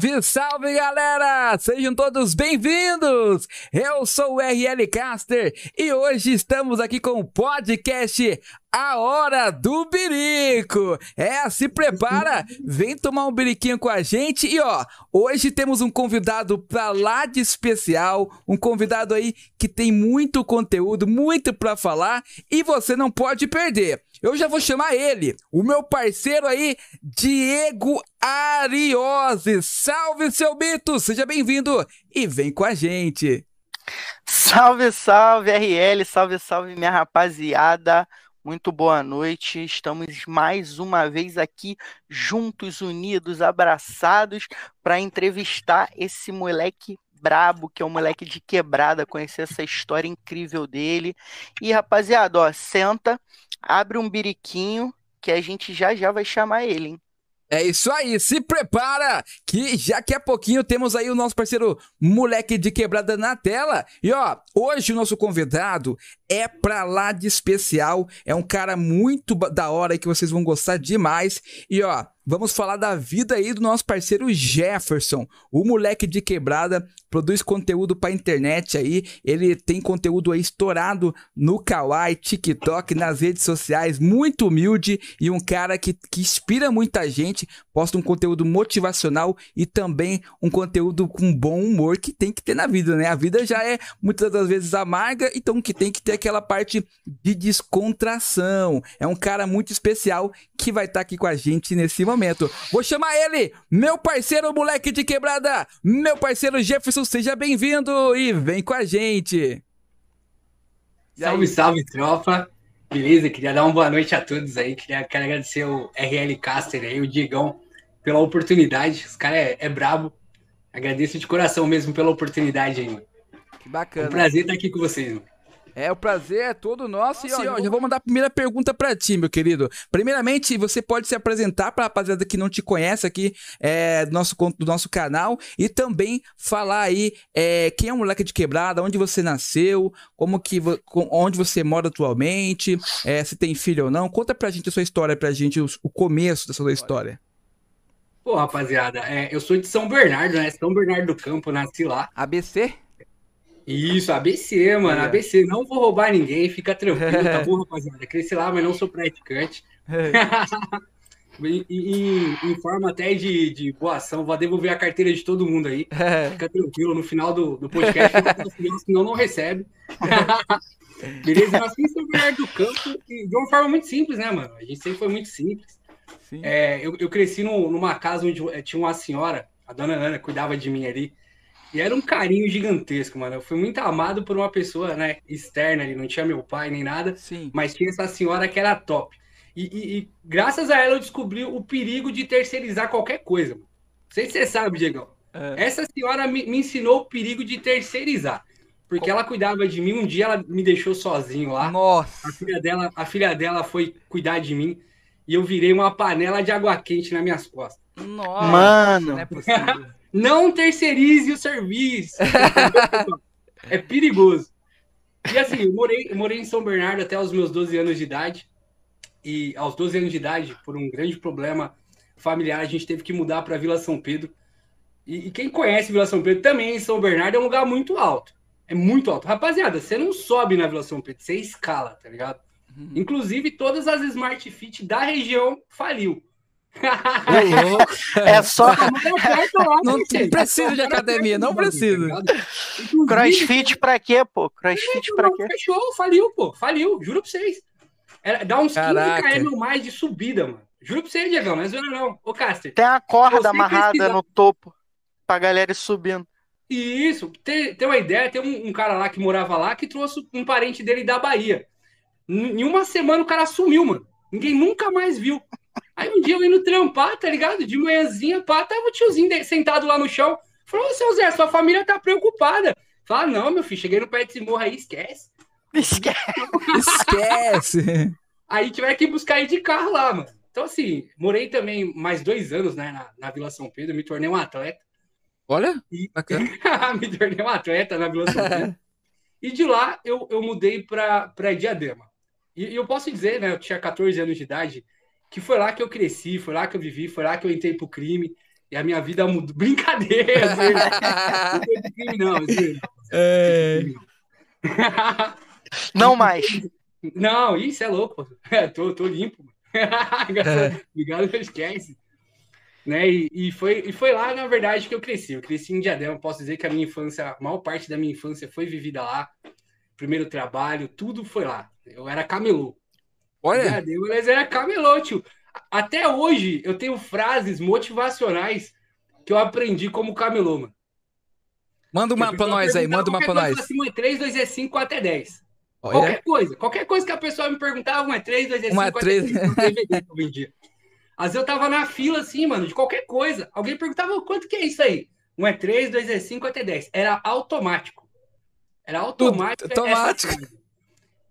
Salve, salve galera! Sejam todos bem-vindos! Eu sou o RL Caster e hoje estamos aqui com o podcast A Hora do Birico. É, se prepara, vem tomar um biriquinho com a gente e ó, hoje temos um convidado pra lá de especial, um convidado aí que tem muito conteúdo, muito pra falar e você não pode perder. Eu já vou chamar ele, o meu parceiro aí, Diego Ariose. Salve, seu Bito! Seja bem-vindo e vem com a gente. Salve, salve, RL, salve, salve, minha rapaziada. Muito boa noite. Estamos mais uma vez aqui juntos, unidos, abraçados para entrevistar esse moleque brabo, que é um moleque de quebrada, conhecer essa história incrível dele. E rapaziada, ó, senta, abre um biriquinho que a gente já já vai chamar ele, hein? É isso aí, se prepara que já que a pouquinho temos aí o nosso parceiro moleque de quebrada na tela. E ó, hoje o nosso convidado é pra lá de especial, é um cara muito da hora que vocês vão gostar demais. E ó, vamos falar da vida aí do nosso parceiro Jefferson, o moleque de quebrada, produz conteúdo pra internet aí, ele tem conteúdo aí estourado no Kawaii, TikTok, nas redes sociais, muito humilde e um cara que, que inspira muita gente, posta um conteúdo motivacional e também um conteúdo com bom humor que tem que ter na vida, né? A vida já é muitas das vezes amarga, então que tem que ter aquela parte de descontração. É um cara muito especial que vai estar tá aqui com a gente nesse momento. Vou chamar ele, meu parceiro moleque de quebrada, meu parceiro Jefferson, seja bem-vindo e vem com a gente. Salve, salve, tropa. Beleza, queria dar uma boa noite a todos aí. Queria, quero agradecer o RL Caster aí, o Diegão, pela oportunidade. Os caras é, é brabo. Agradeço de coração mesmo pela oportunidade aí. Que bacana. É um prazer estar aqui com vocês, mano. É, o prazer é todo nosso. Nossa, e ó, já vou mandar a primeira pergunta para ti, meu querido. Primeiramente, você pode se apresentar para a rapaziada que não te conhece aqui é, do, nosso, do nosso canal e também falar aí é, quem é o moleque de quebrada, onde você nasceu, como que onde você mora atualmente, é, se tem filho ou não. Conta pra gente a sua história, pra gente o, o começo da sua história. Pô, rapaziada, é, eu sou de São Bernardo, né? São Bernardo do Campo, nasci lá. ABC? Isso, ABC, mano. É. ABC. Não vou roubar ninguém, fica tranquilo, tá bom, rapaziada? Cresci lá, mas não sou praticante. É. em, em, em, forma até de, de boa ação, vou devolver a carteira de todo mundo aí. É. Fica tranquilo, no final do, do podcast, senão não recebe. Beleza? Nasci em São Bernardo do Campo de uma forma muito simples, né, mano? A gente sempre foi muito simples. É, eu, eu cresci no, numa casa onde eh, tinha uma senhora, a dona Ana, cuidava de mim ali. E era um carinho gigantesco, mano. Eu fui muito amado por uma pessoa, né, externa ali, não tinha meu pai nem nada, Sim. mas tinha essa senhora que era top. E, e, e, graças a ela eu descobri o perigo de terceirizar qualquer coisa. Mano. Não sei se você sabe, Diego. É. Essa senhora me, me, ensinou o perigo de terceirizar. Porque Como? ela cuidava de mim, um dia ela me deixou sozinho lá. Nossa. A filha dela, a filha dela foi cuidar de mim e eu virei uma panela de água quente nas minhas costas. Nossa, Mano. Não é possível. Não terceirize o serviço. é perigoso. E assim, eu morei, eu morei em São Bernardo até os meus 12 anos de idade. E aos 12 anos de idade, por um grande problema familiar, a gente teve que mudar para Vila São Pedro. E, e, quem conhece Vila São Pedro também, em São Bernardo, é um lugar muito alto. É muito alto. Rapaziada, você não sobe na Vila São Pedro, você escala, tá ligado? Uhum. Inclusive, todas as Smart Fit da região faliu é só. Não precisa de academia, não precisa. Crossfit pra quê, pô? Crossfit pra quê? Fechou, faliu, pô. Faliu, juro pra vocês. Era, dá uns Caraca. 15 km mais de subida, mano. Juro pra vocês, Diego, não é zoeira não. Ô, Caster. Tem a corda amarrada pesquisar... no topo pra galera ir subindo. Isso, tem, tem uma ideia, tem um, um, cara lá que morava lá que trouxe um parente dele da Bahia. Em uma semana o cara sumiu, mano. Ninguém nunca mais viu. Aí um dia eu indo trampar, tá ligado? De manhãzinha, pá, tava o tiozinho sentado lá no chão. Falou, seu Zé, sua família tá preocupada. Fala, não, meu filho, cheguei no pé desse morro aí, esquece. Esquece. esquece. Aí tiver que buscar ir de carro lá, mano. Então, assim, morei também mais dois anos, né, na, na Vila São Pedro, me tornei um atleta. Olha, e... bacana. me tornei um atleta na Vila São Pedro. e de lá eu, eu mudei pra, pra Diadema. E, e eu posso dizer, né, eu tinha 14 anos de idade, que foi lá que eu cresci, foi lá que eu vivi, foi lá que eu entrei pro crime. e a minha vida mudou. Brincadeira, não foi crime, não. É. Não mais. Não, isso é louco. tô, tô limpo. Obrigado, não esquece. Né? E, e, foi, e foi lá, na verdade, que eu cresci. Eu cresci em Diadema. Posso dizer que a minha infância, a maior parte da minha infância foi vivida lá. Primeiro trabalho, tudo foi lá. Eu era camelô. Olha. Diadema, mas era camelô, tio. Até hoje eu tenho frases motivacionais que eu aprendi como camelô, mano. Manda uma pra nós aí, manda uma pra nós. Assim, 1 é 3, 2 é 5, até 10. Olha. Qualquer coisa, qualquer coisa que a pessoa me perguntava, 1 é 3, 2 é 5, 1 é 3. até 10. DVD que eu vendia. Às vezes eu tava na fila, assim, mano, de qualquer coisa. Alguém perguntava, quanto que é isso aí? 1 é 3, 2 é 5, até 10. Era automático. Era automático. Automático.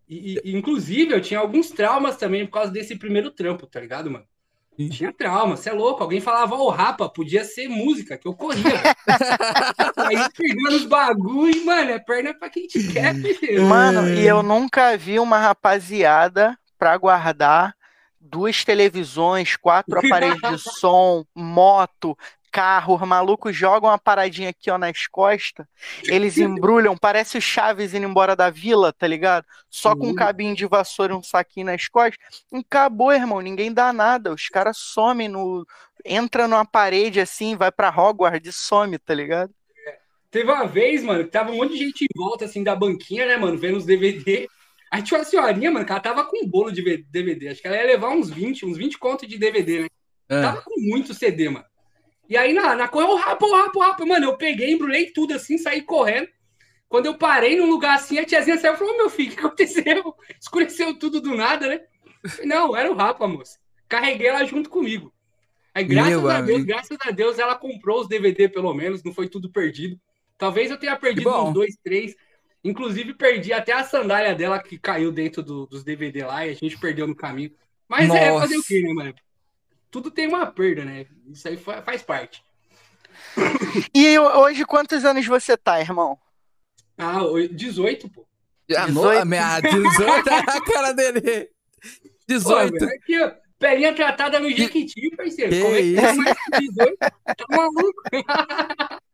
E, e, inclusive, eu tinha alguns traumas também por causa desse primeiro trampo, tá ligado, mano? Sim. Tinha trauma, você é louco. Alguém falava, ô, oh, rapa, podia ser música, que eu corria. Aí pegando os bagulho, mano, é perna pra quem te quer, filho. Mano, e eu nunca vi uma rapaziada pra guardar duas televisões, quatro aparelhos de som, moto, carro, os malucos jogam uma paradinha aqui, ó, nas costas, eles embrulham, parece o Chaves indo embora da vila, tá ligado? Só com um cabinho de vassoura e um saquinho nas costas. Acabou, irmão, ninguém dá nada. Os caras somem no. Entra numa parede assim, vai pra Hogwarts e some, tá ligado? Teve uma vez, mano, que tava um monte de gente em volta, assim, da banquinha, né, mano, vendo os DVD. Aí tinha uma senhorinha, mano, que ela tava com um bolo de DVD. Acho que ela ia levar uns 20, uns 20 contos de DVD, né? É. Tava com muito CD, mano. E aí na, na correu, rapo, rapo, rapo. Mano, eu peguei, embrulhei tudo assim, saí correndo. Quando eu parei num lugar assim, a tiazinha saiu e falou: meu filho, o que aconteceu? Escureceu tudo do nada, né? Não, era o Rapa, moça. Carreguei ela junto comigo. Aí, graças meu a Deus, amigo. graças a Deus, ela comprou os DVD, pelo menos, não foi tudo perdido. Talvez eu tenha perdido uns dois, três. Inclusive, perdi até a sandália dela que caiu dentro do, dos DVD lá e a gente perdeu no caminho. Mas Nossa. é fazer o quê, né, mano? Tudo tem uma perda, né? Isso aí faz parte. E hoje, quantos anos você tá, irmão? Ah, 18, pô. Ah, 18, minha, 18 é a cara dele. 18. Pô, aqui, ó, pelinha tratada no Jequiti, parceiro. Que Como é que tá mais 18? Tá maluco?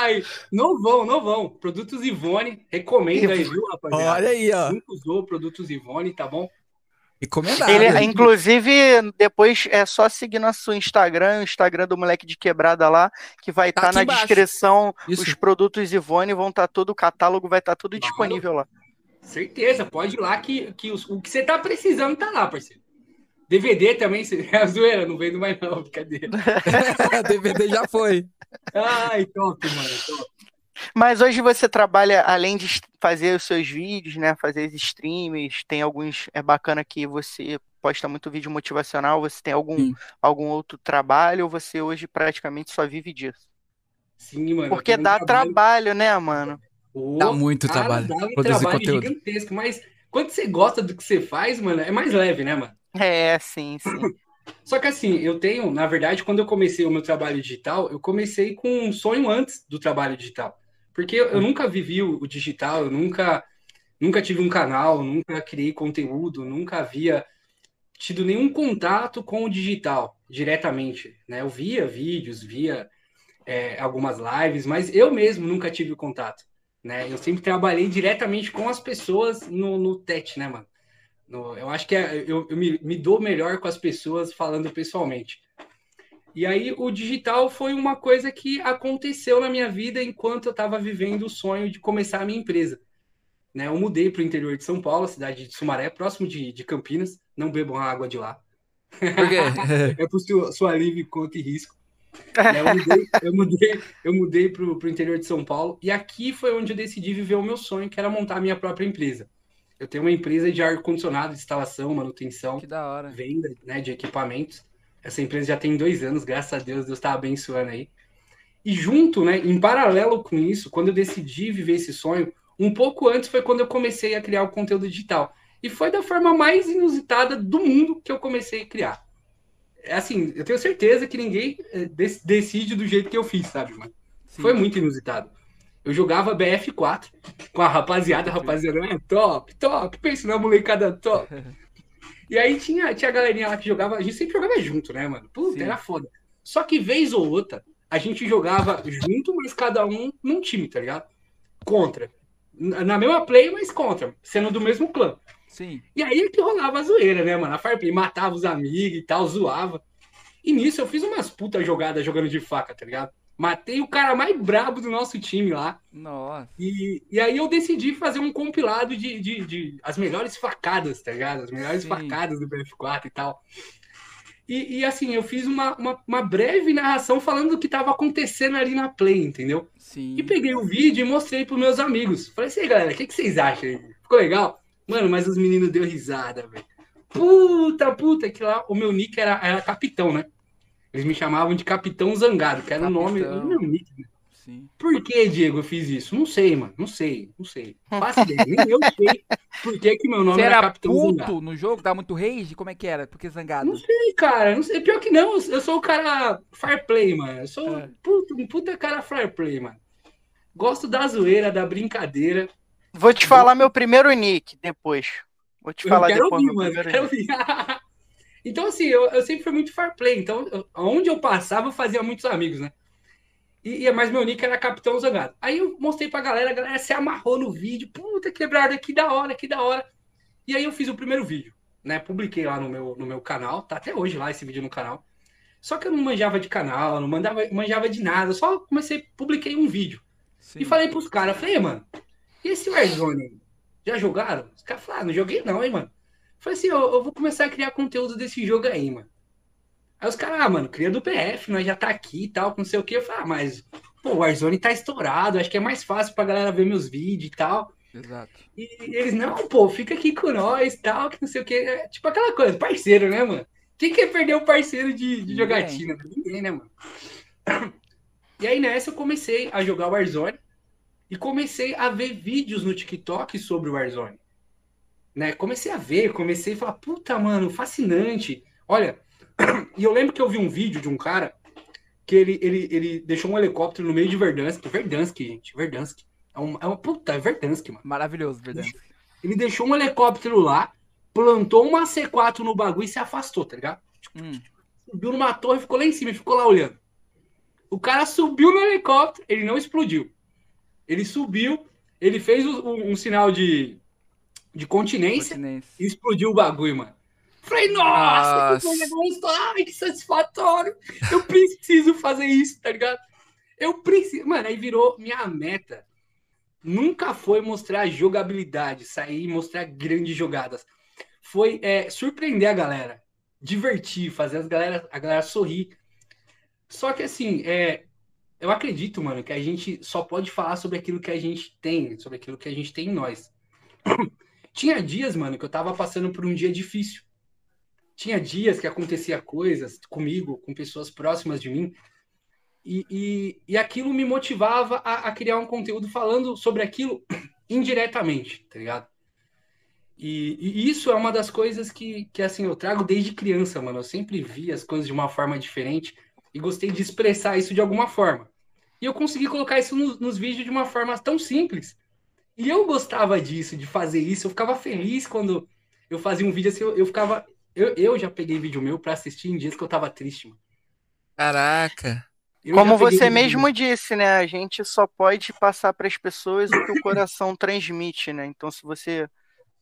Ai, não vão, não vão. Produtos Ivone, recomendo aí, viu, rapaziada? Olha aí, ó. Nunca usou produtos Ivone, tá bom? Recomendável. Ele, inclusive, depois é só seguir nosso Instagram, o Instagram do Moleque de Quebrada lá, que vai estar tá tá na embaixo. descrição. Isso. Os produtos Ivone vão estar tá todo, o catálogo vai estar tá tudo claro. disponível lá. Certeza, pode ir lá que, que os, o que você tá precisando tá lá, parceiro. DVD também, é a zoeira, não vendo mais não, brincadeira. DVD já foi. Ai, top, mano, top. Mas hoje você trabalha, além de fazer os seus vídeos, né? Fazer os streams, tem alguns. É bacana que você posta muito vídeo motivacional. Você tem algum, algum outro trabalho ou você hoje praticamente só vive disso? Sim, mano. Porque dá trabalho... trabalho, né, mano? Oh, dá muito cara, trabalho. Dá um produzir trabalho conteúdo. gigantesco, mas quando você gosta do que você faz, mano, é mais leve, né, mano? É, sim, sim. Só que assim, eu tenho, na verdade, quando eu comecei o meu trabalho digital, eu comecei com um sonho antes do trabalho digital. Porque eu, nunca vivi o, digital, eu nunca, nunca tive um canal, nunca criei conteúdo, nunca havia tido nenhum contato com o digital diretamente. Né? Eu via vídeos, via é, algumas lives, mas eu mesmo nunca tive contato. Né? Eu sempre trabalhei diretamente com as pessoas no, no TET, né, mano? No, eu acho que é, eu, eu me, me dou melhor com as pessoas falando pessoalmente. E aí o digital foi uma coisa que aconteceu na minha vida enquanto eu estava vivendo o sonho de começar a minha empresa. Né, eu mudei para o interior de São Paulo, cidade de Sumaré, próximo de, de Campinas. Não bebam a água de lá. Por quê? é por sua, sua livre conta e risco. Né, eu mudei, eu mudei, eu mudei para o interior de São Paulo e aqui foi onde eu decidi viver o meu sonho, que era montar a minha própria empresa. Eu tenho uma empresa de ar-condicionado, instalação, manutenção, venda né, de equipamentos. Essa empresa já tem dois anos, graças a Deus, Deus está abençoando aí. E junto, né, em paralelo com isso, quando eu decidi viver esse sonho, um pouco antes foi quando eu comecei a criar o conteúdo digital. E foi da forma mais inusitada do mundo que eu comecei a criar. É assim, eu tenho certeza que ninguém eh, decide do jeito que eu fiz, sabe, mano? Sim. Foi muito inusitado. Eu jogava BF4 com a rapaziada, a rapaziada é top, top, pensa na molecada top. E aí tinha, tinha a galerinha lá que jogava, a gente sempre jogava junto, né, mano? Puta, Sim. era foda. Só que vez ou outra, a gente jogava junto, mas cada um num time, tá ligado? Contra. Na mesma play, mas contra, sendo do mesmo clã. Sim. E aí é que rolava a zoeira, né, mano? A Fireplay matava os amigos e tal, zoava. E nisso eu fiz umas putas jogadas jogando de faca, tá ligado? Matei o cara mais brabo do nosso time lá. Nossa. E, e aí eu decidi fazer um compilado de, de, de as melhores facadas, tá ligado? As melhores Sim. facadas do BF4 e tal. E, e, assim, eu fiz uma, uma, uma breve narração falando do que tava acontecendo ali na play, entendeu? Sim. E peguei o vídeo e mostrei pros meus amigos. Falei assim, galera, o que, que vocês acham aí? Ficou legal? Mano, mas os meninos deu risada, velho. Puta, puta, que lá o meu nick era, era capitão, né? Eles me chamavam de Capitão Zangado, que era o nome do meu nick. né? Sim. Por que, Diego, eu fiz isso? Não sei, mano. Não sei, não sei. Faço ideia. Nem eu sei por que, que meu nome Você era, era Capitão puto Zangado. no jogo? Dava muito rage? Como é que era? Porque zangado? Não sei, cara. Não sei. Pior que não. Eu sou o cara fair play, mano. Eu sou É. puta, um puta cara fair play, mano. Gosto da zoeira, da brincadeira. Vou te falar meu primeiro nick depois. Vou te falar eu quero depois ouvir, meu mano. eu primeiro Quero nick. ouvir. então, assim, eu, eu sempre fui muito fair play. Então, eu- onde eu passava, eu fazia muitos amigos, né? E, e mais meu nick era Capitão Zangado. Aí eu mostrei pra galera, a galera se amarrou no vídeo. Puta quebrada, que da hora, que da hora. E aí eu fiz o primeiro vídeo, né? Publiquei lá no meu, no meu canal. Tá até hoje lá esse vídeo no canal. Só que eu não manjava de canal, não mandava, manjava de nada. Eu só comecei, publiquei um vídeo. Sim. E falei pros caras, falei, "Ei, mano, e esse Warzone? Já jogaram? Os caras falaram, ah, não joguei não, hein, mano. Falei assim, eu, eu vou começar a criar conteúdo desse jogo aí, mano. Aí os caras, ah, mano, cria do PF, nós já tá aqui e tal, não sei o que. Eu falei, ah, mas, pô, o Warzone tá estourado, acho que é mais fácil pra galera ver meus vídeos e tal. Exato. E eles, não, pô, fica aqui com nós e tal, que não sei o que. É, tipo aquela coisa, parceiro, né, mano? Quem quer perder o parceiro de, de jogatina? Ninguém, né, mano? E aí nessa eu comecei a jogar Warzone e comecei a ver vídeos no TikTok sobre o Warzone. Né? Comecei a ver, comecei a falar, puta, mano, fascinante. Olha, e eu lembro que eu vi um vídeo de um cara que ele, ele, ele deixou um helicóptero no meio de Verdansk. Verdansk, gente, Verdansk. É uma, é uma puta, é Verdansk, mano. Maravilhoso, verdade. Ele deixou um helicóptero lá, plantou uma C4 no bagulho e se afastou, tá ligado? Hum. Subiu numa torre, ficou lá em cima e ficou lá olhando. O cara subiu no helicóptero, ele não explodiu. Ele subiu, ele fez um, um sinal de, de continência Continência. e explodiu o bagulho, mano. Falei, nossa, Nossa. que ai, que satisfatório. Eu preciso fazer isso, tá ligado? Eu preciso. Mano, aí virou minha meta. Nunca foi mostrar jogabilidade, sair e mostrar grandes jogadas. Foi é, surpreender a galera, divertir, fazer as galera, a galera sorrir. Só que assim, é, eu acredito, mano, que a gente só pode falar sobre aquilo que a gente tem, sobre aquilo que a gente tem em nós. Tinha dias, mano, que eu tava passando por um dia difícil. Tinha dias que acontecia coisas comigo, com pessoas próximas de mim, e, e, e aquilo me motivava a, a criar um conteúdo falando sobre aquilo indiretamente, tá ligado? E, e isso é uma das coisas que, que, assim, eu trago desde criança, mano. Eu sempre vi as coisas de uma forma diferente e gostei de expressar isso de alguma forma. E eu consegui colocar isso nos, nos vídeos de uma forma tão simples. E eu gostava disso, de fazer isso. Eu ficava feliz quando eu fazia um vídeo assim, eu, eu ficava. Eu, eu já peguei vídeo meu pra assistir em dias que eu tava triste, mano. Caraca. Eu Como você vídeo mesmo disse, né? A gente só pode passar para as pessoas o que o coração transmite, né? Então, se você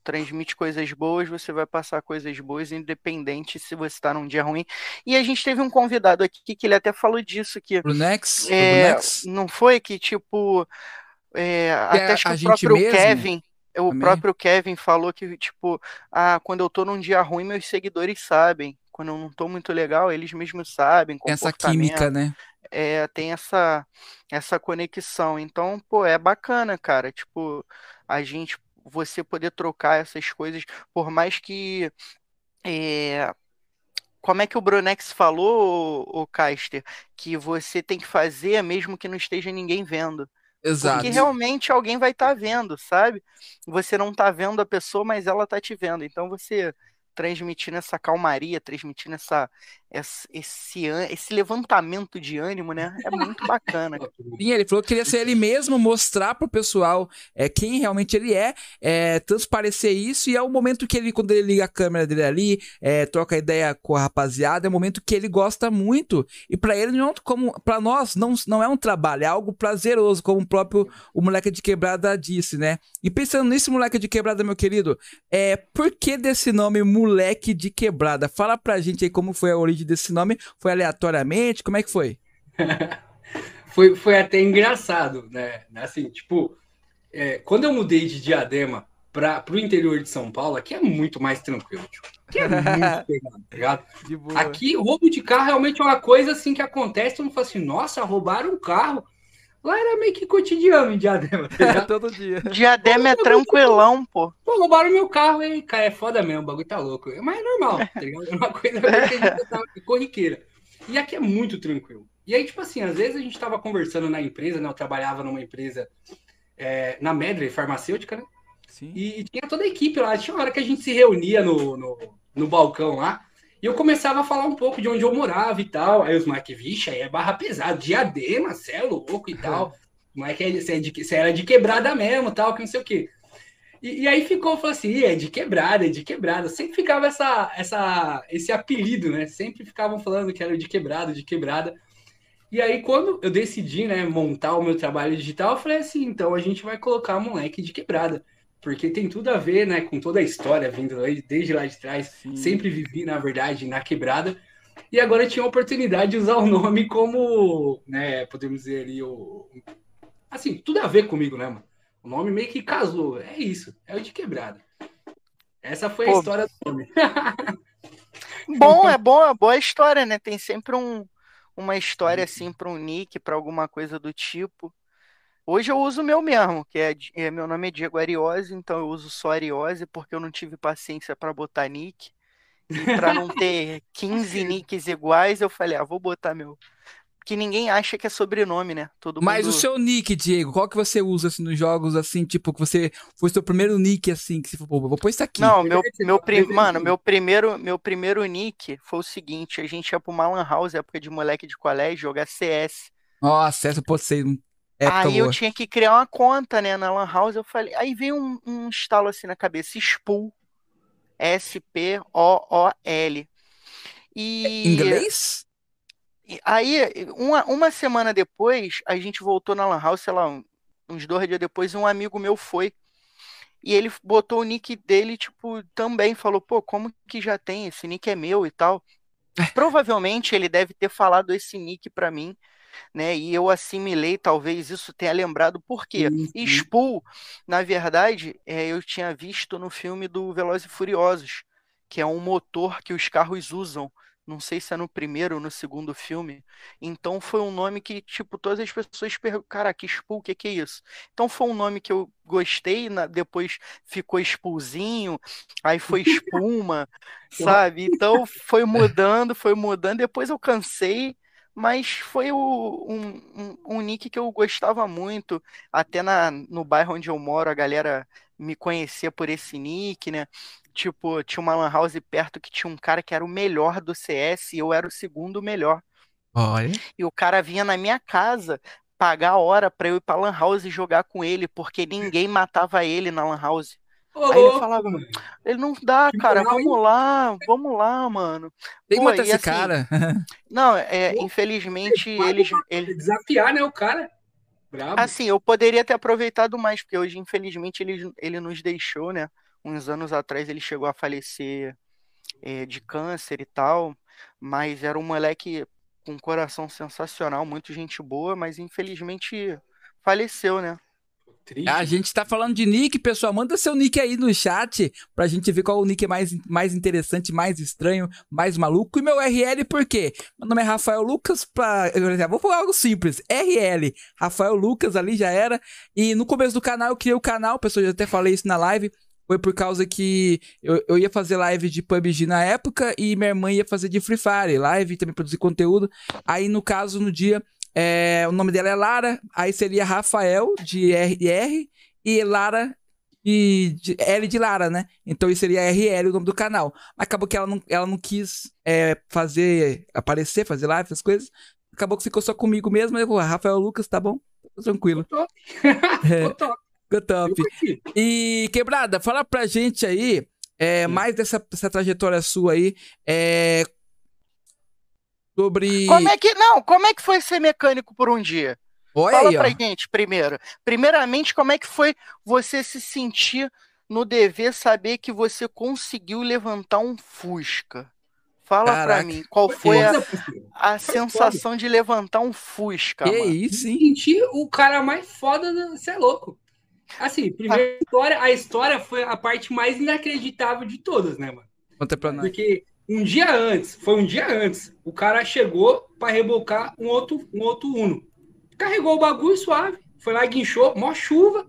transmite coisas boas, você vai passar coisas boas, independente se você está num dia ruim. E a gente teve um convidado aqui que ele até falou disso, que Brunex? é, Brunex? não foi que, tipo, é, até acho que o próprio mesmo Kevin, o também. próprio Kevin falou que, tipo, ah, quando eu tô num dia ruim, meus seguidores sabem. Quando eu não tô muito legal, eles mesmos sabem, essa química, né? é, tem essa, essa conexão. Então, pô, é bacana, cara. Tipo, a gente, você poder trocar essas coisas, por mais que. é, como é que o Brunex falou, o Caster? Que você tem que fazer mesmo que não esteja ninguém vendo. Exato. Porque realmente alguém vai estar vendo, sabe? Você não tá vendo a pessoa, mas ela tá te vendo. Então você transmitindo essa calmaria, transmitindo essa, esse, esse, esse levantamento de ânimo, né? É muito bacana. Sim, ele falou que queria ser ele mesmo, mostrar pro pessoal é, quem realmente ele é, é, transparecer isso, e é o momento que ele, quando ele liga a câmera dele ali, é, troca ideia com a rapaziada, é o momento que ele gosta muito. E para ele, não como para nós, não, não é um trabalho, é algo prazeroso, como o próprio o moleque de quebrada disse, né? E pensando nisso, moleque de quebrada, meu querido, é, por que desse nome moleque de quebrada? Fala pra gente aí como foi a origem desse nome? Foi aleatoriamente? Como é que foi? foi, foi até engraçado, né? Assim, tipo, é, quando eu mudei de Diadema para o interior de São Paulo, aqui é muito mais tranquilo, tipo, aqui é muito pegado, tá ligado? Aqui, roubo de carro realmente é uma coisa assim que acontece, todo mundo fala assim, nossa, roubaram um carro. Lá era meio que cotidiano em Diadema. Tá Todo dia. Diadema é tranquilão, pô. Pô, roubaram meu carro, hein? Cara, é foda mesmo, o bagulho tá louco. Mas é normal, tá ligado? É uma coisa que a gente tá corriqueira. E aqui é muito tranquilo. E aí, tipo assim, às vezes a gente tava conversando na empresa, né? Eu trabalhava numa empresa é, na Medley, farmacêutica, né? Sim. E, e tinha toda a equipe lá. Tinha uma hora que a gente se reunia no, no, no balcão lá. E eu começava a falar um pouco de onde eu morava e tal. Aí os moleques, vixe, aí é barra pesada, diadema, cê é louco e tal. Moleque, você, é de, você era de quebrada mesmo, tal, que não sei o quê. E, e aí ficou, falou assim, é de quebrada, é de quebrada. Sempre ficava essa, essa, esse apelido, né? Sempre ficavam falando que era de quebrada, de quebrada. E aí, quando eu decidi, né, montar o meu trabalho digital, eu falei assim, então a gente vai colocar moleque de quebrada porque tem tudo a ver, né, com toda a história vindo desde lá de trás. Sim. Sempre vivi, na verdade, na quebrada. E agora tinha a oportunidade de usar o nome como, né, podemos dizer ali, o... assim, tudo a ver comigo, né, mano? O nome meio que casou. É isso, é o de quebrada. Essa foi Pô. a história do nome. bom, é bom, é boa história, né? Tem sempre um, uma história assim para um nick, para alguma coisa do tipo. Hoje eu uso o meu mesmo, que é, é meu nome é Diego Ariose, então eu uso só Ariose porque eu não tive paciência para botar nick. E para não ter 15 nicks iguais, eu falei, ah, vou botar meu. Que ninguém acha que é sobrenome, né? Todo Mas o seu nick, Diego, qual que você usa assim, nos jogos, assim, tipo, que você foi seu primeiro nick, assim, que você falou, vou pôr isso aqui. Não, meu, meu prim... mano, meu primeiro, meu primeiro nick foi o seguinte, a gente ia pro Malan House, época de moleque de colégio, jogar CS. Nossa, essa pode ser aí eu tinha que criar uma conta, né, na Lan House. Eu falei, aí veio um, um estalo assim na cabeça, Spool, S-P-O-O-L. E inglês? Aí, uma, uma semana depois, a gente voltou na Lan House, sei lá, uns dois dias depois, um amigo meu foi. E ele botou o nick dele, tipo, também falou, pô, como que já tem? Esse nick é meu e tal. É. Provavelmente ele deve ter falado esse nick para mim né? E eu assimilei, talvez isso tenha lembrado por quê. Uhum. Spool, na verdade, é, eu tinha visto no filme do Velozes e Furiosos, que é um motor que os carros usam. Não sei se é no primeiro ou no segundo filme. Então foi um nome que, tipo, todas as pessoas perguntam, cara, que Spool, o que, que é isso? Então foi um nome que eu gostei, na... depois ficou Spoolzinho, aí foi Espuma, sabe? Então foi mudando, foi mudando, depois eu cansei mas foi o, um, um, um, nick que eu gostava muito, até na, no bairro onde eu moro, a galera me conhecia por esse nick, né? Tipo, tinha uma lan house perto que tinha um cara que era o melhor do CS e eu era o segundo melhor. Olha. E o cara vinha na minha casa pagar a hora pra eu ir pra lan house e jogar com ele, porque ninguém matava ele na lan house. Aí ele falava, ele não dá, cara, vamos lá, vamos lá, mano. Tem que matar esse assim, cara. Não, é, Pô, infelizmente eles, eles. Desafiar, né, o cara. Bravo. Assim, eu poderia ter aproveitado mais, porque hoje, infelizmente, ele, ele nos deixou, né? Uns anos atrás ele chegou a falecer é, de câncer e tal, mas era um moleque com um coração sensacional, muito gente boa, mas infelizmente faleceu, né? Triste. A gente tá falando de nick, pessoal. Manda seu nick aí no chat pra gente ver qual o nick é mais, mais interessante, mais estranho, mais maluco. E meu RL, por quê? Meu nome é Rafael Lucas. Pra... Vou falar algo simples. RL, Rafael Lucas, ali já era. E no começo do canal, eu criei o canal, pessoal, já até falei isso na live. Foi por causa que eu, eu ia fazer live de PUBG na época e minha irmã ia fazer de Free Fire, live também produzir conteúdo. Aí, no caso, no dia, é, o nome dela é Lara, aí seria Rafael, de RR, e Lara de, de L de Lara, né? Então isso seria RL o nome do canal. Acabou que ela não, ela não quis é, fazer, aparecer, fazer live, essas coisas. Acabou que ficou só comigo mesmo. Eu vou, Rafael Lucas, tá bom? Tô tranquilo. Ficou top. É. Ficou top. E, Quebrada, fala pra gente aí, é, mais dessa, dessa trajetória sua aí, é, sobre... Como é que. Não, como é que foi ser mecânico por um dia? Olha Fala aí, pra ó. gente primeiro. Primeiramente, como é que foi você se sentir no dever saber que você conseguiu levantar um Fusca? Fala pra Caraca. mim, qual foi a, foda, a sensação de levantar um Fusca, Que mano? isso, hein? Senti o cara mais foda, você é louco. Assim, primeira história, a história foi a parte mais inacreditável de todas, né, mano? Conta pra nós. Porque um dia antes, foi um dia antes, o cara chegou para rebocar um outro, um outro Uno. Carregou o bagulho suave, foi lá, guinchou, mó chuva.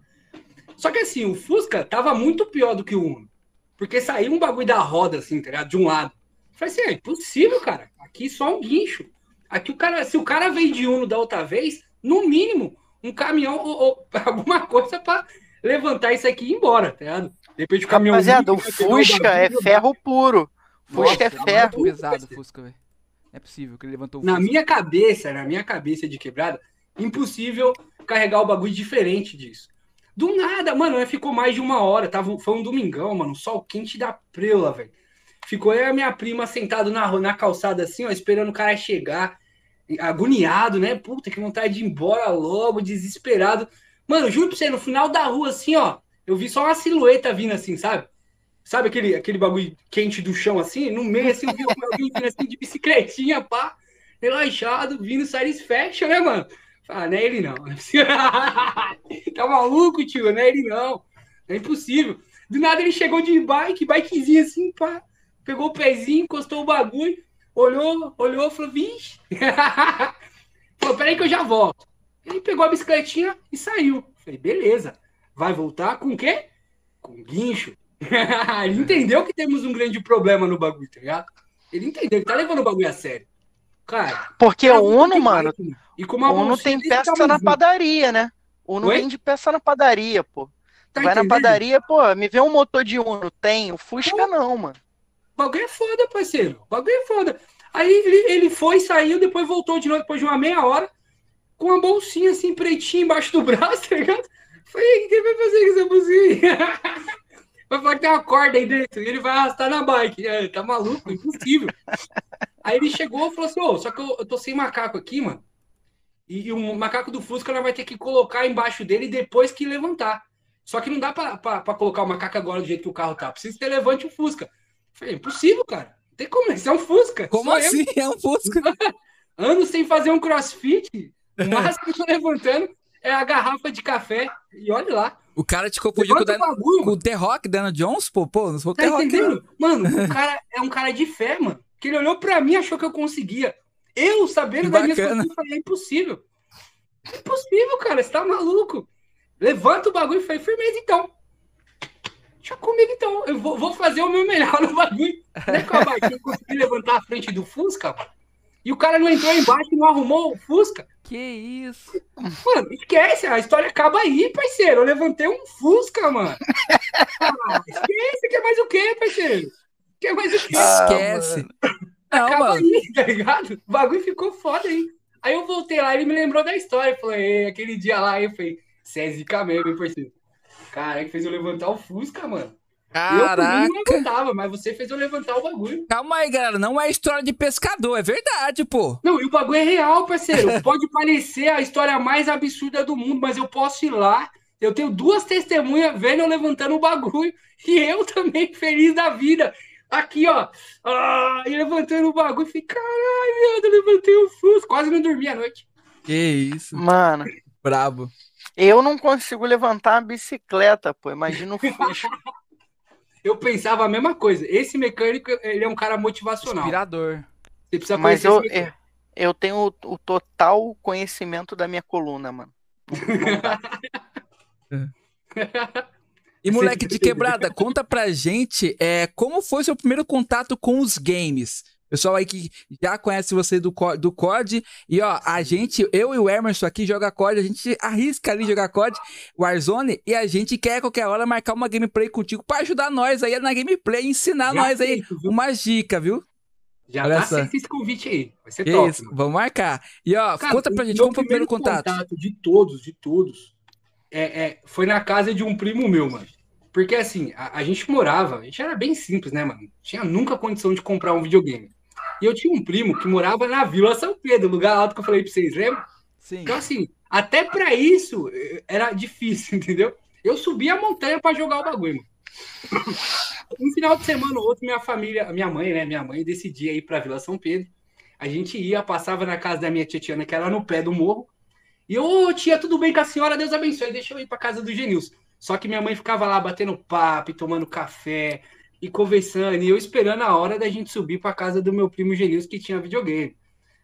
Só que assim, o Fusca tava muito pior do que o Uno. Porque saiu um bagulho da roda, assim, tá ligado? De um lado. Falei assim, é impossível, cara. Aqui só um guincho. Aqui o cara, se o cara veio de Uno da outra vez, no mínimo, um caminhão ou, ou alguma coisa para levantar isso aqui e ir embora, tá ligado? Depois de caminhão. Rapaziada, o Fusca é ferro puro. Fusca é Nossa, ferro. Muito pesado o Fusca, velho. É possível que ele levantou o Na Fusca. minha cabeça, na minha cabeça de quebrada, impossível carregar o bagulho diferente disso. Do nada, mano, aí ficou mais de uma hora. Tava, foi um domingão, mano, um sol quente da preula, velho. Ficou eu e a minha prima sentado na, na calçada assim, ó, esperando o cara chegar, agoniado, né? Puta, que vontade de ir embora logo, desesperado. Mano, juro pra você, no final da rua, assim, ó, eu vi só uma silhueta vindo assim, sabe? Sabe aquele, aquele bagulho quente do chão assim? No meio, assim, eu vi alguém vindo assim de bicicletinha, pá, relaxado, vindo satisfaction, né, mano? Ah, não é ele não. tá maluco, tio? Não é ele não. É impossível. Do nada ele chegou de bike, bikezinha assim, pá. Pegou o pezinho, encostou o bagulho, olhou, olhou, falou, vixe. falou, peraí que eu já volto. Ele pegou a bicicletinha e saiu. Falei, beleza. Vai voltar com o quê? Com guincho. ele entendeu que temos um grande problema no bagulho, tá ligado? Ele entendeu, ele tá levando o bagulho a sério. Cara, Porque o voltou Uno, mano, E com uma o Uno tem peça na tamanhozinho. padaria, né? O Uno Oi? vende peça na padaria, pô. Tá Vai na entendendo? padaria, pô, me vê um motor de Uno. Tem, o Fusca não, mano. O bagulho é foda, parceiro. O bagulho é foda. Aí ele, ele foi, saiu, depois voltou de novo, depois de uma meia hora, com uma bolsinha assim, pretinha embaixo do braço, tá ligado? Falei, o que vai fazer com essa bolsinha? Vai falar que tem uma corda aí dentro e ele vai arrastar na bike. É, tá maluco, impossível. Aí ele chegou e falou assim: Ô, só que eu, eu tô sem macaco aqui, mano. E, e o macaco do Fusca nós vai ter que colocar embaixo dele depois que levantar. Só que não dá pra colocar o macaco agora do jeito que o carro tá. Precisa que você levante o Fusca. Falei, impossível, cara. Não tem como, isso é um Fusca. Como eu. assim? É um Fusca. Anos sem fazer um crossfit. O máximo eu tô levantando é a garrafa de café. E olha lá. O cara te confundiu com com o The Rock, Dana Jones, pô. Pô, não sou o Tá The Rock, entendendo? Mano, o cara é um cara de fé, mano. Que ele olhou pra mim e achou que eu conseguia. Eu, sabendo bacana. coisas, eu falei, é impossível. É impossível, cara. Você tá maluco. Levanta o bagulho e falei, firmeza então. Deixa comigo então. Eu vou, vou fazer o meu melhor no bagulho. Não é que eu consegui levantar a frente do Fusca, mano. E o cara não entrou embaixo e não arrumou o Fusca. Que isso? Mano, esquece, a história acaba aí, parceiro. Eu levantei um Fusca, mano. Ah, esquece, quer mais o quê, parceiro? Quer mais o quê? Ah, Esquece. não, acaba mano. aí, tá ligado? O bagulho ficou foda aí. Aí eu voltei lá, ele me lembrou da história. Falou, "Ei, aquele dia lá, eu falei, você é zica mesmo, hein, parceiro? Cara, que fez eu levantar o Fusca, mano. Eu Caraca. não levantava, mas você fez eu levantar o bagulho. Calma aí, galera. Não é história de pescador, é verdade, pô. Não, e o bagulho é real, parceiro. Pode parecer a história mais absurda do mundo, mas eu posso ir lá. Eu tenho duas testemunhas vendo eu levantando o bagulho. E eu também, feliz da vida. Aqui, ó. Ah, e levantando o bagulho. Falei, caralho, eu levantei o Fusca. Quase não dormi à noite. Que isso. Mano, Brabo. eu não consigo levantar uma bicicleta, pô. Imagina o Fusca. Eu pensava a mesma coisa. Esse mecânico, ele é um cara motivacional. Inspirador. Você precisa Mas conhecer eu, esse mecânico. eu, eu tenho o, o total conhecimento da minha coluna, mano. E moleque de quebrada, conta pra gente é, como foi seu primeiro contato com os games. Pessoal aí que já conhece você do, do COD. E ó, a gente, eu e o Emerson aqui joga COD, a gente arrisca ali jogar COD, Warzone, e a gente quer qualquer hora marcar uma gameplay contigo para ajudar nós aí na gameplay, ensinar já nós aí uma dica, viu? Já Olha tá aceito esse convite aí. Vai ser top. Isso, vamos marcar. E ó, Cara, conta pra gente como foi o primeiro contato. contato. De todos, de todos. É, é, foi na casa de um primo meu, mano. Porque assim, a, a, gente morava, a gente era bem simples, né, mano? Tinha nunca condição de comprar um videogame. E eu tinha um primo que morava na Vila São Pedro, lugar alto que eu falei pra vocês, lembra? Sim. Então, assim, até para isso eh, era difícil, entendeu? Eu subia a montanha para jogar o bagulho, mano. Um final de semana ou outro, minha família, minha mãe, né? Minha mãe decidia ir para Vila São Pedro. A gente ia, passava na casa da minha tia Tiana, que era no pé do morro. E eu, oh, tia, tudo bem com a senhora? Deus abençoe. Deixa eu ir para casa do Genilson. Só que minha mãe ficava lá batendo papo, tomando café e conversando. E eu esperando a hora da gente subir para casa do meu primo Genilson, que tinha videogame.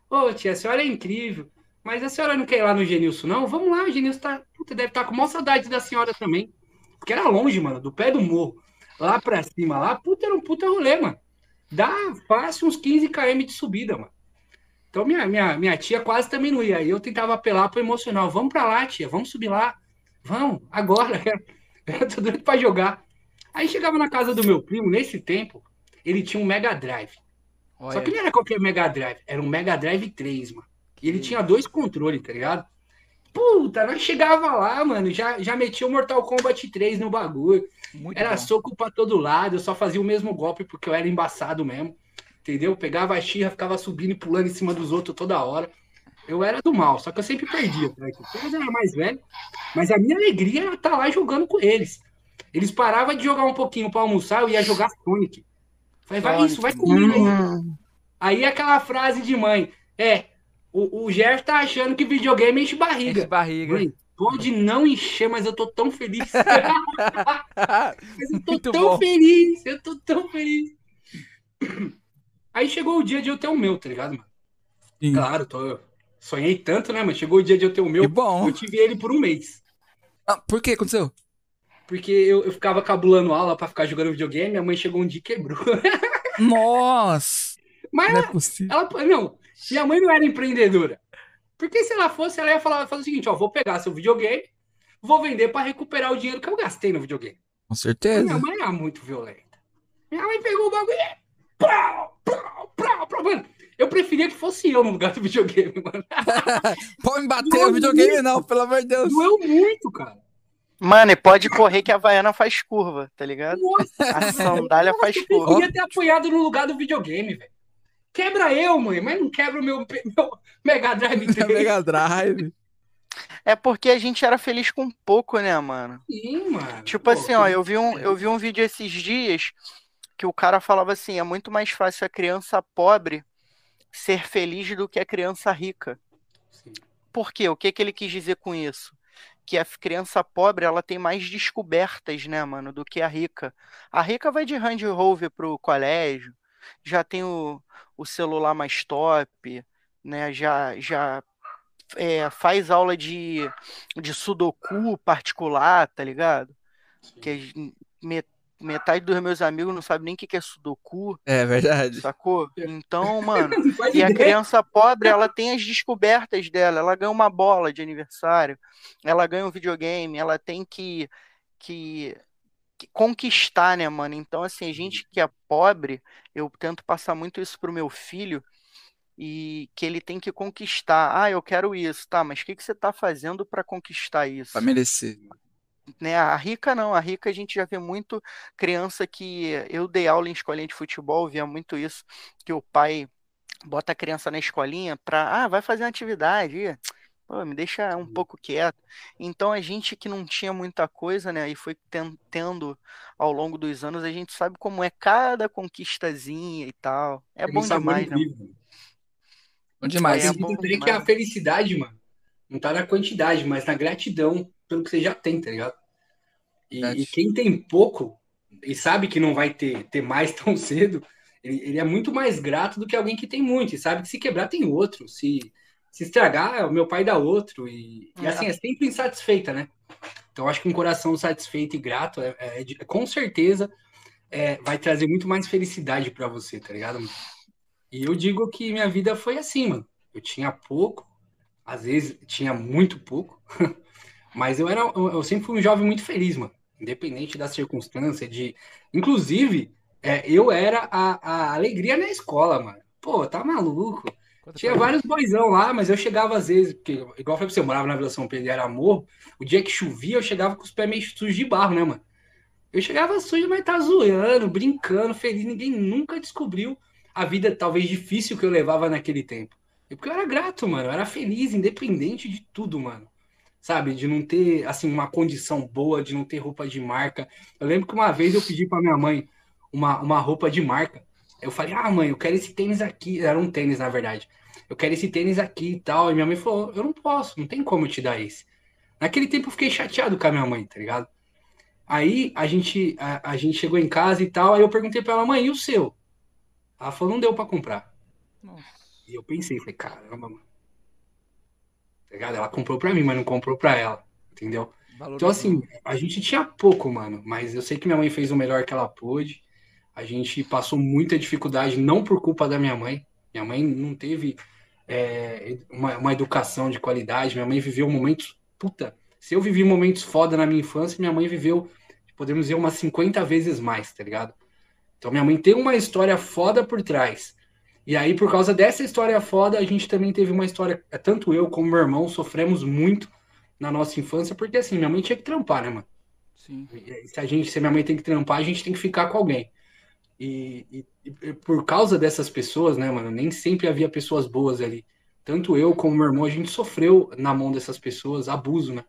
Ô, tia, a senhora é incrível. Mas a senhora não quer ir lá no Genilson, não? Vamos lá, o Genilson tá. Puta, deve estar tá com maior saudade da senhora também. Porque era longe, mano, do pé do morro lá pra cima, lá, puta, era um puta rolê, mano. Dá fácil uns 15 km de subida, mano. Então minha, minha, minha tia quase também não ia. Aí eu tentava apelar pro emocional. Vamos pra lá, tia, vamos subir lá. Vamos, agora. Eu tô doido pra jogar. Aí chegava na casa do meu primo, nesse tempo, ele tinha um Mega Drive. Olha. Só que não era qualquer Mega Drive, era um Mega Drive 3, mano. E ele tinha dois controles, tá ligado? Puta, nós chegava lá, mano, já, já metia o Mortal Kombat 3 no bagulho. Muito era bom. soco pra todo lado, eu só fazia o mesmo golpe porque eu era embaçado mesmo. Entendeu? Pegava a xirra, ficava subindo e pulando em cima dos outros toda hora. Eu era do mal, só que eu sempre perdia. Né? Eu era mais velho, mas a minha alegria era estar tá lá jogando com eles. Eles paravam de jogar um pouquinho para almoçar, eu ia jogar Sonic. Falei, vai isso, vai comigo aí. Hum. Aí aquela frase de mãe, é, o, o Gerson tá achando que videogame enche barriga. Enche barriga. Mãe, pode não encher, mas eu tô tão feliz. eu tô Muito tão bom. feliz, eu tô tão feliz. Aí chegou o dia de eu ter o meu, tá ligado, mano? Sim. Claro, tô, sonhei tanto, né, mano? Chegou o dia de eu ter o meu. Que bom. Eu tive ele por um mês. Ah, por que aconteceu? Porque eu, eu ficava cabulando aula pra ficar jogando videogame, minha mãe chegou um dia e quebrou. Nossa! Mas não é possível. Ela, não, minha mãe não era empreendedora. Porque se ela fosse, ela ia falar, fazer o seguinte: ó, vou pegar seu videogame, vou vender para recuperar o dinheiro que eu gastei no videogame. Com certeza. Minha mãe era muito violenta. Minha mãe pegou o bagulho e. Prau, prau, prau, prau. Mano, eu preferia que fosse eu no lugar do videogame, mano. pode me bater o videogame, muito. não, pelo amor de Deus. Doeu muito, cara. Mano, e pode correr que a Havaiana faz curva, tá ligado? Nossa, a sandália faz curva. Eu queria ter apoiado no lugar do videogame, velho. Quebra eu, mãe, mas não quebra o meu, meu Mega Drive 3. Mega Drive. É porque a gente era feliz com pouco, né, mano? Sim, mano. Tipo Pô, assim, ó, eu vi, um, eu vi um vídeo esses dias que o cara falava assim: é muito mais fácil a criança pobre ser feliz do que a criança rica. Sim. Por quê? O que, que ele quis dizer com isso? Que a criança pobre ela tem mais descobertas, né, mano, do que a rica. A rica vai de hand rover pro colégio, já tem o, o celular mais top, né? Já, já é, faz aula de, de sudoku particular, tá ligado? Sim. Que metade dos meus amigos não sabe nem o que é sudoku. É verdade. Sacou? Então, mano, e a criança pobre, ela tem as descobertas dela. Ela ganha uma bola de aniversário, ela ganha um videogame, ela tem que, que conquistar, né, mano? Então, assim, a gente que é pobre, eu tento passar muito isso pro meu filho e que ele tem que conquistar. Ah, eu quero isso, tá? Mas o que, que você tá fazendo para conquistar isso? Para merecer. Né, a rica não, a rica a gente já vê muito criança que eu dei aula em escolinha de futebol, via muito isso, que o pai bota a criança na escolinha para, ah, vai fazer uma atividade, Pô, me deixa um uhum. pouco quieto. Então a gente que não tinha muita coisa, né, e foi tendo ao longo dos anos, a gente sabe como é cada conquistazinha e tal. É bom demais, né? Bom demais. É bom demais. que a felicidade, mano, não tá na quantidade, mas na gratidão pelo que você já tem, tá ligado? E, e quem tem pouco e sabe que não vai ter, ter mais tão cedo, ele, ele, é muito mais grato do que alguém que tem muito, e sabe que se quebrar tem outro, se se estragar, o meu pai dá outro. E, e assim, é sempre insatisfeita, né? Então, acho que um coração satisfeito e grato, é, é, é com certeza, é, vai trazer muito mais felicidade para você, tá ligado? E eu digo que minha vida foi assim, mano. Eu tinha pouco, às vezes tinha muito pouco, mas eu era, eu sempre fui um jovem muito feliz, mano. Independente da circunstância, de. Inclusive, é, eu era a, a alegria na escola, mano. Pô, tá maluco? Tinha vários boizão lá, mas eu chegava às vezes, porque, igual eu falei pra você, eu morava na Vila São Pedro e era amor. O dia que chovia, eu chegava com os pés meio sujos de barro, né, mano? Eu chegava sujo, mas tá zoando, brincando, feliz. Ninguém nunca descobriu a vida talvez difícil que eu levava naquele tempo. E porque eu era grato, mano. Eu era feliz, independente de tudo, mano. Sabe? De não ter, assim, uma condição boa, de não ter roupa de marca. Eu lembro que uma vez eu pedi pra minha mãe uma, uma roupa de marca. Eu falei, ah, mãe, eu quero esse tênis aqui. Era um tênis, na verdade. Eu quero esse tênis aqui e tal. E minha mãe falou, eu não posso, não tem como eu te dar esse. Naquele tempo eu fiquei chateado com a minha mãe, tá ligado? Aí a gente, a, a gente chegou em casa e tal. Aí eu perguntei pra ela, mãe, e o seu? Ela falou, não deu pra comprar. Nossa. E eu pensei, falei, caramba, mano. Tá ligado? Ela comprou pra mim, mas não comprou pra ela. Entendeu? Valor então, assim, a gente tinha pouco, mano. Mas eu sei que minha mãe fez o melhor que ela pôde. A gente passou muita dificuldade, não por culpa da minha mãe. Minha mãe não teve é, uma, uma, educação de qualidade. Minha mãe viveu momentos. Puta, se eu vivi momentos foda na minha infância, minha mãe viveu, podemos dizer, umas 50 vezes mais, tá ligado? Então minha mãe tem uma história foda por trás. E aí, por causa dessa história foda, a gente também teve uma história. Tanto eu como meu irmão sofremos muito na nossa infância, porque assim, minha mãe tinha que trampar, né, mano? Sim. Se a gente, se minha mãe tem que trampar, a gente tem que ficar com alguém. E, e, e, por causa dessas pessoas, né, mano, nem sempre havia pessoas boas ali. Tanto eu como meu irmão, a gente sofreu na mão dessas pessoas abuso, né?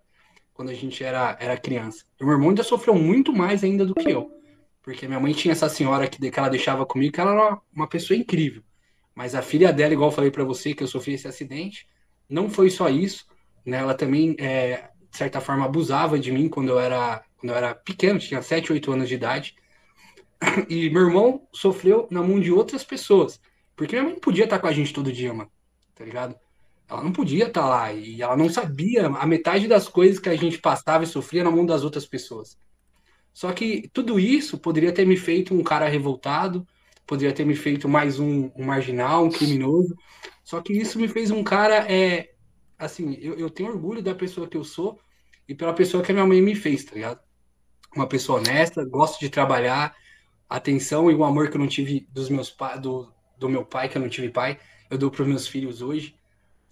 Quando a gente era, era criança. E meu irmão ainda sofreu muito mais ainda do que eu. Porque minha mãe tinha essa senhora que, que ela deixava comigo, que ela era uma pessoa incrível. Mas a filha dela, igual eu falei para você, que eu sofri esse acidente, não foi só isso. Né? Ela também, é, de certa forma, abusava de mim quando eu era, quando eu era pequeno, tinha 7, 8 anos de idade. E meu irmão sofreu na mão de outras pessoas. Porque minha mãe não podia estar com a gente todo dia, mano. Tá ligado? Ela não podia estar lá. E ela não sabia a metade das coisas que a gente passava e sofria na mão das outras pessoas. Só que tudo isso poderia ter me feito um cara revoltado, poderia ter me feito mais um, um marginal, um criminoso. Só que isso me fez um cara. É, assim, eu, eu tenho orgulho da pessoa que eu sou e pela pessoa que a minha mãe me fez, tá ligado? Uma pessoa honesta, gosto de trabalhar, atenção e o amor que eu não tive dos meus do, do meu pai, que eu não tive pai, eu dou para os meus filhos hoje,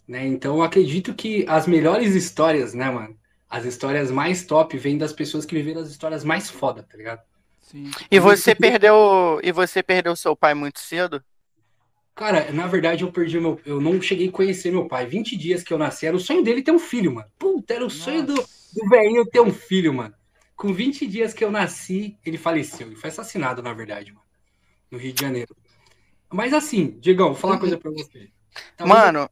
né? Então acredito que as melhores histórias, né, mano? As histórias mais top vêm das pessoas que viveram as histórias mais foda, tá ligado? Sim. E você perdeu e você perdeu seu pai muito cedo? Cara, na verdade eu perdi meu. Eu não cheguei a conhecer meu pai. 20 dias que eu nasci, era o sonho dele ter um filho, mano. Puta, era o Nossa. sonho do, do velhinho ter um filho, mano. Com 20 dias que eu nasci, ele faleceu. Ele foi assassinado, na verdade, mano. No Rio de Janeiro. Mas assim, Diegão, vou falar uma coisa pra você. Talvez mano,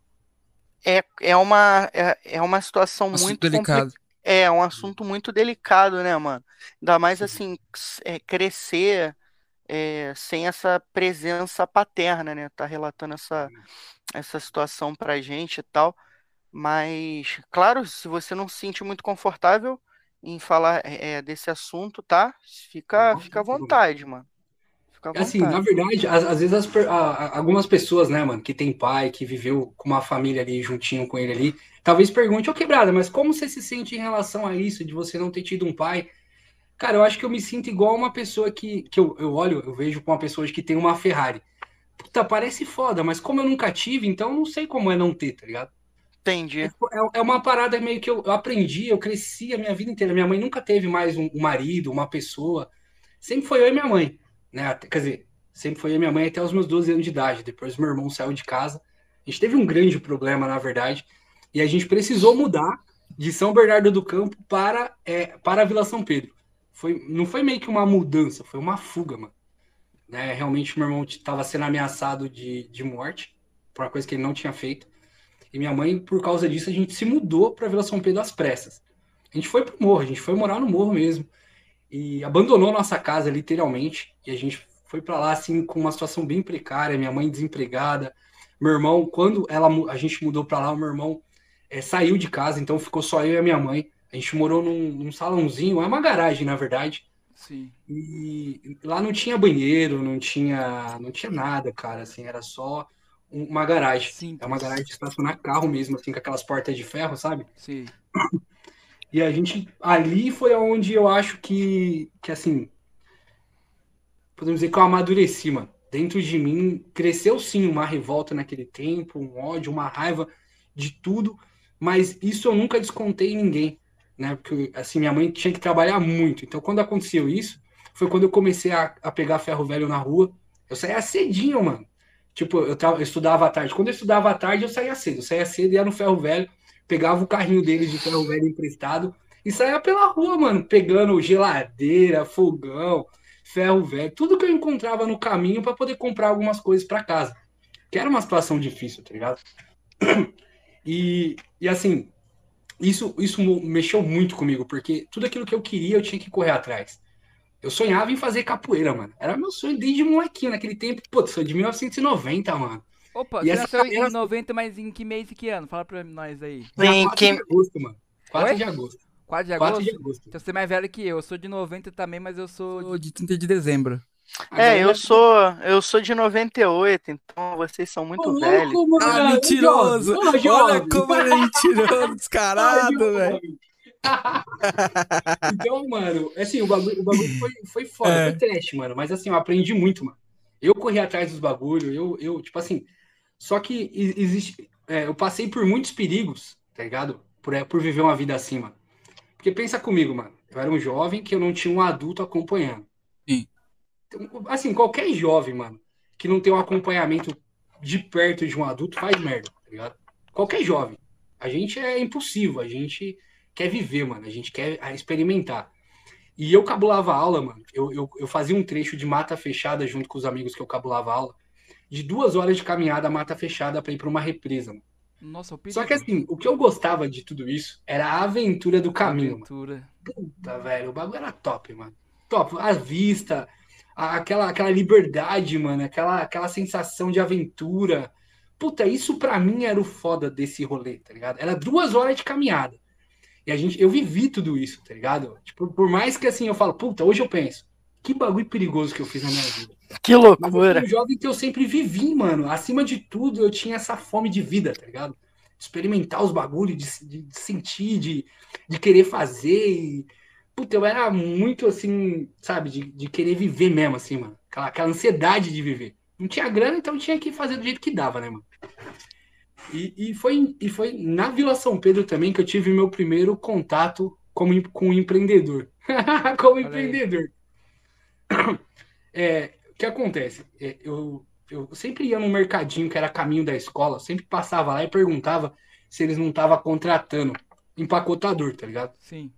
eu... é, é, uma, é, é uma situação assunto muito delicado. É, um assunto muito delicado, né, mano? Ainda mais assim, é, crescer é, sem essa presença paterna, né? Tá relatando essa, essa situação pra gente e tal. Mas, claro, se você não se sente muito confortável, em falar é, desse assunto, tá? Fica, fica à vontade, mano. À Assim, na verdade, às, às vezes as, a, algumas pessoas, né, mano, que tem pai, que viveu com uma família ali juntinho com ele ali, talvez pergunte, ô quebrada, mas como você se sente em relação a isso, de você não ter tido um pai? Cara, eu acho que eu me sinto igual uma pessoa que, que eu, eu olho, eu vejo com uma pessoa que tem uma Ferrari. Puta, parece foda, mas como eu nunca tive, então eu não sei como é não ter, tá ligado? Entendi. É, é, uma parada meio que eu, eu, aprendi, eu cresci a minha vida inteira. Minha mãe nunca teve mais um, um, marido, uma pessoa. Sempre foi eu e minha mãe. Né? Quer dizer, sempre foi e minha mãe até os meus 12 anos de idade. Depois meu irmão saiu de casa. A gente teve um grande problema, na verdade. E a gente precisou mudar de São Bernardo do Campo para, é, para a Vila São Pedro. Foi, não foi meio que uma mudança, foi uma fuga, mano. Né? Realmente meu irmão estava sendo ameaçado de, de morte por uma coisa que ele não tinha feito. E minha mãe, por causa disso, a gente se mudou para Vila São Pedro às pressas. A gente foi pro morro, a gente foi morar no morro mesmo. E abandonou nossa casa, literalmente. E a gente foi para lá, assim, com uma situação bem precária. Minha mãe desempregada. Meu irmão, quando ela, a gente mudou para lá, o meu irmão é, saiu de casa, então ficou só eu e a minha mãe. A gente morou num, num salãozinho, é uma garagem, na verdade. Sim. E lá não tinha banheiro, não tinha, não tinha nada, cara, assim, era só uma garagem. Sim. É uma garagem de estacionar carro mesmo, assim, com aquelas portas de ferro, sabe? Sim. E a gente, ali foi onde eu acho que, que assim, podemos dizer que eu amadureci, mano. Dentro de mim cresceu sim uma revolta naquele tempo, um ódio, uma raiva de tudo, mas isso eu nunca descontei em ninguém, né? Porque assim, minha mãe tinha que trabalhar muito. Então, quando aconteceu isso, foi quando eu comecei a, a pegar ferro velho na rua. Eu saía cedinho, mano. Tipo, eu, tava, eu estudava à tarde. Quando eu estudava à tarde, eu saía cedo. Eu saía cedo e ia no ferro velho, pegava o carrinho deles de ferro velho emprestado e saía pela rua, mano, pegando geladeira, fogão, ferro velho, tudo que eu encontrava no caminho para poder comprar algumas coisas para casa. Que era uma situação difícil, tá ligado? E, e assim, isso, isso mexeu muito comigo, porque tudo aquilo que eu queria eu tinha que correr atrás. Eu sonhava em fazer capoeira, mano. Era meu sonho desde molequinho, naquele tempo. Pô, sou de 1990, mano. Opa, E você essa nasceu em 90, mas em que mês e que ano? Fala pra nós aí. Em 4 que- de agosto, mano. 4 Oi? de agosto. 4 de 4 agosto? de agosto. Então você é mais velho que eu. Eu sou de 90 também, mas eu sou de 30 de dezembro. É, eu sou, eu sou de 98, então vocês são muito Ô, louco, velhos. mano. Ah, mentiroso! Ô, Olha como ele é mentiroso, descarado, velho. então, mano, assim, o bagulho, o bagulho foi, foi foda, É. foi trash, mano. Mas assim, eu aprendi muito, mano. Eu corri atrás dos bagulhos, eu, eu, tipo assim. Só que existe. é, eu passei por muitos perigos, tá ligado? Por, é, por viver uma vida assim, mano. Porque pensa comigo, mano. Eu era um jovem que eu não tinha um adulto acompanhando. Sim. Então, assim, qualquer jovem, mano, que não tem um acompanhamento de perto de um adulto faz merda, tá ligado? Qualquer jovem. A gente é impulsivo, a gente quer viver, mano. A gente quer ah, experimentar. E eu cabulava aula, mano. Eu, eu, eu fazia um trecho de mata fechada junto com os amigos que eu cabulava aula. De duas horas de caminhada mata fechada pra ir pra uma represa, mano. Nossa. Só que assim, o que eu gostava de tudo isso era a aventura do caminho, mano. Aventura. Puta, velho, o bagulho era top, mano. Top. A vista, a- aquela, aquela liberdade, mano, aquela, aquela sensação de aventura. Puta, isso pra mim era o foda desse rolê, tá ligado? Era duas horas de caminhada. E a gente, eu vivi tudo isso, tá ligado? Tipo, por mais que assim eu falo, puta, hoje eu penso, que bagulho perigoso que eu fiz na minha vida. Que loucura. um jovem que eu sempre vivi, mano. Acima de tudo, eu tinha essa fome de vida, tá ligado? Experimentar os bagulhos, de, de- de sentir, de, de querer fazer. E... Puta, eu era muito assim, sabe, de, de querer viver mesmo, assim, mano. Aquela, aquela ansiedade de viver. Não tinha grana, então tinha que fazer do jeito que dava, né, mano? E, e, foi, e foi na Vila São Pedro também que eu tive meu primeiro contato como, com um empreendedor. como aí. empreendedor. É, que acontece? É, eu, eu sempre ia num mercadinho que era caminho da escola, sempre passava lá e perguntava se eles não estavam contratando empacotador, tá ligado? Sim.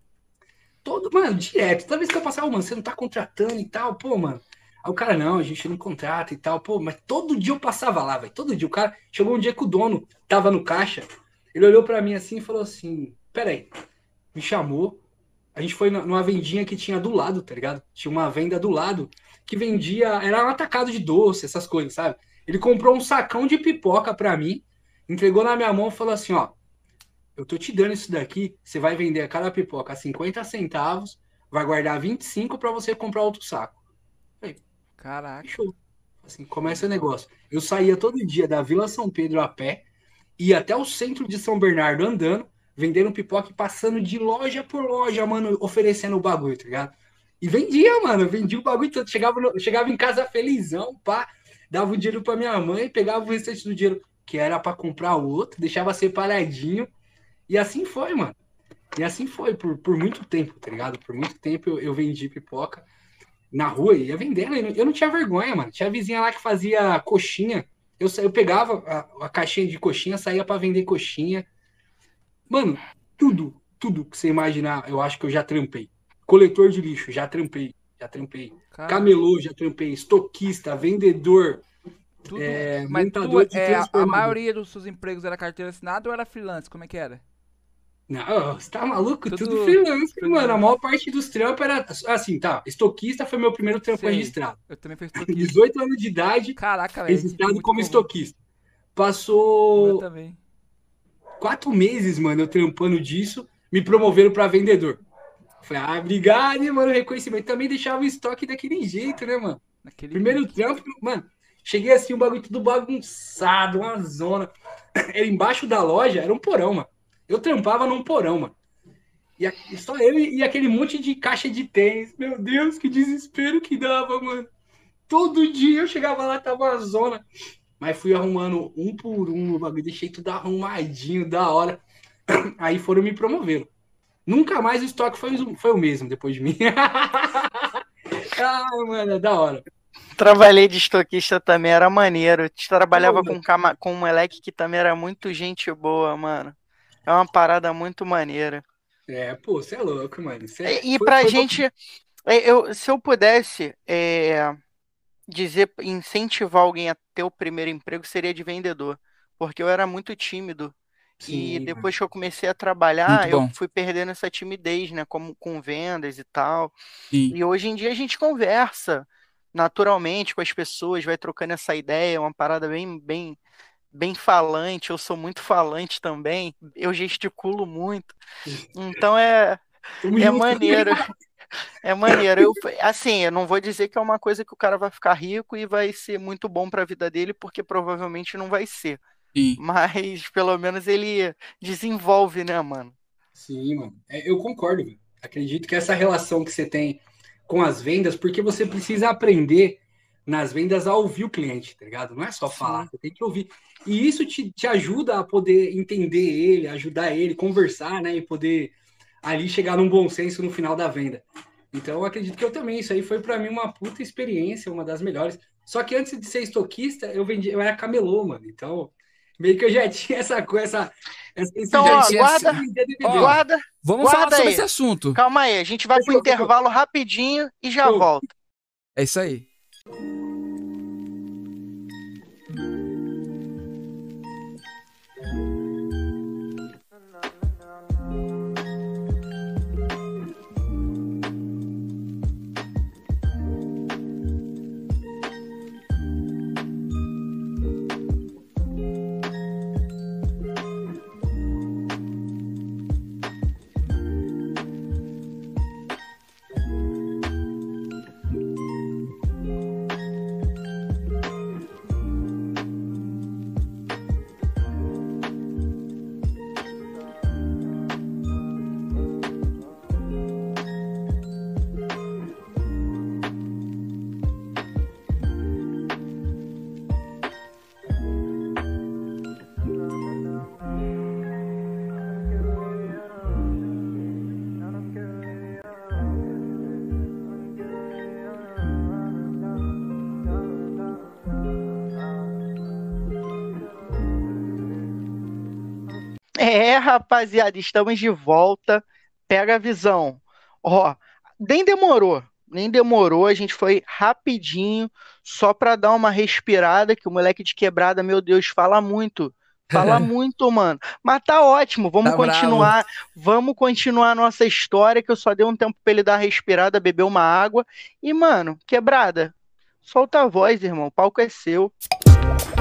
Todo, mano, direto. Toda vez que eu passava, mano, você não tá contratando e tal, pô, mano. Aí o cara, não, a gente não contrata e tal, pô, mas todo dia eu passava lá, velho. Todo dia. O cara chegou um dia que o dono tava no caixa, ele olhou pra mim assim e falou assim: peraí, me chamou. A gente foi numa vendinha que tinha do lado, tá ligado? Tinha uma venda do lado que vendia, era um atacado de doce, essas coisas, sabe? Ele comprou um sacão de pipoca pra mim, entregou na minha mão e falou assim: ó, eu tô te dando isso daqui, você vai vender a cada pipoca a 50 centavos, vai guardar 25 para você comprar outro saco. Caraca. Fechou. Assim, começa o negócio. Eu saía todo dia da Vila São Pedro a pé, ia até o centro de São Bernardo andando, vendendo pipoca e passando de loja por loja, mano, oferecendo o bagulho, tá ligado? E vendia, mano, vendia o bagulho todo. Chegava, no- chegava em casa felizão, pá, dava o dinheiro pra minha mãe, pegava o restante do dinheiro que era pra comprar outro, deixava separadinho. E assim foi, mano. E assim foi por, por muito tempo, tá ligado? Por muito tempo eu, eu vendi pipoca na rua ia vendendo. Eu não tinha vergonha, mano. Tinha vizinha lá que fazia coxinha. Eu, eu pegava a, a caixinha de coxinha, saía pra vender coxinha. Mano, tudo, tudo que você imaginar, eu acho que eu já trampei. Coletor de lixo, já trampei. Já trampei. Cara, Camelô, já trampei. Estoquista, vendedor. tudo... é, Mas montador tu, é, a- maioria dos seus empregos era carteira assinada ou era freelance? Como é que era? Não, você tá maluco? Tudo Tudo, freelance, freelance. mano. A maior parte dos trampos era. Assim, tá. Estoquista foi meu primeiro trampo Sei. registrado. Eu também fiz estoquista. 18 anos de idade, Caraca, velho. registrado como estoquista. Eu Passou também. quatro meses, mano, eu trampando disso, me promoveram pra vendedor. Falei, ah, obrigado, hein, mano, reconhecimento. Também deixava o estoque daquele jeito, né, mano? Naquele Primeiro jeito. trampo, mano, cheguei assim, o bagulho tudo bagunçado, uma zona. Era embaixo da loja, era um porão, mano. Eu trampava num porão, mano. E, a, só eu e, e aquele monte de caixa de tênis. Meu Deus, que desespero que dava, mano. Todo dia eu chegava lá, tava uma zona. Mas fui arrumando um por um o bagulho, deixei tudo arrumadinho, da hora. Aí foram me promovendo. Nunca mais o estoque foi, foi o mesmo depois de mim. ah, mano, é da hora. Trabalhei de estoquista também, era maneiro. Trabalhava com, com um moleque que também era muito gente boa, mano. É uma parada muito maneira. É, pô, você é louco, mano. Cê. E, e pra foi gente, é, eu, se eu pudesse é, dizer, incentivar alguém a ter o primeiro emprego, seria de vendedor. Porque eu era muito tímido. Sim, e depois que eu comecei a trabalhar, eu fui perdendo essa timidez, né? Como com vendas e tal. Sim. E hoje em dia a gente conversa naturalmente com as pessoas, vai trocando essa ideia, é uma parada bem, bem, bem falante, eu sou muito falante também, eu gesticulo muito. Então é, é maneiro. É maneiro. Eu, assim, eu não vou dizer que é uma coisa que o cara vai ficar rico e vai ser muito bom para a vida dele, porque provavelmente não vai ser. Sim. Mas pelo menos ele desenvolve, né, mano? Sim, mano. É, eu concordo. Acredito que essa relação que você tem com as vendas, porque você precisa aprender nas vendas a ouvir o cliente, tá ligado? Não é só falar, Sim. você tem que ouvir. E isso te, te ajuda a poder entender ele, ajudar ele, conversar, né? E poder ali chegar num bom senso no final da venda. Então, eu acredito que eu também. Isso aí foi para mim uma puta experiência, uma das melhores. Só que antes de ser estoquista, eu vendi, eu era camelô, mano. Então, meio que eu já tinha essa coisa. Então, ó, guarda, ó, guarda. Vamos guarda falar sobre aí. esse assunto. Calma aí, a gente vai Deixa pro intervalo rapidinho e já volta. É isso aí. Rapaziada, estamos de volta. Pega a visão. Ó, nem demorou, nem demorou, a gente foi rapidinho, só para dar uma respirada, que o moleque de quebrada, meu Deus, fala muito. Fala muito, mano. Mas tá ótimo, vamos tá continuar. Bravo. Vamos continuar a nossa história, que eu só dei um tempo pra ele dar uma respirada, beber uma água. E, mano, quebrada, solta a voz, irmão. O palco é seu.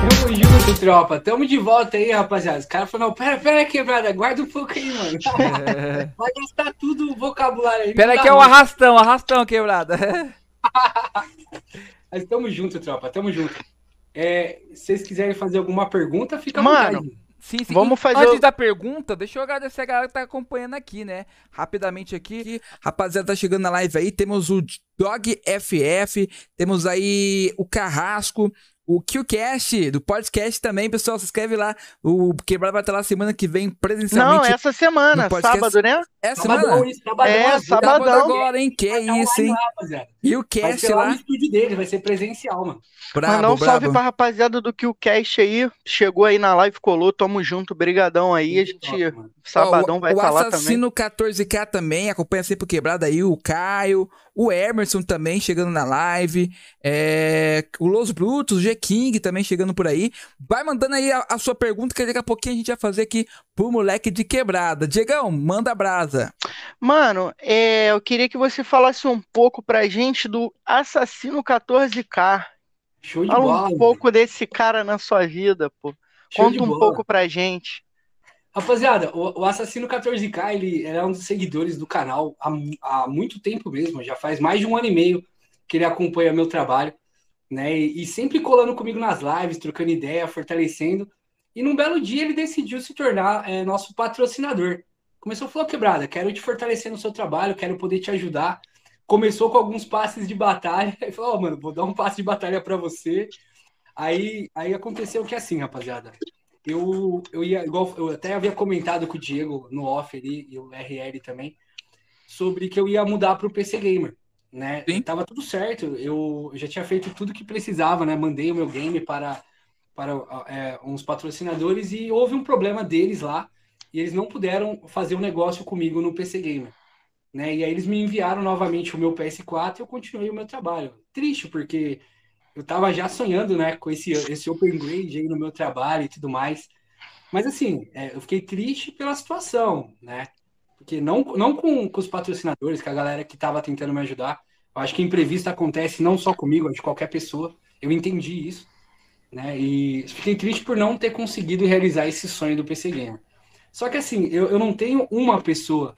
Tamo junto, tropa. Tamo de volta aí, rapaziada. Os caras falaram, pera, pera, quebrada, guarda um pouco aí, mano. Vai gastar tudo o vocabulário aí. Pera que é o arrastão, arrastão, quebrada. Mas tamo junto, tropa, tamo junto. É, se vocês quiserem fazer alguma pergunta, fica Mano, Sim, sim. Vamos fazer. Antes o... da pergunta, deixa eu agradecer a galera que tá acompanhando aqui, né? Rapidamente aqui. Rapaziada, tá chegando na live aí. Temos o Dog FF, temos aí o Carrasco, o QCast do podcast também, pessoal. Se inscreve lá. O Quebrado vai estar lá semana que vem presencialmente. Não, essa semana, sábado, né? É semana? Sabadão, sabadão, é, sabadão. agora, hein? Que é isso, hein? E o cast lá. no estúdio dele, vai ser presencial, mano. Brabo, Mandar um brabo. salve pra rapaziada do QCast aí. Chegou aí na live, colou, tamo junto, brigadão aí. A gente, sabadão, vai estar lá também. O Assassino 14K também, acompanha sempre o Quebrado aí. O Caio, o Emerson também chegando na live. É... O Los Brutos, o G-King também chegando por aí. Vai mandando aí a, a, sua pergunta, que daqui a pouquinho a gente vai fazer aqui pro moleque de quebrada. Diegão, manda brasa. Mano, é, eu queria que você falasse um pouco pra gente do Assassino 14K. Show de Fala bola. um pouco desse cara na sua vida, pô. Show Conta um bola. pouco pra gente. Rapaziada, o, o Assassino 14K, ele, ele é um dos seguidores do canal há, há, muito tempo mesmo, já faz mais de um ano e meio que ele acompanha meu trabalho, né? E, e sempre colando comigo nas lives, trocando ideia, fortalecendo. E num belo dia ele decidiu se tornar é, nosso patrocinador. Começou a falar, quebrada, quero te fortalecer no seu trabalho, quero poder te ajudar. Começou com alguns passes de batalha, e falou, oh, mano, vou dar um passe de batalha para você. Aí, aí aconteceu que é assim, rapaziada eu, eu ia, igual eu até havia comentado com o Diego no off ali, e o RL também, sobre que eu ia mudar para o PC Gamer, né? Sim. Tava tudo certo, eu já tinha feito tudo que precisava, né? Mandei o meu game para, para é, uns patrocinadores e houve um problema deles lá, e eles não puderam fazer o um negócio comigo no PC Gamer. Né? E aí eles me enviaram novamente o meu PS4 e eu continuei o meu trabalho. Triste, porque eu tava já sonhando, né, com esse, esse open grade aí no meu trabalho e tudo mais. Mas assim, é, eu fiquei triste pela situação, né? Porque não, não com, com os patrocinadores, com a galera que tava tentando me ajudar. Eu acho que imprevisto acontece não só comigo, de qualquer pessoa. Eu entendi isso, né? E fiquei triste por não ter conseguido realizar esse sonho do PC Gamer. Só que assim, eu, eu não tenho uma pessoa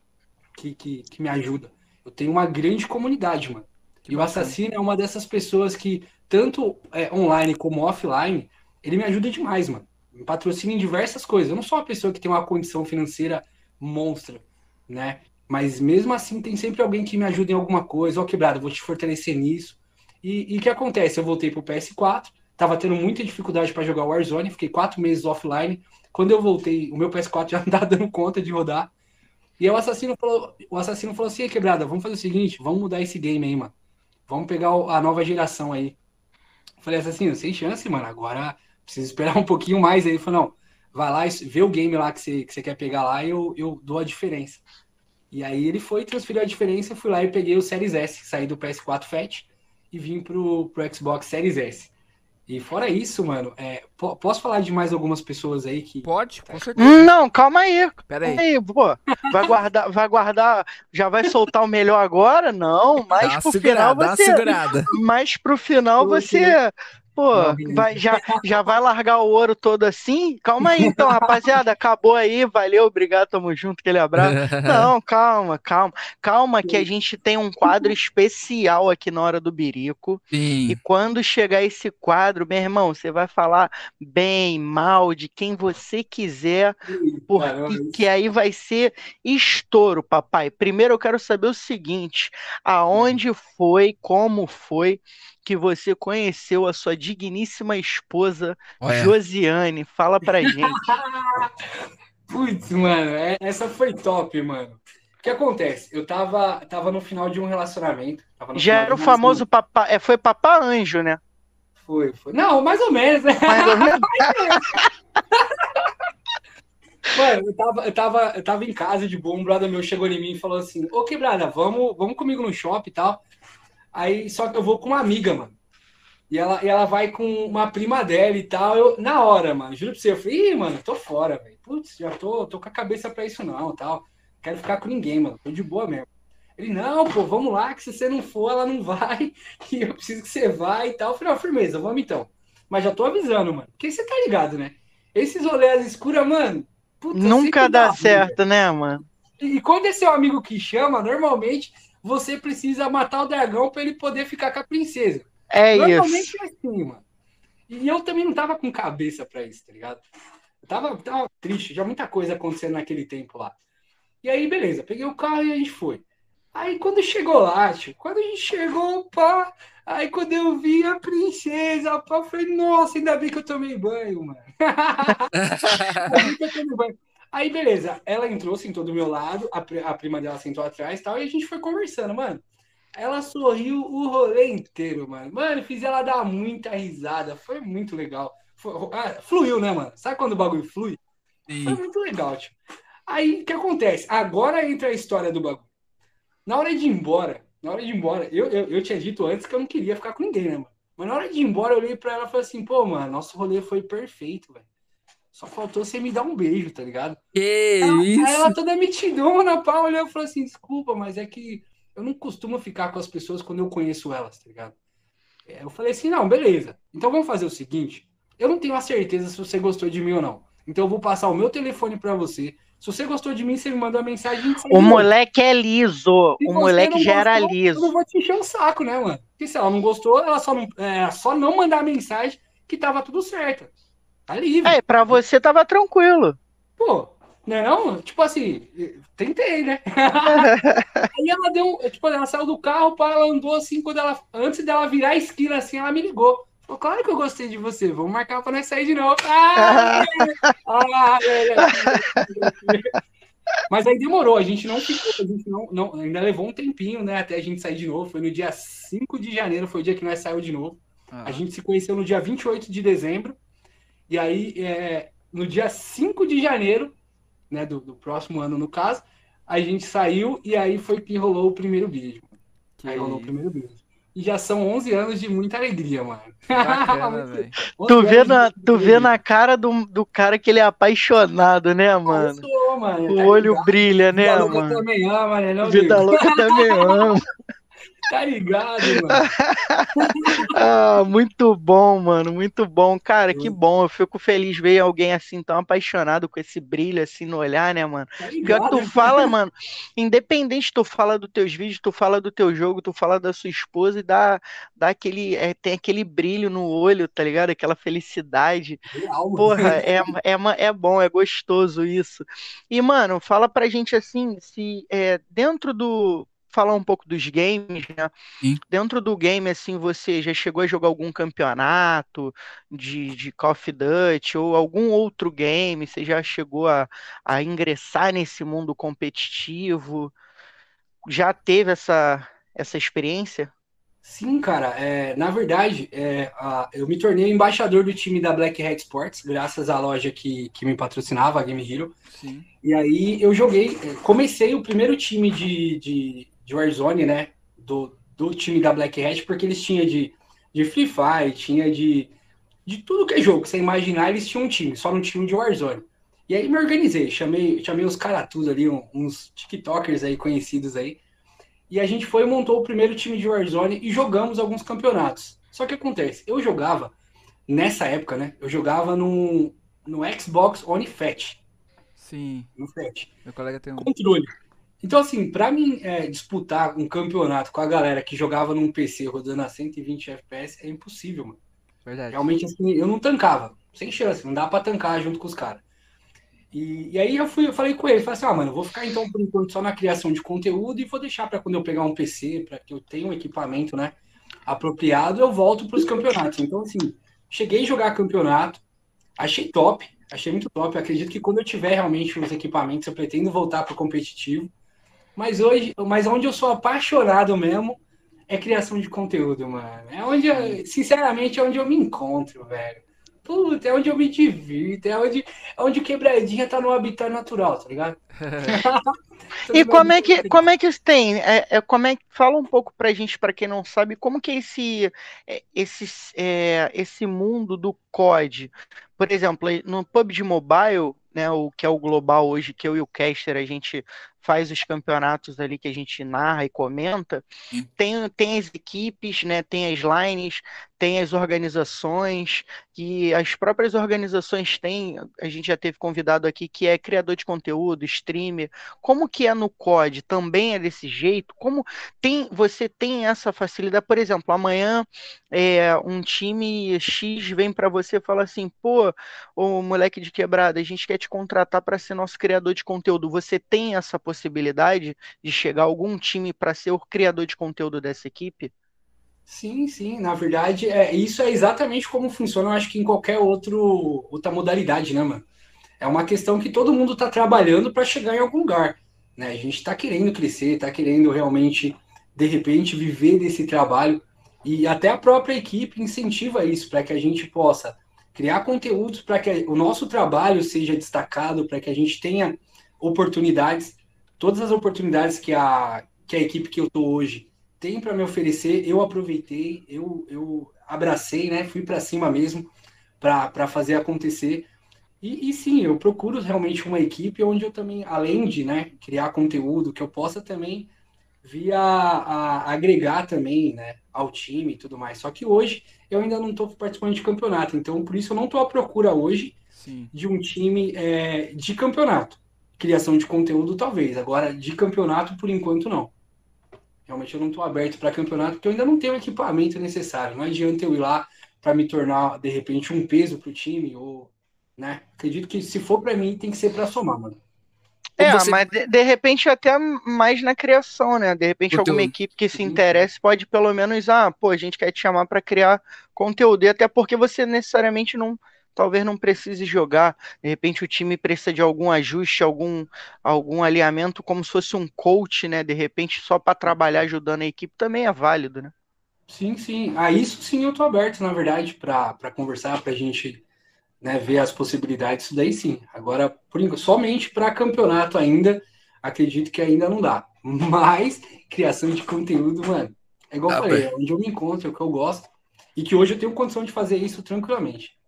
que, que, que me ajuda. Eu tenho uma grande comunidade, mano. Que e bacana. o Assassino é uma dessas pessoas que tanto é, online como offline, ele me ajuda demais, mano. Me patrocina em diversas coisas. Eu não sou uma pessoa que tem uma condição financeira monstra, né? Mas mesmo assim, tem sempre alguém que me ajuda em alguma coisa. Ó, oh, quebrado, vou te fortalecer nisso. E o que acontece? Eu voltei pro PS4, tava tendo muita dificuldade para jogar Warzone, fiquei quatro meses offline. Quando eu voltei, o meu PS4 já não tava dando conta de rodar. E o assassino falou, o assassino falou assim: quebrada, vamos fazer o seguinte, vamos mudar esse game aí, mano. Vamos pegar a nova geração aí. Falei assim, sem chance, mano. Agora precisa esperar um pouquinho mais. Aí ele falou, não, vai lá, vê o game lá que você, que você quer pegar lá e eu, eu dou a diferença. E aí ele foi, transferiu a diferença, fui lá e peguei o Series S, saí do PS4 Fat e vim pro, pro Xbox Series S. E fora isso, mano, é, posso falar de mais algumas pessoas aí que. Pode, com certeza. Hum, não, calma aí. Pera aí. aí. pô. Vai guardar, vai guardar, já vai soltar o melhor agora? Não, mas pro final você. Mas pro final você Pô, vai, já, já vai largar o ouro todo assim? Calma aí, então, rapaziada. Acabou aí, valeu, obrigado, tamo junto, aquele abraço. Não, calma, calma. Calma, que a gente tem um quadro especial aqui na hora do Birico. Sim. E quando chegar esse quadro, meu irmão, você vai falar bem, mal, de quem você quiser, porque aí vai ser estouro, papai. Primeiro eu quero saber o seguinte: aonde foi, como foi que você conheceu a sua digníssima esposa, Olha. Josiane. Fala pra gente. Putz, mano, é, essa foi top, mano. O que acontece? Eu tava, tava no final de um relacionamento. Já era o famoso papá. É, foi papá anjo, né? Foi, foi. Não, mais ou menos, né? Mais ou menos. Mano, eu tava, eu, tava, eu tava em casa de boa, um brother meu chegou em mim e falou assim: Ô quebrada, vamos, vamos comigo no shopping e tal. Aí só que eu vou com uma amiga, mano. E ela, e ela vai com uma prima dela e tal. Eu, na hora, mano, juro pra você, eu falei, ih, mano, tô fora, velho. Putz, já tô, tô com a cabeça pra isso não, tal. Quero ficar com ninguém, mano. Tô de boa mesmo. Ele, não, pô, vamos lá, que se você não for, ela não vai. E eu preciso que você vá e tal. Eu falei, ó, firmeza, vamos então. Mas já tô avisando, mano. Porque você tá ligado, né? Esses rolês escuras, mano. Nunca dá, dá certo, né, mano? E, e quando é seu amigo que chama, normalmente você precisa matar o dragão para ele poder ficar com a princesa. É Normalmente isso. é assim, mano. E eu também não tava com cabeça para isso, tá ligado? Eu tava, tava triste, já muita coisa acontecendo naquele tempo lá. E aí, beleza, peguei o carro e a gente foi. Aí quando chegou lá, tio, quando a gente chegou, pá, aí quando eu vi a princesa, pá, eu falei, nossa, ainda bem que eu tomei banho, mano. ainda bem que eu tomei banho. Aí, beleza, ela entrou, sentou do meu lado, a, a prima dela sentou atrás e tal, e a gente foi conversando, mano. Ela sorriu o rolê inteiro, mano. Mano, fiz ela dar muita risada, foi muito legal. Foi, ah, fluiu, né, mano? Sabe quando o bagulho flui? Sim. Foi muito legal, tipo. Aí, o que acontece? Agora entra a história do bagulho. Na hora de ir embora, na hora de ir embora, eu, eu, eu tinha dito antes que eu não queria ficar com ninguém, né, mano? Mas na hora de ir embora, eu olhei pra ela e falei assim, pô, mano, nosso rolê foi perfeito, velho. Só faltou você me dar um beijo, tá ligado? Que ela, isso? Aí ela toda metidona, pá, olhou e falou assim: desculpa, mas é que eu não costumo ficar com as pessoas quando eu conheço elas, tá ligado? É, eu falei assim: não, beleza. Então vamos fazer o seguinte: eu não tenho a certeza se você gostou de mim ou não. Então eu vou passar o meu telefone para você. Se você gostou de mim, você me manda uma mensagem. O moleque é liso. o moleque já era liso. Eu não vou te encher um saco, né, mano? Porque se ela não gostou, ela só não, é, só não mandar a mensagem que tava tudo certo. Tá livre. É, pra você tava tranquilo. Pô, não é não? Tipo assim, tentei, né? Aí ela deu, tipo, ela saiu do carro, ela andou assim, quando ela, antes dela virar a esquina assim, ela me ligou. Falou, claro que eu gostei de você, vamos marcar pra nós sair de novo. Ah, ah, é, é. Mas aí demorou, a gente não ficou, a gente não, não, ainda levou um tempinho, né, até a gente sair de novo. Foi no dia 5 de janeiro, foi o dia que nós saímos de novo. Ah. A gente se conheceu no dia 28 de dezembro. E aí, é, no dia 5 de janeiro, né, do, do, próximo ano, no caso, a gente saiu e aí foi que rolou o primeiro beijo. Que aí rolou o primeiro beijo. E já são 11 anos de muita alegria, mano. Bacana, tu vê, na, tu vê na cara do, do cara que ele é apaixonado, né, mano? Sou, mano o tá olho ligado? brilha, né, Vida mano? Vida louca também ama, né? Vida louca também ama. Tá ligado, mano? ah, muito bom, mano, muito bom. Cara, que bom. Eu fico feliz ver alguém assim tão apaixonado com esse brilho assim no olhar, né, mano? Tá ligado, Pior que tu fala, mano, independente tu fala dos teus vídeos, tu fala do teu jogo, tu fala da sua esposa e dá, dá aquele, é, tem aquele brilho no olho, tá ligado? Aquela felicidade. Real, Porra, é, é, é bom, é gostoso isso. E, mano, fala pra gente assim, se é, dentro do falar um pouco dos games, né? Sim. Dentro do game, assim, você já chegou a jogar algum campeonato de, de Call of Duty ou algum outro game? Você já chegou a, a ingressar nesse mundo competitivo? Já teve essa, essa experiência? Sim, cara. É, na verdade, é, a, eu me tornei embaixador do time da Black Hat Sports, graças à loja que, que me patrocinava, a Game Hero. Sim. E aí eu joguei, comecei o primeiro time de, de de Warzone, né? Do, do time da Black Hat, porque eles tinham de, de Free Fire, tinha de, de tudo que é jogo, que você imaginar, eles tinham um time, só não tinham de Warzone. E aí me organizei, chamei, chamei os caras tudo ali, uns TikTokers aí conhecidos aí. E a gente foi e montou o primeiro time de Warzone e jogamos alguns campeonatos. Só que acontece, eu jogava, nessa época, né? Eu jogava no, no Xbox One Fat. Sim. No Fat. Meu colega tem um. Controle. Então, assim, para mim é, disputar um campeonato com a galera que jogava num PC rodando a 120 FPS é impossível, mano. Verdade. Realmente, assim, eu não tancava. Sem chance, não dá pra tancar junto com os caras. E, e, aí eu fui, eu falei com ele, falei assim, ah, mano, vou ficar então por enquanto só na criação de conteúdo e vou deixar para quando eu pegar um PC, para que eu tenha um equipamento, né, apropriado, eu volto para os campeonatos. Então, assim, cheguei a jogar campeonato, achei top, achei muito top. acredito que quando eu tiver realmente os equipamentos, eu pretendo voltar para o competitivo. Mas hoje, mas onde eu sou apaixonado mesmo é criação de conteúdo, mano. É onde, eu, sinceramente, é onde eu me encontro, velho. Puta, é onde eu me divirto, é onde, é onde quebradinha tá no habitat natural, tá ligado? e como é que como é que isso tem? É, é, como é fala um pouco pra gente, para quem não sabe, como que é esse é, esse é, esse mundo do COD? Por exemplo, no PUBG Mobile, né, o que é o global hoje, que eu e o Caster a gente faz os campeonatos ali que a gente narra e comenta, tem, tem as equipes, né, tem as lines, tem as organizações, que as próprias organizações têm, a gente já teve convidado aqui que é criador de conteúdo, streamer. Como que é no COD? Também é desse jeito? Como tem você tem essa facilidade? Por exemplo, amanhã é, um time X vem para você e fala assim: pô, o moleque de quebrada, a gente quer te contratar para ser nosso criador de conteúdo. Você tem essa possibilidade de chegar algum time para ser o criador de conteúdo dessa equipe? Sim, sim. Na verdade, é, isso é exatamente como funciona, eu acho que em qualquer outro, outra modalidade, né, mano? É uma questão que todo mundo está trabalhando para chegar em algum lugar. Né? A gente está querendo crescer, está querendo realmente, de repente, viver desse trabalho. E até a própria equipe incentiva isso, para que a gente possa criar conteúdos para que o nosso trabalho seja destacado, para que a gente tenha oportunidades, todas as oportunidades que a, que a equipe que eu estou hoje tem para me oferecer, eu aproveitei, eu, eu abracei, né? Fui para cima mesmo para fazer acontecer. E, e, sim, eu procuro realmente uma equipe onde eu também, além de né, criar conteúdo, que eu possa também vir a, a agregar também né, ao time e tudo mais. Só que hoje eu ainda não estou participando de campeonato, então por isso eu não estou à procura hoje Sim. de um time é, de campeonato. Criação de conteúdo, talvez. Agora, de campeonato, por enquanto, não. Realmente eu não estou aberto para campeonato, porque eu ainda não tenho o equipamento necessário. Não adianta eu ir lá para me tornar, de repente, um peso para o time. Ou, né? Acredito que se for para mim, tem que ser para somar, mano. É, você... mas de, de, repente até mais na criação, né? De repente alguma equipe que se interesse pode pelo menos, ah, pô, a gente quer te chamar para criar conteúdo, e até porque você necessariamente não, talvez não precise jogar, de repente o time precisa de algum ajuste, algum, algum alinhamento, como se fosse um coach, né? De repente só para trabalhar ajudando a equipe também é válido, né? Sim, sim. A ah, isso sim eu tô aberto, na verdade, para conversar, para a gente né, ver as possibilidades, isso daí sim. Agora, por, somente para campeonato ainda, acredito que ainda não dá. Mas, criação de conteúdo, mano, é igual eu falei, é onde eu me encontro, é o que eu gosto, e que hoje eu tenho condição de fazer isso tranquilamente.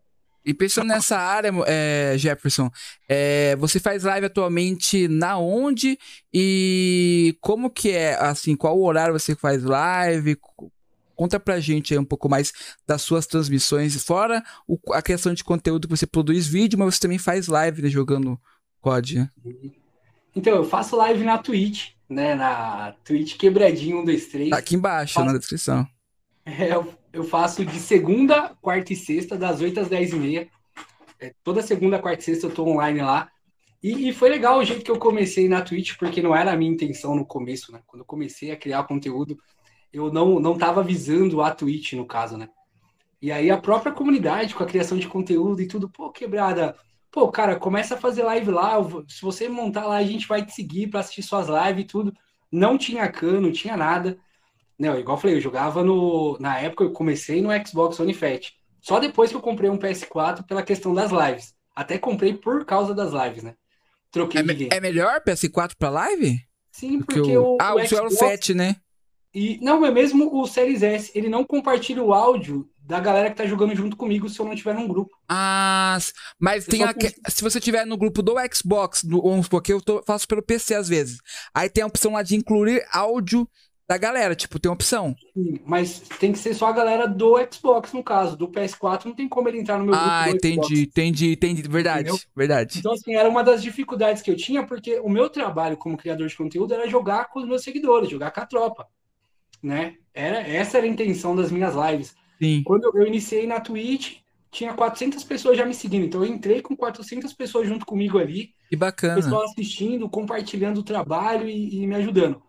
E pensando nessa área, é, Jefferson, é, você faz live atualmente na onde e como que é, assim, qual o horário você faz live? Conta pra gente aí um pouco mais das suas transmissões, fora o, a questão de conteúdo que você produz vídeo, mas você também faz live né, jogando COD. Né? Então, eu faço live na Twitch, né? Na Twitch Quebradinho 1, 2, 3. Tá aqui embaixo, faço... na descrição. É, eu, eu, faço de segunda, quarta e sexta, das 8 às 10 e meia. É, toda segunda, quarta e sexta eu tô online lá. E, e, foi legal o jeito que eu comecei na Twitch, porque não era a minha intenção no começo, né? Quando eu comecei a criar conteúdo, eu não não estava visando a Twitch, no caso, né? E aí a própria comunidade, com a criação de conteúdo e tudo, pô, quebrada, pô, cara, começa a fazer live lá, se você montar lá, a gente vai te seguir para assistir suas lives e tudo. Não tinha cano, não tinha nada. Não, igual eu falei, eu jogava no. Na época eu comecei no Xbox One Fat. Só depois que eu comprei um PS4 pela questão das lives. Até comprei por causa das lives, né? Troquei é. É melhor PS4 pra live? Sim, porque, porque o. Ah, o, o Xbox... Fat, né? E não, é mesmo o Series S, ele não compartilha o áudio da galera que tá jogando junto comigo se eu não tiver num grupo. Ah, mas eu tem a, se você tiver no grupo do Xbox, no, vamos supor que eu tô, faço pelo PC às vezes. Aí tem a opção lá de incluir áudio da galera, tipo, tem opção. Sim, mas tem que ser só a galera do Xbox, no caso. Do PS4 não tem como ele entrar no meu grupo. Ah, entendi, Xbox. entendi, entendi. Verdade, Entendeu? verdade. Então, assim, era uma das dificuldades que eu tinha, porque o meu trabalho como criador de conteúdo era jogar com os meus seguidores, jogar com a tropa né? Era, essa era a intenção das minhas lives. Sim. Quando eu iniciei na Twitch, tinha 400 pessoas já me seguindo. Então eu entrei com 400 pessoas junto comigo ali. Que bacana. Pessoal assistindo, compartilhando o trabalho e, e me ajudando.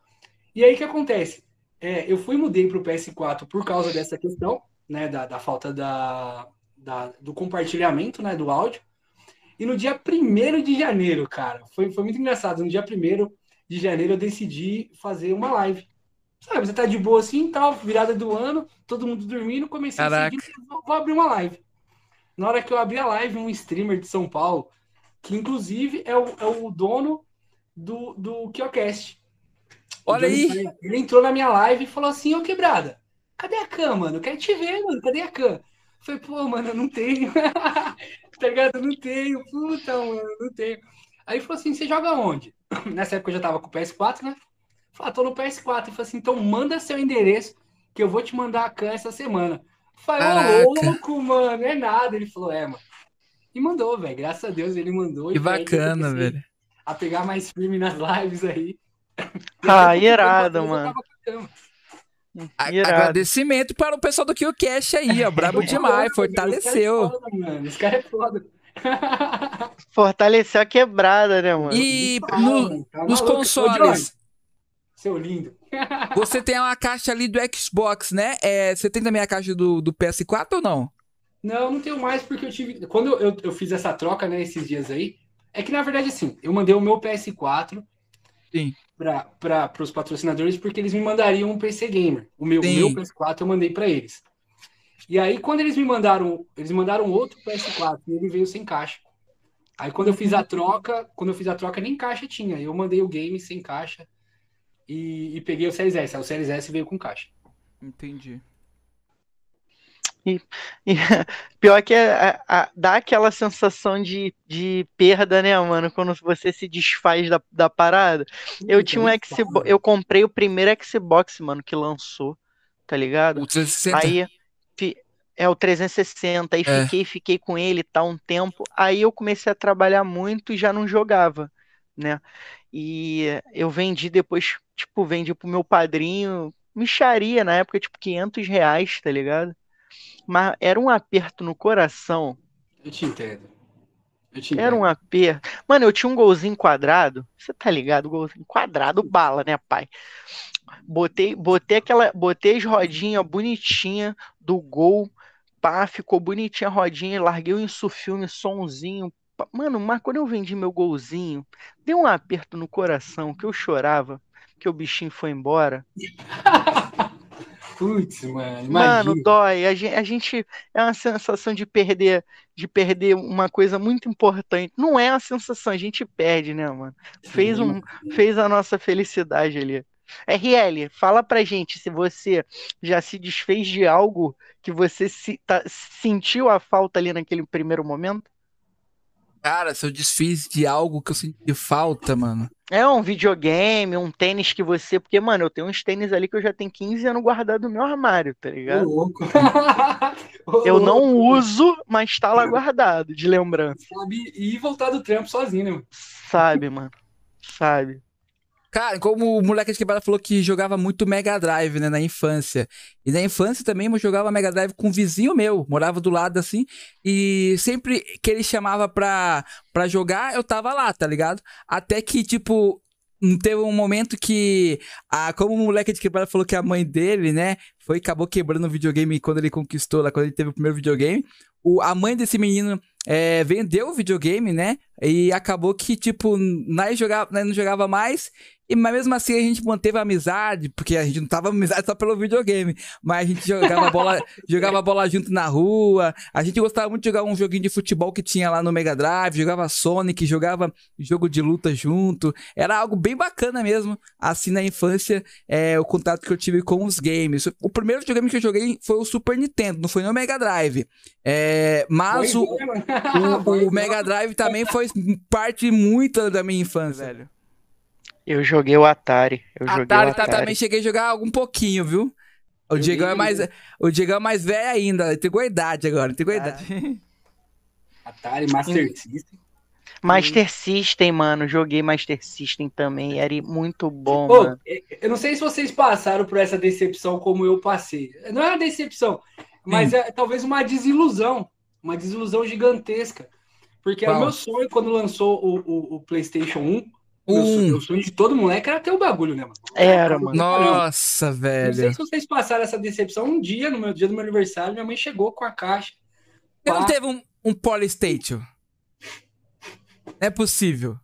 E aí o que acontece? É, eu fui mudei para o PS4 por causa dessa questão, né? Da, da falta da, da, do compartilhamento né, do áudio. E no dia 1 de janeiro, cara, foi, foi muito engraçado. No dia 1 de janeiro eu decidi fazer uma live. Sabe, você tá de boa assim, tal, virada do ano, todo mundo dormindo, comecei Caraca. a seguir, vou abrir uma live. Na hora que eu abri a live, um streamer de São Paulo, que inclusive é o, é o dono do, do Kiocast. Olha aí! Ele entrou na minha live e falou assim, ô quebrada, cadê a cam, mano? quero te ver, mano, cadê a cam? Eu falei, pô, mano, eu não tenho. tá ligado? Eu não tenho, puta, mano, eu não tenho. Aí falou assim, você joga onde? Nessa época eu já tava com o PS4, né? Falei, ah, tô no PS4. Ele falou assim, então manda seu endereço que eu vou te mandar a can essa semana. Falei, ô louco, mano, é nada. Ele falou, é, mano. E mandou, velho. Graças a Deus ele mandou. Que bacana, velho. A pegar mais firme nas lives aí. Ah, irado, mano. Agradecimento para o pessoal do KioCast aí, ó. Brabo demais, fortaleceu. Os caras é foda. Fortaleceu a quebrada, né, mano? E no, tá nos consoles, seu lindo. Você tem uma caixa ali do Xbox, né? É, você tem também a caixa do, do PS4 ou não? Não, não tenho mais porque eu tive. Quando eu, eu, eu fiz essa troca, né, esses dias aí, é que na verdade, assim, eu mandei o meu PS4 para os patrocinadores porque eles me mandariam um PC Gamer. O meu, meu PS4 eu mandei para eles. E aí, quando eles me mandaram, eles mandaram outro PS4 e ele veio sem caixa. Aí, quando eu fiz a troca, quando eu fiz a troca, nem caixa tinha. Eu mandei o game sem caixa e, e peguei o Series S. Aí o Series S veio com caixa. Entendi. E, e, pior que é, a, dá aquela sensação de, de perda, né, mano? Quando você se desfaz da, da parada. Eu tinha um Xbox, eu comprei o primeiro Xbox, mano, que lançou, tá ligado? O 360? Aí, É o 360. Aí É. fiquei, fiquei com ele tá um tempo. Aí eu comecei a trabalhar muito e já não jogava, né? E eu vendi depois, tipo, vendi pro meu padrinho, micharia na época, tipo, 500 reais, tá ligado? Mas era um aperto no coração. Eu te entendo. Eu te entendo. Era um aperto. Mano, eu tinha um golzinho quadrado. Você tá ligado? Golzinho quadrado, bala, né, pai? Botei, botei aquela, botei as rodinhas bonitinha do gol. Pá, ficou bonitinha a rodinha. Larguei o insufilme, somzinho. pá. Mano, mas quando eu vendi meu golzinho, deu um aperto no coração que eu chorava, que o bichinho foi embora. Putz, mano, Mano, imagina. dói. A gente, a gente é uma sensação de perder, de perder uma coisa muito importante. Não é uma sensação, a gente perde, né, mano? Fez um, fez a nossa felicidade ali. RL, fala pra gente se você já se desfez de algo que você se, tá- sentiu a falta ali naquele primeiro momento. Cara, se eu desfiz de algo que eu senti falta, mano. É um videogame, um tênis que você. Porque, mano, eu tenho uns tênis ali que eu já tenho 15 anos guardado no meu armário, tá Ô, ligado? louco. Ô, Eu não louco. uso, mas tá lá guardado, de lembrança. Sabe, e voltar do trampo sozinho, né, mano? Sabe, mano. Sabe. Cara, como o moleque de quebrada falou que jogava muito Mega Drive, né, na infância. E na infância também eu jogava Mega Drive com um vizinho meu, morava do lado assim. E sempre que ele chamava pra, pra jogar, eu tava lá, tá ligado? Até que, tipo, teve um momento que, a, como o moleque de quebrada falou que a mãe dele, né, foi acabou quebrando o videogame quando ele conquistou lá, quando ele teve o primeiro videogame. O, a mãe desse menino é, vendeu o videogame, né? E acabou que, tipo, nós, jogava, nós não jogava mais. E, mas mesmo assim a gente manteve a amizade, porque a gente não tava amizade só pelo videogame. Mas a gente jogava bola, jogava bola junto na rua. A gente gostava muito de jogar um joguinho de futebol que tinha lá no Mega Drive, jogava Sonic, jogava jogo de luta junto. Era algo bem bacana mesmo, assim na infância, é, o contato que eu tive com os games. O primeiro videogame que eu joguei foi o Super Nintendo, não foi no Mega Drive. É, mas o, o, o. Mega Drive também foi parte muito da minha infância, velho. Eu joguei o Atari. Eu joguei Atari, o tá, Atari. também cheguei a jogar um pouquinho, viu? O Eu Diegão é mais, o Diegão é mais velho ainda, entregou a idade agora, a idade. Atari, Master System. Master System, mano. Joguei Master System também. Era muito bom, Ô, mano. eu não sei se vocês passaram por essa decepção como eu passei. Não é uma decepção, mas é talvez uma desilusão. Uma desilusão gigantesca. Porque era o Qual? meu sonho quando lançou o, o, o PlayStation 1. Um. sonho, meu sonho de todo moleque era ter o bagulho, né, mano? Era, mano. Nossa, Não sei velho. se vocês passaram essa decepção. Um dia, no meu dia do meu aniversário, minha mãe chegou com a caixa. Você não Pá. teve um, um Polystation? Não é possível.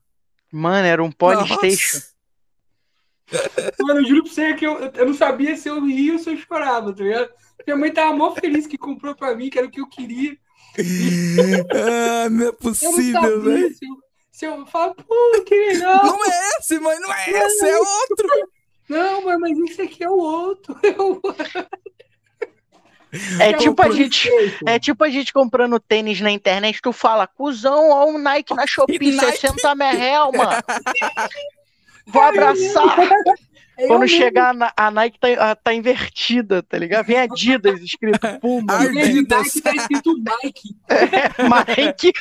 Mano, era um Polystation. Mano, eu juro pra você que eu, eu não sabia se eu ria ou se eu chorava, tá ligado? Minha mãe tava mó feliz que comprou pra mim, que era o que eu queria. ah, não é não possível, velho. Se eu, eu falo, pô, que legal. Não é esse, mãe, não é esse, é outro. Não, mãe, mas esse aqui é o outro. É o É É tipo a gente. É tipo a gente comprando tênis na internet, tu fala, cuzão, ó o Nike na Shopee, Nike. 60 merrel, mano. Vou abraçar. É eu Quando mesmo. chegar, na- a Nike tá, a- tá invertida, tá ligado? Vem Adidas escrito Puma, Adidas. Nike, tá escrito Nike. Nike.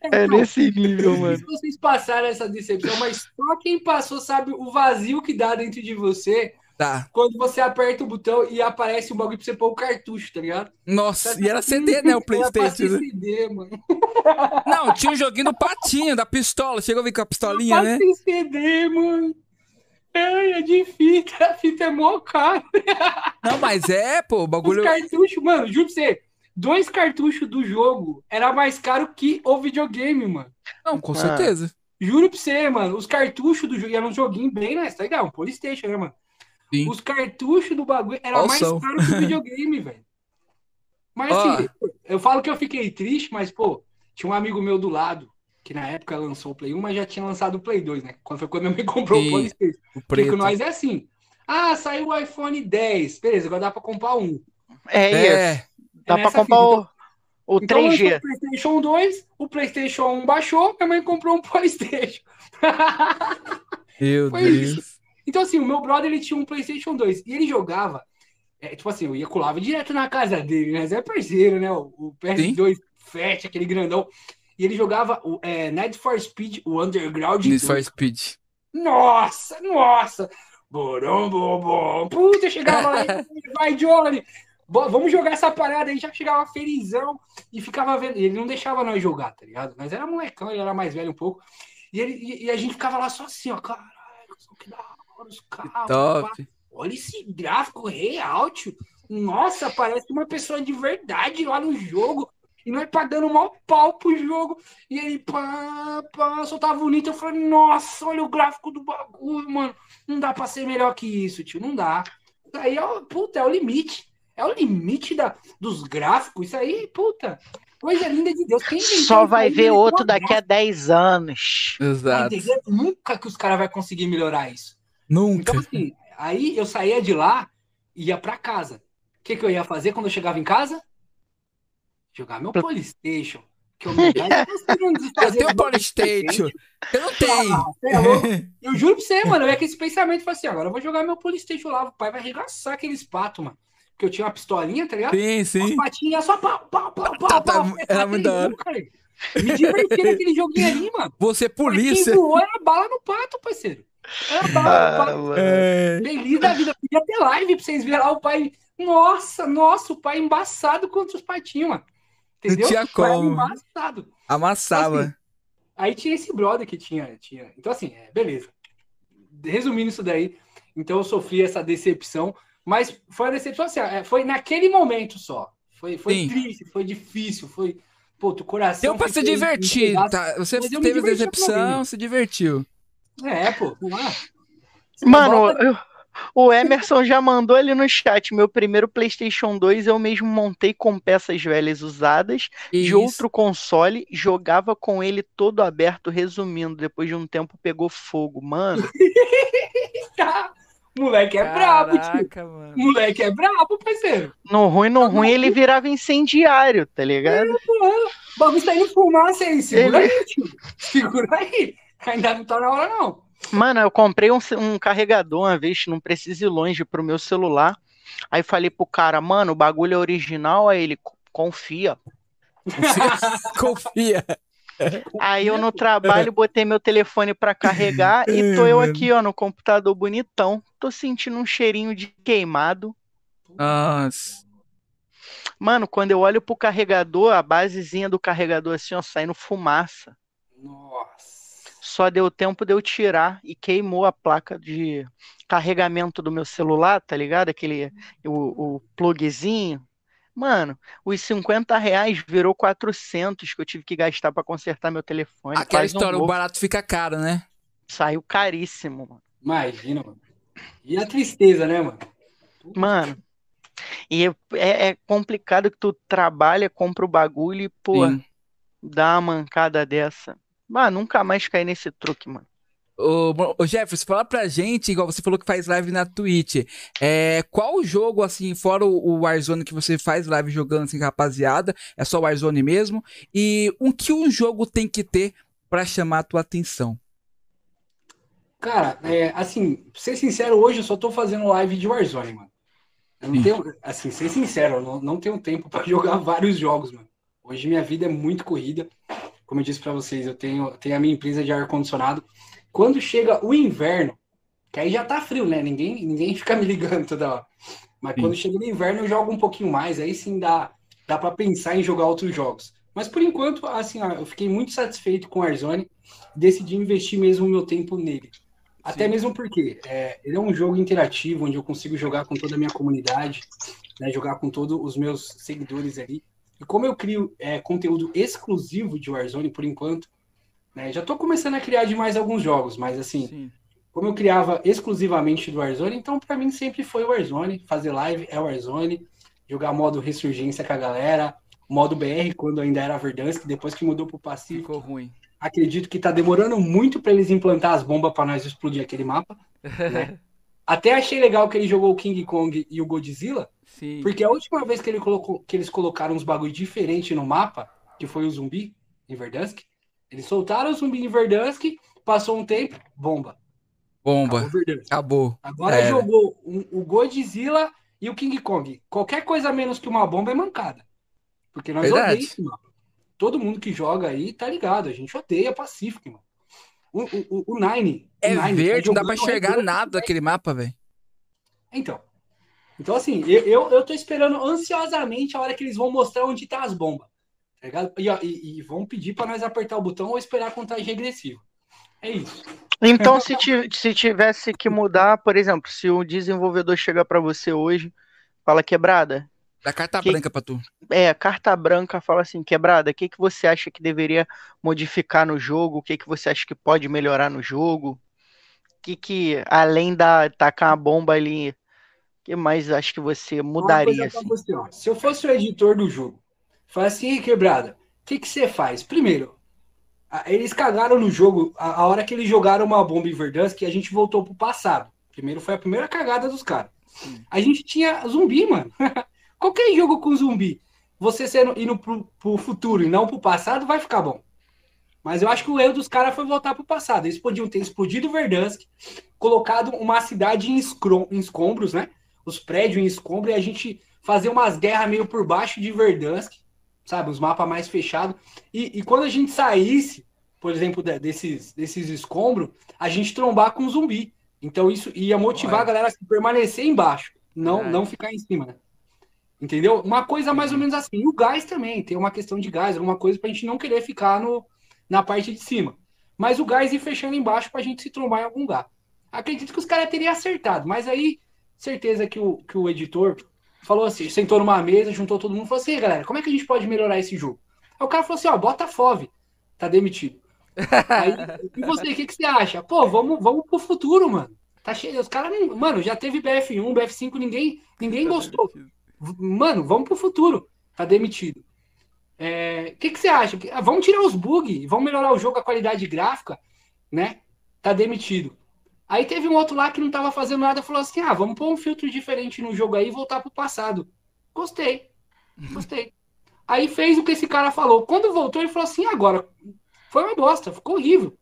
É Não, nesse nível, Se mano. vocês passaram essa decepção, mas só quem passou sabe o vazio que dá dentro de você Tá. quando você aperta o botão e aparece um bagulho pra você pôr o cartucho, tá ligado? Nossa, e era CD, né? O Era Playstation. né? CD, mano. Não, tinha o joguinho do patinho, da pistola. Chegou a ver com a pistolinha, né? CD, mano. É, é de fita, a fita é mó cara. Não, mas é, pô, o Os bagulho. cartuchos, mano, juro pra você, dois cartuchos do jogo era mais caro que o videogame, mano. Não, com Ah. certeza. Juro pra você, mano, os cartuchos do jogo, e era um joguinho bem, né? Tá legal, um Polystation, né, mano? Sim. Os cartuchos do bagulho era mais caro que o videogame, velho. Mas Ó. assim, eu falo que eu fiquei triste, mas, pô, tinha um amigo meu do lado, que na época lançou o Play 1, mas já tinha lançado o Play 2, né? Quando foi quando minha mãe comprou Sim. o Polystation. O Porque com nós é assim. Ah, saiu o iPhone 10. Beleza, agora dá pra comprar um. É isso. É, Dá É pra comprar fita. o, o Então lançou 3G. o PlayStation 2, o PlayStation 1 baixou, minha mãe comprou um PlayStation. meu Foi Deus. isso. Então, assim, o meu brother ele tinha um PlayStation 2 e ele jogava É, tipo assim, eu ia com o Lava direto na casa dele, né? Zé parceiro, né? O, o PS2 Fat, aquele grandão. E ele jogava o é, Need for Speed, o Underground. Need for Speed. Nossa, nossa! Borom, bom, bom. Puta, chegava lá, vai, Johnny! Vamos jogar essa parada aí, já chegava felizão e ficava vendo. Ele não deixava nós jogar, tá ligado? Mas era molecão, ele era mais velho um pouco. E, ele, e, e a gente ficava lá só assim, ó, caralho, que da hora os carros. Top. Olha esse gráfico real, tio. Nossa, parece uma pessoa de verdade lá no jogo. E nós pagando mal pau pro jogo. E ele, pá, pá, soltava bonito. Eu falei, nossa, olha o gráfico do bagulho, mano. Não dá pra ser melhor que isso, tio. Não dá. Isso aí é, puta, é o limite. É o limite da, dos gráficos. Isso aí, puta. Coisa linda de Deus. Quem Só vai ver outro daqui a 10 anos. Exato. Nunca que os caras vão conseguir melhorar isso. Nunca. Então, assim, aí eu saía de lá e ia para casa. O que, que eu ia fazer quando eu chegava em casa? Jogar meu Playstation. Que eu, me eu tenho Playstation. Eu não tenho. Ah, é eu juro pra você, mano. É que esse pensamento foi assim: agora eu vou jogar meu Playstation lá. O pai vai arregaçar aqueles patos, mano. Porque eu tinha uma pistolinha, tá ligado? Sim, sim. As patinhas só pau, pau, pau, pau, tá, tá, pau. Era muito da hora. Me diverti naquele joguinho ali, mano. Você, polícia. Quem voou era bala no pato, parceiro. Era bala no pato. Ah, é... Feliz da vida. Podia ter live pra vocês verem lá o pai. Nossa, nossa, o pai embaçado contra os patinhos, mano. Entendeu? Não tinha como. Amassado. Amassava. Então, assim, aí tinha esse brother que tinha. tinha... Então, assim, é, beleza. Resumindo isso daí, então eu sofri essa decepção, mas foi uma decepção assim, é, foi naquele momento só. Foi, foi triste, foi difícil, foi. Pô, o coração. Deu pra se divertir, tá? Você teve decepção, se divertiu. É, pô. Mano, eu, o Emerson já mandou ali no chat. Meu primeiro PlayStation 2 eu mesmo montei com peças velhas usadas Isso. de outro console, jogava com ele todo aberto, resumindo. Depois de um tempo pegou fogo, mano. Moleque é Caraca, brabo, tio. Mano. Moleque é brabo, parceiro. No ruim, no ruim, ele virava incendiário, tá ligado? É, O bagulho tá indo fumaça aí. Segura ele... aí, tio. Segura aí. Ainda não tá na hora, não. Mano, eu comprei um, um carregador uma vez, não precisa ir longe pro meu celular. Aí falei pro cara, mano, o bagulho é original. Aí ele, confia. confia. Aí eu no trabalho botei meu telefone para carregar e tô eu aqui, ó, no computador bonitão. Tô sentindo um cheirinho de queimado. Nossa. Mano, quando eu olho pro carregador, a basezinha do carregador assim, ó, saindo fumaça. Nossa só deu tempo de eu tirar e queimou a placa de carregamento do meu celular, tá ligado? Aquele, o, o plugzinho. Mano, os 50 reais virou 400 que eu tive que gastar para consertar meu telefone. Aquela história, o barato fica caro, né? Saiu caríssimo, mano. Imagina, mano. E a tristeza, né, mano? Mano, e é, é complicado que tu trabalha, compra o bagulho e, pô, Sim. dá uma mancada dessa. Mano, nunca mais caí nesse truque, mano. Ô, ô Jefferson, fala pra gente, igual você falou que faz live na Twitch. É, qual jogo, assim, fora o Warzone que você faz live jogando assim, rapaziada? É só Warzone mesmo? E o que um jogo tem que ter para chamar a tua atenção? Cara, é, assim, pra ser sincero, hoje eu só tô fazendo live de Warzone, mano. Eu não tenho, assim, ser sincero, eu não, não tenho tempo para jogar vários jogos, mano. Hoje minha vida é muito corrida como eu disse para vocês, eu tenho, tenho a minha empresa de ar-condicionado. Quando chega o inverno, que aí já tá frio, né? Ninguém, ninguém fica me ligando toda hora. Mas sim. quando chega o inverno, eu jogo um pouquinho mais. Aí sim dá, dá para pensar em jogar outros jogos. Mas por enquanto, assim, ó, eu fiquei muito satisfeito com o Warzone. Decidi investir mesmo o meu tempo nele. Até sim. mesmo porque é, ele é um jogo interativo, onde eu consigo jogar com toda a minha comunidade, né, jogar com todos os meus seguidores ali. E como eu crio é, conteúdo exclusivo de Warzone por enquanto, né, já estou começando a criar de mais alguns jogos, mas assim, Sim. como eu criava exclusivamente do Warzone, então para mim sempre foi o Warzone. Fazer live é Warzone, jogar modo ressurgência com a galera, modo BR quando ainda era Verdansk, depois que mudou para o Pacífico. Ficou ruim. Acredito que está demorando muito para eles implantar as bombas para nós explodir aquele mapa. Né? Até achei legal que ele jogou o King Kong e o Godzilla, Sim. Porque a última vez que, ele colocou, que eles colocaram uns bagulho diferente no mapa, que foi o zumbi em Verdansk, eles soltaram o zumbi em Verdansk, passou um tempo, bomba. Bomba. Acabou. Agora é. jogou um, o Godzilla E o King Kong, qualquer coisa menos que uma bomba é mancada. Porque nós Verdade. esse mapa. Todo mundo que joga aí tá ligado. A gente odeia Pacific, mano. O, o, o Nine. É o Nine, verde, não dá pra enxergar nada daquele mapa, velho. Então. Então, assim, eu, eu, eu tô esperando ansiosamente a hora que eles vão mostrar onde tá as bombas. Tá ligado? E, e, e vão pedir para nós apertar o botão ou esperar a contagem regressiva. É isso. Então, se, se tivesse que mudar, por exemplo, se o desenvolvedor chega para você hoje, fala quebrada. Dá carta que, branca para tu. É, carta branca fala assim, quebrada, o que, que você acha que deveria modificar no jogo? O que, que você acha que pode melhorar no jogo? O que, que além da tacar a bomba ali, que mais acho que você mudaria? Assim? Você, se eu fosse o editor do jogo, fala assim, quebrada, o que, você faz? Primeiro, eles cagaram no jogo a, a hora que eles jogaram uma bomba em Verdansk que a gente voltou pro passado. Primeiro foi a primeira cagada dos caras. A gente tinha zumbi, mano. Qualquer jogo com zumbi, você sendo indo pro, pro futuro e não pro passado, vai ficar bom. Mas eu acho que o erro dos caras foi voltar pro passado. Eles podiam ter explodido Verdansk, colocado uma cidade em, em escombros, né? Os prédios em escombros e a gente fazer umas guerras meio por baixo de Verdansk sabe? Os mapas mais fechados. E, e quando a gente saísse, por exemplo, desses, desses escombros, a gente trombar com um zumbi. Então isso ia motivar Olha. a galera a permanecer embaixo, não, não ficar em cima, né? Entendeu? Uma coisa mais ou menos assim. E o gás também, tem uma questão de gás, alguma coisa pra gente não querer ficar no, na parte de cima. Mas o gás ir fechando embaixo pra gente se trombar em algum lugar. Acredito que os caras teriam acertado, mas aí, certeza que o, que o editor falou assim, sentou numa mesa, juntou todo mundo, falou assim, galera, como é que a gente pode melhorar esse jogo? Aí o cara falou assim, ó, bota a FOV, tá demitido. Aí, e você, o que, que você acha? Pô, vamos, vamos pro futuro, mano. Tá cheio, os caras, mano, já teve BF1, BF5, ninguém, ninguém tá gostou. Mano, vamos pro futuro. Tá demitido. O é, que, que você acha? Ah, vamos tirar os bugs, vamos melhorar o jogo, a qualidade gráfica, né? Tá demitido. Aí teve um outro lá que não tava fazendo nada, falou assim: ah, vamos pôr um filtro diferente no jogo aí e voltar pro passado. Gostei. Gostei. aí fez o que esse cara falou. Quando voltou, ele falou assim: agora, foi uma bosta, ficou horrível.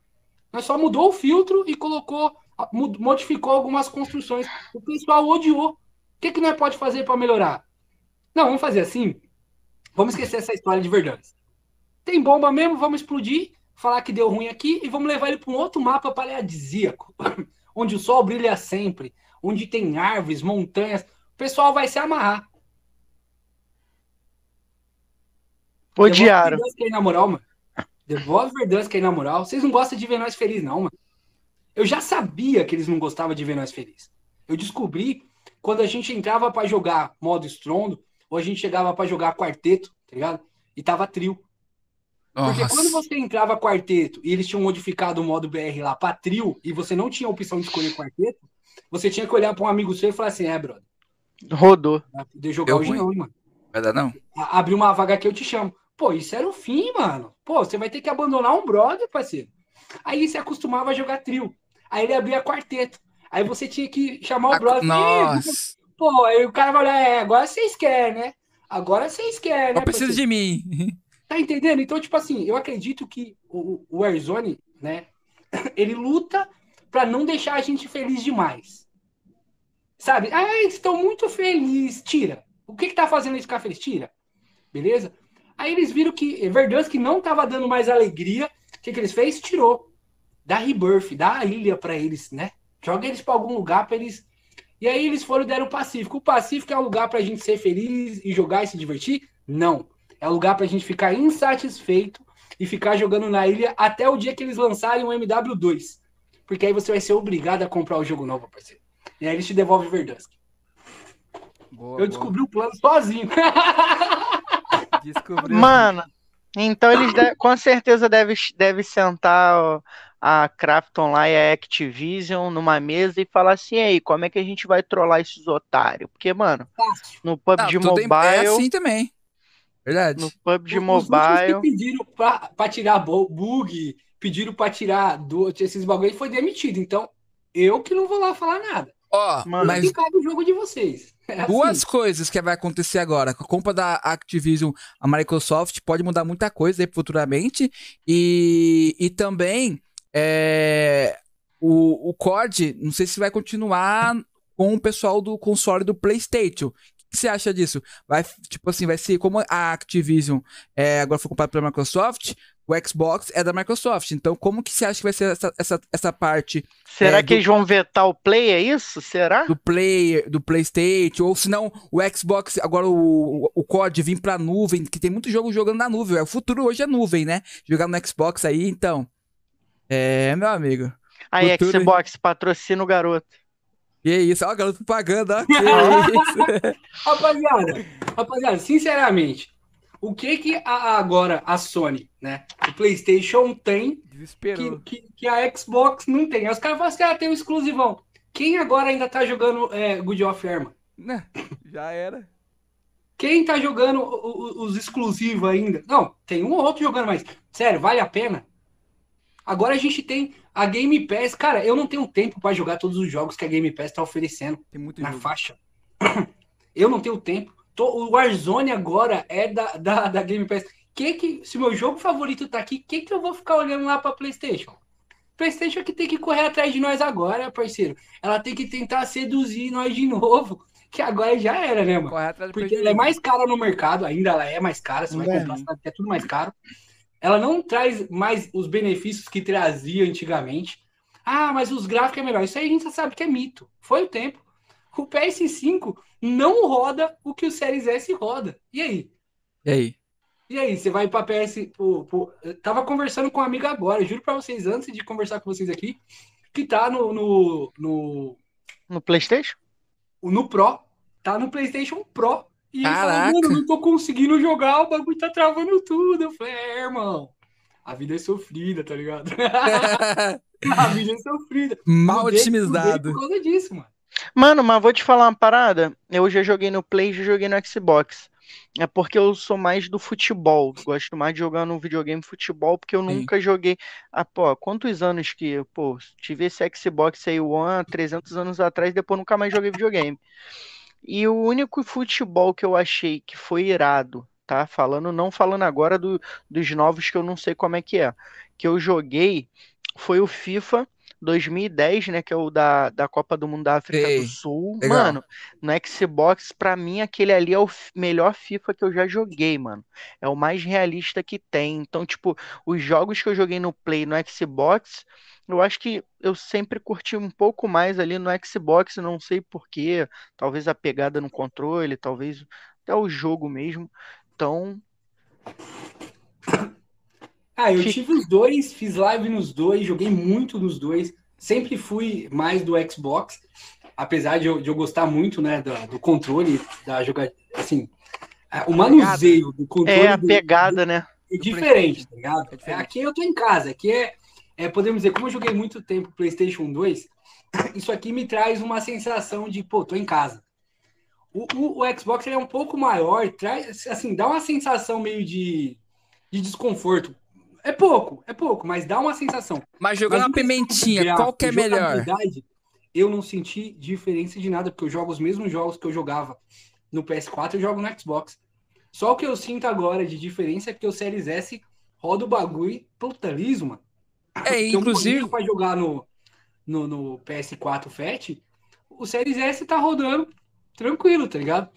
Nós só mudou o filtro e colocou, modificou algumas construções. O pessoal odiou. O que, que nós pode fazer para melhorar? Não, vamos fazer assim. Vamos esquecer essa história de verdade. Tem bomba mesmo, vamos explodir, falar que deu ruim aqui e vamos levar ele para um outro mapa paleadisíaco. onde o sol brilha sempre, onde tem árvores, montanhas, o pessoal vai se amarrar. Odiaram. Devolve na moral, mano. Devolve Verdansk aí na moral. Vocês não gostam de ver nós felizes, não, mano. Eu já sabia que eles não gostavam de ver nós felizes. Eu descobri quando a gente entrava para jogar modo estrondo, ou a gente chegava para jogar quarteto, tá ligado? E tava trio. Porque Nossa. quando você entrava quarteto e eles tinham modificado o modo BR lá pra trio e você não tinha a opção de escolher quarteto, você tinha que olhar pra um amigo seu e falar assim: é, brother. Rodou. Poder jogar eu hoje ruim. não, hein, mano. Vai dar não? Abrir uma vaga que eu te chamo. Pô, isso era o fim, mano. Pô, você vai ter que abandonar um brother, parceiro. Aí você acostumava a jogar trio. Aí ele abria quarteto. Aí você tinha que chamar o brother. Nossa. Pô, aí o cara vai olhar, é, agora vocês querem, né? Agora vocês querem, né? Não precisa de mim. Tá entendendo? Então, tipo assim, eu acredito que o, o né, ele luta para não deixar a gente feliz demais. Sabe? Ah, estão muito felizes. Tira. O que que tá fazendo eles ficar felizes? Tira. Beleza? Aí eles viram que Verdansk não tava dando mais alegria. O que que eles fez? Tirou. Dá rebirth, dá a ilha para eles, né? Joga eles para algum lugar para eles. E aí eles foram e deram o Pacífico. O Pacífico é um lugar pra gente ser feliz e jogar e se divertir? Não. É lugar pra gente ficar insatisfeito e ficar jogando na ilha até o dia que eles lançarem o MW2. Porque aí você vai ser obrigado a comprar o jogo novo, parceiro. E aí eles te devolvem Verdansk. Boa, Eu descobri boa. o plano sozinho. Descobriu. Mano, então eles deve, com certeza devem deve sentar a Crafton lá e a Activision numa mesa e falar assim, aí, como é que a gente vai trollar esses otários? Porque, mano, no PUBG Não, Mobile... É assim também. Verdade. No PUBG Mobile. pediram pra, pra tirar bug, pediram pra tirar do, esses bagulho e foi demitido. Então, eu que não vou lá falar nada. Ó, oh, mas o jogo de vocês. É duas assim. coisas que vai acontecer agora. Com a compra da Activision, a Microsoft pode mudar muita coisa aí futuramente. E, e também é, o, o COD, não sei se vai continuar com o pessoal do console do PlayStation. O que você acha disso? Vai, tipo assim, vai ser como a Activision é, agora foi comprada pela Microsoft, o Xbox é da Microsoft. Então, como que você acha que vai ser essa, essa, essa parte? Será é, que do, eles vão vetar o Play, é isso? Será? Do Player, do PlayStation, ou se não, o Xbox, agora o, o COD vir pra nuvem, que tem muito jogo jogando na nuvem. O futuro hoje é nuvem, né? Jogar no Xbox aí, então. É, meu amigo. Aí, futuro... Xbox, patrocina o garoto. E é isso, ó, garoto propaganda, ó. Que isso. rapaziada, rapaziada, sinceramente, o que que a, agora a Sony, né? O PlayStation tem que, que, que, a Xbox não tem. Aí os caras falam assim: ah, tem um exclusivão. Quem agora ainda tá jogando é, Good of Arma? Né, já era. Quem tá jogando os exclusivos ainda? Não, tem um ou outro jogando, mas sério, vale a pena? Agora a gente tem a Game Pass. Cara, eu não tenho tempo para jogar todos os jogos que a Game Pass tá oferecendo na jogo. faixa. Eu não tenho tempo. Tô, o Warzone agora é da, da, da Game Pass. Que que, se meu jogo favorito tá aqui, o que, que eu vou ficar olhando lá pra PlayStation? PlayStation é que tem que correr atrás de nós agora, parceiro. Ela tem que tentar seduzir nós de novo. Que agora já era, né, mano? Porque ela é mais cara no mercado, ainda ela é mais cara. Você vai é. comprar, que é tudo mais caro. Ela não traz mais os benefícios que trazia antigamente. Ah, mas os gráficos é melhor. Isso aí a gente sabe que é mito. Foi o tempo. O PS5 não roda o que o Series S roda. E aí? E aí? E aí, você vai para PS. Pô, eu tava conversando com um amigo agora, juro para vocês, antes de conversar com vocês aqui, que tá no. No, no, no PlayStation? No Pro. Tá no PlayStation Pro. E Caraca. falou, mano, não tô conseguindo jogar, o bagulho tá travando tudo. Eu falei, é, irmão. A vida é sofrida, tá ligado? a vida é sofrida. Mal otimizado. Por causa disso, mano. Mano, mas vou te falar uma parada. Eu já joguei no Play, já joguei no Xbox. É porque eu sou mais do futebol. Gosto mais de jogar no videogame futebol, porque eu Sim. nunca joguei. Ah, pô, quantos anos que, pô, tive esse Xbox aí One 300 anos atrás, depois nunca mais joguei videogame. E o único futebol que eu achei que foi irado, tá? Falando, não falando agora do, dos novos que eu não sei como é que é, que eu joguei foi o FIFA 2010, né, que é o da, da Copa do Mundo da África Ei, do Sul. Legal. Mano, no Xbox, pra mim, aquele ali é o melhor FIFA que eu já joguei, mano. É o mais realista que tem. Então, tipo, os jogos que eu joguei no Play no Xbox, eu acho que eu sempre curti um pouco mais ali no Xbox, não sei porquê. Talvez a pegada no controle, talvez até o jogo mesmo. Então. Ah, eu tive os dois, fiz live nos dois, joguei muito nos dois. Sempre fui mais do Xbox, apesar de eu, de eu gostar muito, né, do, do controle, da jogada, assim, o manuseio do controle. É a pegada, do, né? É diferente, tá ligado? É diferente. Aqui eu tô em casa, aqui é, é, podemos dizer, como eu joguei muito tempo PlayStation 2, isso aqui me traz uma sensação de, pô, tô em casa. O, o, o Xbox é um pouco maior, traz, assim, dá uma sensação meio de, de desconforto é pouco, é pouco, mas dá uma sensação. Mas jogando uma pimentinha, qual que é melhor? Eu não senti diferença de nada, porque eu jogo os mesmos jogos que eu jogava no PS4, eu jogo no Xbox. Só o que eu sinto agora de diferença é que o Series S roda o bagulho puta liso, mano. É, inclusive. Para jogar no, no, no, PS4 Fat, o Series S tá rodando tranquilo, tá ligado?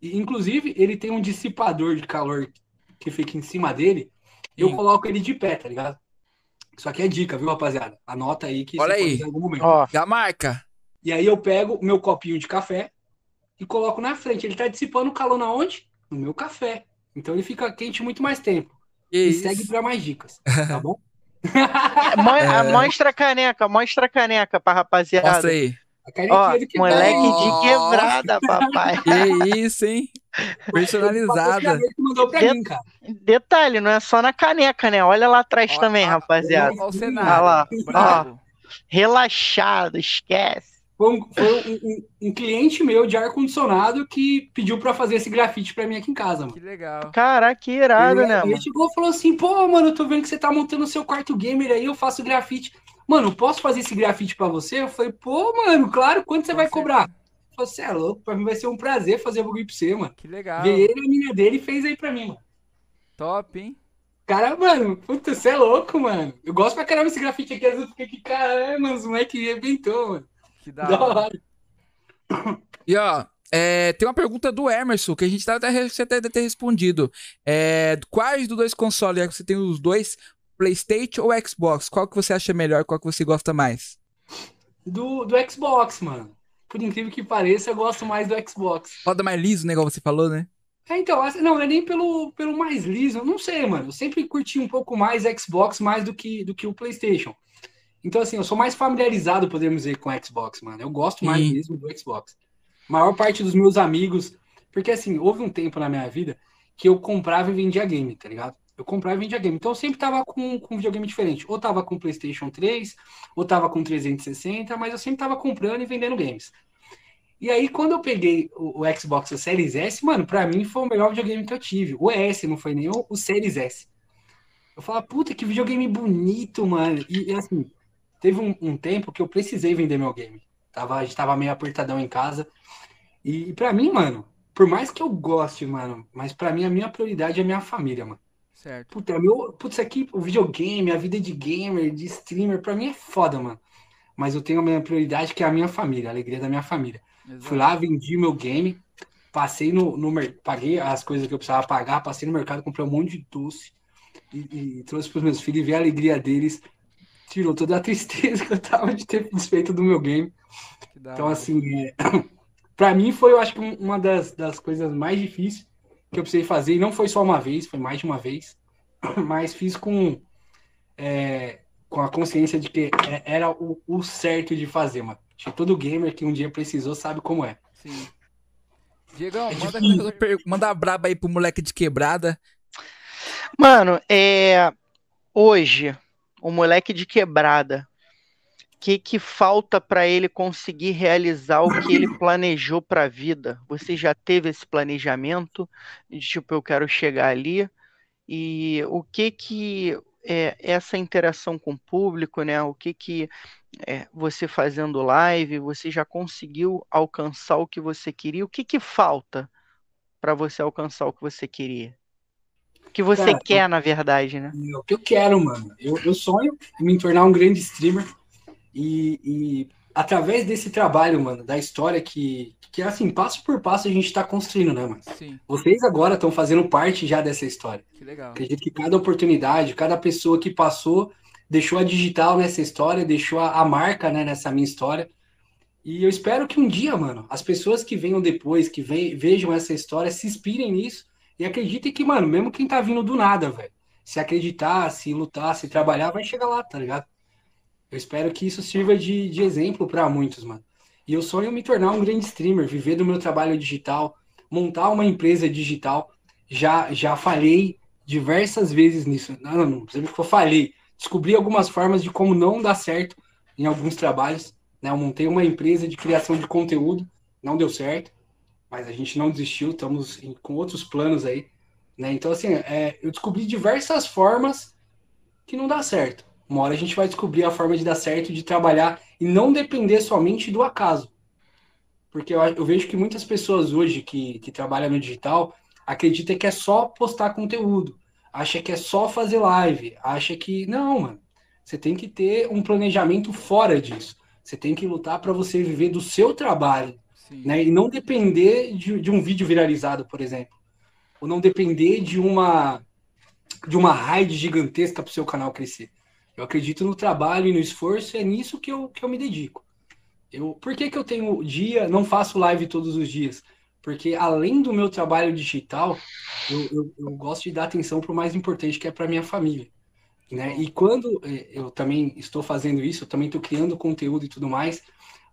E, inclusive, ele tem um dissipador de calor que fica em cima dele, eu Sim. coloco ele de pé, tá ligado? Isso aqui é dica, viu, rapaziada? Anota aí que Olha aí. em algum momento. Ó, já marca. E aí eu pego o meu copinho de café e coloco na frente. Ele tá dissipando o calor na onde? No meu café. Então ele fica quente muito mais tempo. e segue para mais dicas, tá bom? é. Mostra a caneca, mostra a caneca pra rapaziada. Mostra aí. Ó, moleque de quebrada, papai. Que isso, hein? Personalizada. De... Detalhe, não é só na caneca, né? Olha lá atrás ó, também, ó, rapaziada. Olha lá. Ó, relaxado, esquece. Foi, um, foi um, um, cliente meu de ar-condicionado que pediu pra fazer esse grafite pra mim aqui em casa, mano. Que legal. Caraca, que irado, ele, né, ele mano? chegou e falou assim, pô, mano, eu tô vendo que você tá montando o seu quarto gamer aí, eu faço grafite. Mano, posso fazer esse grafite pra você? Eu falei, pô, mano, claro, quanto você vai cobrar? Você é louco, pra mim vai ser um prazer fazer o bagulho pra você, mano. Que legal. Ver ele a mina dele fez aí pra mim, mano. Top, hein? Cara, mano, puta, você é louco, mano. Eu gosto pra caramba desse grafite aqui, às vezes eu fiquei aqui, caramba, os moleques arrebentou, mano. Que da hora. E ó, é, tem uma pergunta do Emerson que a gente tá até, você até deve ter respondido. É, quais dos dois consoles? Você tem os dois, PlayStation ou Xbox? Qual que você acha melhor? Qual que você gosta mais? Do, do Xbox, mano. Por incrível que pareça, eu gosto mais do Xbox. Roda mais liso, né? Igual você falou, né? É, então, não, não é nem pelo, pelo mais liso, eu não sei, mano. Eu sempre curti um pouco mais Xbox mais do que, do que o PlayStation. Então, assim, eu sou mais familiarizado, podemos dizer, com o Xbox, mano. Eu gosto mais Sim. mesmo do Xbox. A maior parte dos meus amigos. Porque, assim, houve um tempo na minha vida que eu comprava e vendia game, tá ligado? Eu comprava e vendia game. Então, eu sempre tava com, com um videogame diferente. Ou tava com PlayStation 3, ou tava com 360, mas eu sempre tava comprando e vendendo games. E aí, quando eu peguei o, o Xbox o Series S, mano, pra mim foi o melhor videogame que eu tive. O S, não foi nem o, Series S. Eu falava, puta, que videogame bonito, mano. E, e assim, teve um, um, tempo que eu precisei vender meu game. Tava, a gente tava meio apertadão em casa. E, e para mim, mano, por mais que eu goste, mano, mas para mim a minha prioridade é a minha família, mano. Certo. Puta, é meu, putz, aqui o videogame, a vida de gamer, de streamer, para mim é foda, mano. Mas eu tenho a minha prioridade que é a minha família, a alegria da minha família. Exato. Fui lá, vendi meu game, passei no, no paguei as coisas que eu precisava pagar, passei no mercado, comprei um monte de doce e, e trouxe para os meus filhos e vi a alegria deles tirou toda a tristeza que eu tava de ter desfeito do meu game. Então, assim, é... para mim foi, eu acho que uma das, das coisas mais difíceis que eu precisei fazer, e não foi só uma vez, foi mais de uma vez, mas fiz com, é, com a consciência de que é, era o, o certo de fazer, mano. Acho que todo gamer que um dia precisou sabe como é. Sim. Diegão, é manda, manda a braba aí pro moleque de quebrada. Mano, é. Hoje, o moleque de quebrada, que, que falta para ele conseguir realizar o que ele planejou para a vida? Você já teve esse planejamento de tipo eu quero chegar ali e o que que é, essa interação com o público, né? O que que é, você fazendo live, você já conseguiu alcançar o que você queria? O que que falta para você alcançar o que você queria? que você Cara, quer, na verdade, né? É o que eu quero, mano. Eu, eu sonho em me tornar um grande streamer e, e, através desse trabalho, mano, da história que, que assim, passo por passo a gente tá construindo, né, mano? Sim. Vocês agora estão fazendo parte já dessa história. Que legal. Acredito que cada oportunidade, cada pessoa que passou, deixou a digital nessa história, deixou a, a marca, né, nessa minha história. E eu espero que um dia, mano, as pessoas que venham depois, que ve vejam essa história, se inspirem nisso e acreditem que, mano, mesmo quem tá vindo do nada, velho, se acreditar, se lutar, se trabalhar, vai chegar lá, tá ligado? Eu espero que isso sirva de, de exemplo para muitos, mano. E eu sonho me tornar um grande streamer, viver do meu trabalho digital, montar uma empresa digital. Já, já falhei diversas vezes nisso. Não, não, não precisa que eu falhei. Descobri algumas formas de como não dar certo em alguns trabalhos. Né? Eu montei uma empresa de criação de conteúdo, não deu certo mas a gente não desistiu, estamos com outros planos aí, né? Então, assim, é, eu descobri diversas formas que não dá certo. Uma hora a gente vai descobrir a forma de dar certo, de trabalhar e não depender somente do acaso. Porque eu, eu vejo que muitas pessoas hoje que, que trabalham no digital acreditam que é só postar conteúdo, acha que é só fazer live, acha que. Não, mano. Você tem que ter um planejamento fora disso. Você tem que lutar para você viver do seu trabalho, né? E não depender de, de, um vídeo viralizado, por exemplo. Ou não depender de uma de uma raid gigantesca para o seu canal crescer. Eu acredito no trabalho e no esforço, é nisso que eu, que eu me dedico. Eu, por que, que eu tenho dia, não faço live todos os dias? Porque além do meu trabalho digital, eu, eu, eu gosto de dar atenção para o mais importante, que é para minha família. Né? E quando eh, eu também estou fazendo isso, eu também estou criando conteúdo e tudo mais,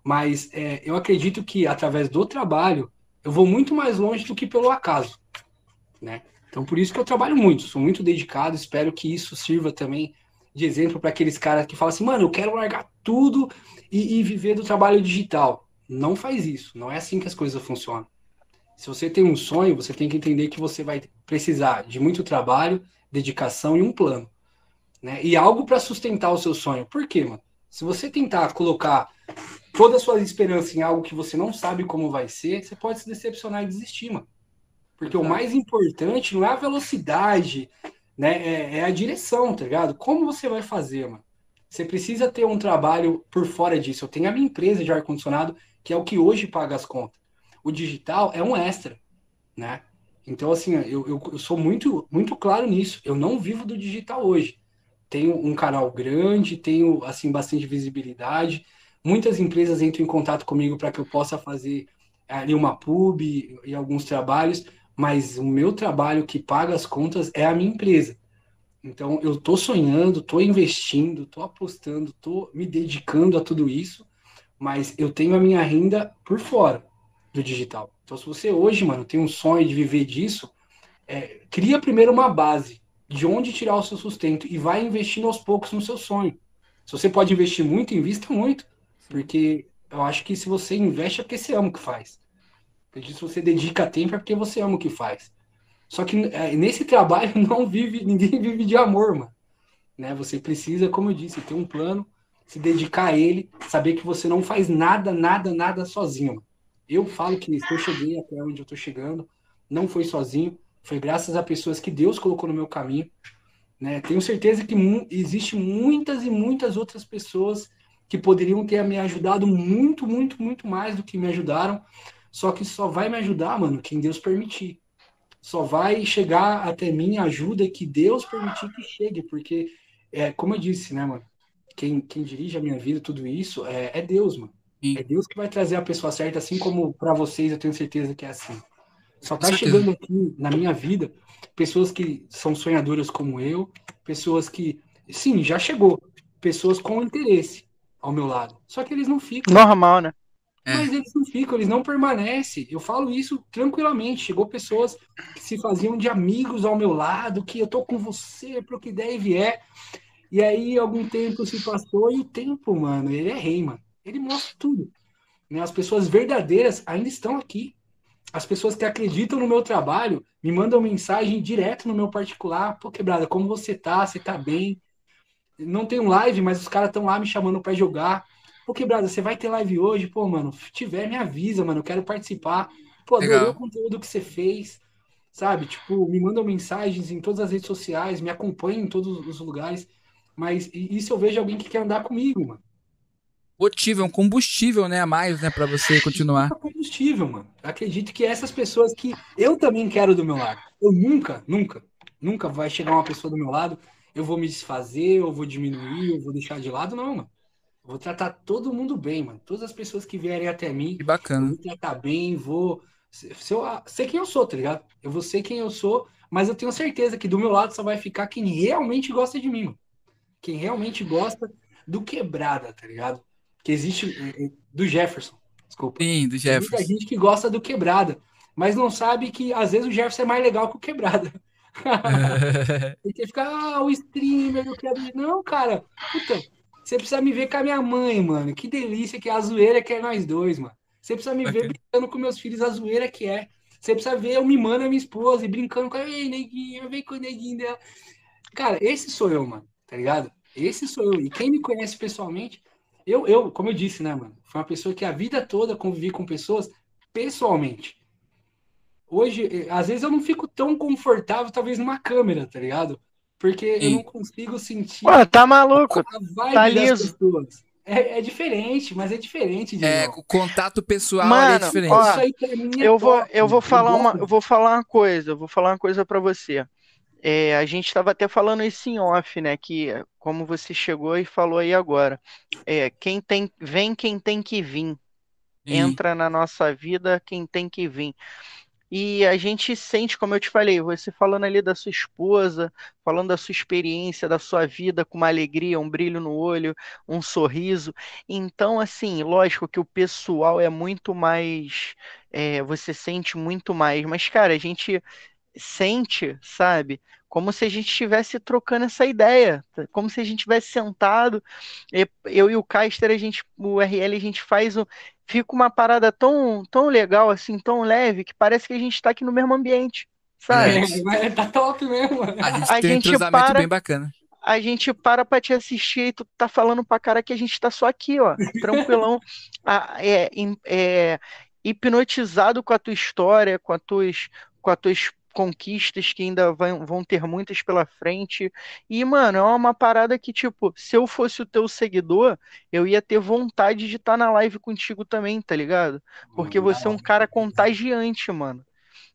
mas é, eu acredito que através do trabalho eu vou muito mais longe do que pelo acaso, né? Então por isso que eu trabalho muito, sou muito dedicado, espero que isso sirva também de exemplo para aqueles caras que falam assim, mano, eu quero largar tudo e, e viver do trabalho digital. Não faz isso, não é assim que as coisas funcionam. Se você tem um sonho, você tem que entender que você vai precisar de muito trabalho, dedicação e um plano. Né? E algo para sustentar o seu sonho. Por quê, mano? Se você tentar colocar toda a sua esperança em algo que você não sabe como vai ser, você pode se decepcionar e desistir, mano. Porque Exato. o mais importante não é a velocidade, né? É, é, a direção, tá ligado? Como você vai fazer, mano? Você precisa ter um trabalho por fora disso. Eu tenho a minha empresa de ar-condicionado que é o que hoje paga as contas. O digital é um extra, né? Então, assim, eu, eu, eu sou muito, muito claro nisso. Eu não vivo do digital hoje. Tenho um canal grande, tenho, assim, bastante visibilidade. Muitas empresas entram em contato comigo para que eu possa fazer ali uma pub e alguns trabalhos, mas o meu trabalho que paga as contas é a minha empresa. Então, eu estou sonhando, estou investindo, estou apostando, estou me dedicando a tudo isso, mas eu tenho a minha renda por fora do digital. Então, se você hoje, mano, tem um sonho de viver disso, é, cria primeiro uma base de onde tirar o seu sustento e vai investindo aos poucos no seu sonho. Se você pode investir muito, invista muito, porque eu acho que se você investe é porque você ama o que faz. Se você dedica tempo é porque você ama o que faz. Só que é, nesse trabalho não vive, ninguém vive de amor, mano. Né? Você precisa, como eu disse, ter um plano, se dedicar a ele, saber que você não faz nada, nada, nada sozinho. Mano. Eu falo que eu cheguei até onde eu tô chegando, não foi sozinho, foi graças a pessoas que Deus colocou no meu caminho. Né? Tenho certeza que mu existe muitas e muitas outras pessoas que poderiam ter me ajudado muito, muito, muito mais do que me ajudaram. Só que só vai me ajudar, mano, quem Deus permitir só vai chegar até mim a ajuda que Deus permitir que chegue, porque, é, como eu disse, né, mano? Quem, quem dirige a minha vida, tudo isso, é, é Deus, mano. Sim. É Deus que vai trazer a pessoa certa, assim como para vocês eu tenho certeza que é assim. Só tá chegando aqui na minha vida pessoas que são sonhadoras como eu, pessoas que, sim, já chegou, pessoas com interesse ao meu lado. Só que eles não ficam. Normal, né? É. Mas eles não ficam, eles não permanecem. Eu falo isso tranquilamente. Chegou pessoas que se faziam de amigos ao meu lado, que eu tô com você para o que der e vier. E aí algum tempo se passou e o tempo, mano, ele é rei, mano. Ele mostra tudo. Né? As pessoas verdadeiras ainda estão aqui. As pessoas que acreditam no meu trabalho me mandam mensagem direto no meu particular. Pô, quebrada, como você tá? Você tá bem? Não tem um live, mas os caras estão lá me chamando para jogar. Pô, quebrada, você vai ter live hoje? Pô, mano, se tiver, me avisa, mano. Eu quero participar. Pô, adorei Legal. o conteúdo que você fez. Sabe? Tipo, me mandam mensagens em todas as redes sociais, me acompanham em todos os lugares. Mas isso eu vejo alguém que quer andar comigo, mano. Motivo, é um combustível, né, a mais, né, para você continuar. É um combustível, mano. Eu acredito que essas pessoas que eu também quero do meu lado. Eu nunca, nunca, nunca vai chegar uma pessoa do meu lado, eu vou me desfazer, eu vou diminuir, eu vou deixar de lado, não, mano. Vou tratar todo mundo bem, mano. Todas as pessoas que vierem até mim. Que bacana. Vou tratar bem, vou. Se eu, sei quem eu sou, tá ligado? Eu vou ser quem eu sou, mas eu tenho certeza que do meu lado só vai ficar quem realmente gosta de mim, mano. Quem realmente gosta do quebrada, tá ligado? Que existe. É, é, do Jefferson. Desculpa. Sim, do Jefferson. Tem muita gente que gosta do quebrada, mas não sabe que às vezes o Jefferson é mais legal que o quebrada. Tem que ficar, ah, o streamer, o quebrada. Não, cara. Puta você precisa me ver com a minha mãe, mano. Que delícia que é a zoeira que é nós dois, mano. Você precisa me ver brincando com meus filhos, a zoeira que é. Você precisa ver eu mimando a minha esposa e brincando com ela. Ei, neguinho, vem com o neguinho dela. Cara, esse sou eu, mano. Tá ligado? Esse sou eu. E quem me conhece pessoalmente, eu, eu, como eu disse, né, mano? Foi uma pessoa que a vida toda convivi com pessoas pessoalmente. Hoje, eh, às vezes eu não fico tão confortável, talvez, numa câmera, tá ligado? Porque Sim. eu não consigo sentir. Pô, tá maluco? tá liso. É, é, diferente, mas é diferente. De é, o contato pessoal é Mano, é diferente. Ó, é eu, vou, eu vou falar uma, eu vou falar uma coisa, eu vou falar uma coisa para você. É, a gente estava até falando isso em off, né? Que como você chegou e falou aí agora, é, quem tem, vem quem tem que vir. Entra na nossa vida quem tem que vir. E a gente sente, como eu te falei, você falando ali da sua esposa, falando da sua experiência, da sua vida com uma alegria, um brilho no olho, um sorriso. Então, assim, lógico que o pessoal é muito mais. É, você sente muito mais. Mas, cara, a gente sente, sabe? Como se a gente estivesse trocando essa ideia, como se a gente tivesse sentado. Eu e o Caster, a gente, o RL, a gente faz o, fica uma parada tão, tão legal, assim, tão leve, que parece que a gente tá aqui no mesmo ambiente, sabe? É, tá top mesmo. A gente a tem gente um para, bem bacana. A gente para pra te assistir e tu tá falando pra cara que a gente tá só aqui, ó, tranquilão, é, é, hipnotizado com a tua história, com, a tuas, com, a tuas, conquistas que ainda vão, vão ter muitas pela frente. E, mano, é uma parada que, tipo, se eu fosse o teu seguidor, eu ia ter vontade de estar tá na live contigo também, tá ligado? Porque você é um cara contagiante, mano.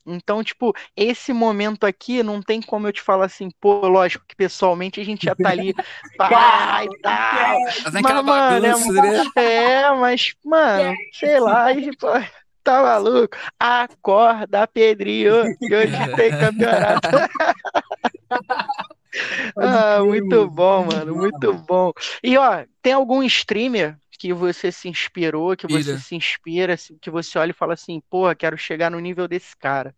Então, tipo, esse momento aqui não tem como eu te falar assim, pô, lógico que pessoalmente a gente já tá ali, pá e tal. Mas, mano, é, né? é, mas, mano, sei lá, e, pô, tá maluco? Acorda, Pedrinho, que hoje tem campeonato. ah, muito bom, mano, muito bom. E ó, tem algum streamer que você se inspirou, que você se inspira, que você olha e fala assim, porra, quero chegar no nível desse cara?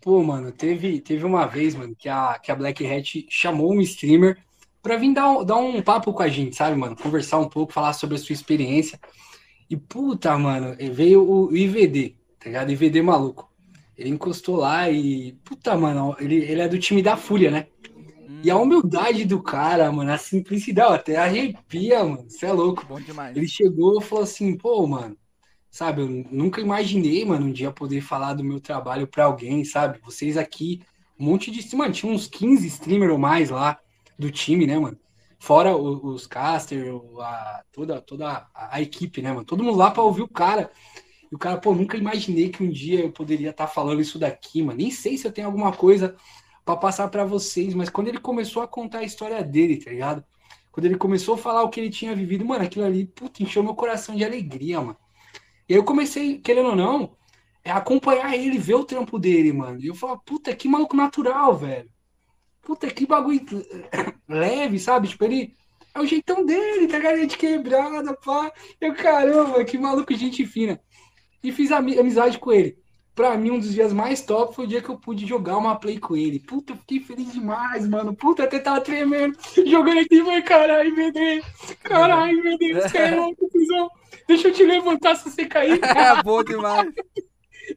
Pô, mano, teve, teve uma vez, mano, que a, que a Black Hat chamou um streamer pra vir dar, dar um papo com a gente, sabe, mano? Conversar um pouco, falar sobre a sua experiência. E puta, mano, veio o IVD, tá ligado? IVD maluco. Ele encostou lá e. Puta, mano, ele, ele é do time da Fúria, né? E a humildade do cara, mano, a simplicidade, até arrepia, mano. Você é louco. Bom demais. Ele chegou e falou assim, pô, mano, sabe, eu nunca imaginei, mano, um dia poder falar do meu trabalho pra alguém, sabe? Vocês aqui, um monte de. Mano, tinha uns 15 streamers ou mais lá do time, né, mano? Fora os, os caster, a, toda, toda a, a, equipe, né, mano? Todo mundo lá pra ouvir o cara. E o cara, pô, nunca imaginei que um dia eu poderia estar tá falando isso daqui, mano. Nem sei se eu tenho alguma coisa para passar para vocês, mas quando ele começou a contar a história dele, tá ligado? Quando ele começou a falar o que ele tinha vivido, mano, aquilo ali, puta, encheu meu coração de alegria, mano. E eu comecei, querendo ou não, é acompanhar ele, ver o trampo dele, mano. E eu falo, puta, que maluco natural, velho puta, que bagulho leve, sabe? Tipo, ele. É o jeitão dele, tá ligado? De quebrada, pá. Eu, caramba, que maluco, gente fina. E fiz amizade com ele. Pra mim, um dos dias mais top foi o dia que eu pude jogar uma play com ele. Puta, eu fiquei feliz demais, mano. Puta, até tava tremendo. Jogando aqui, vai, caralho, VD. Caralho, VD, você é louco, cuzão. Deixa eu te levantar se você cair. É bom demais.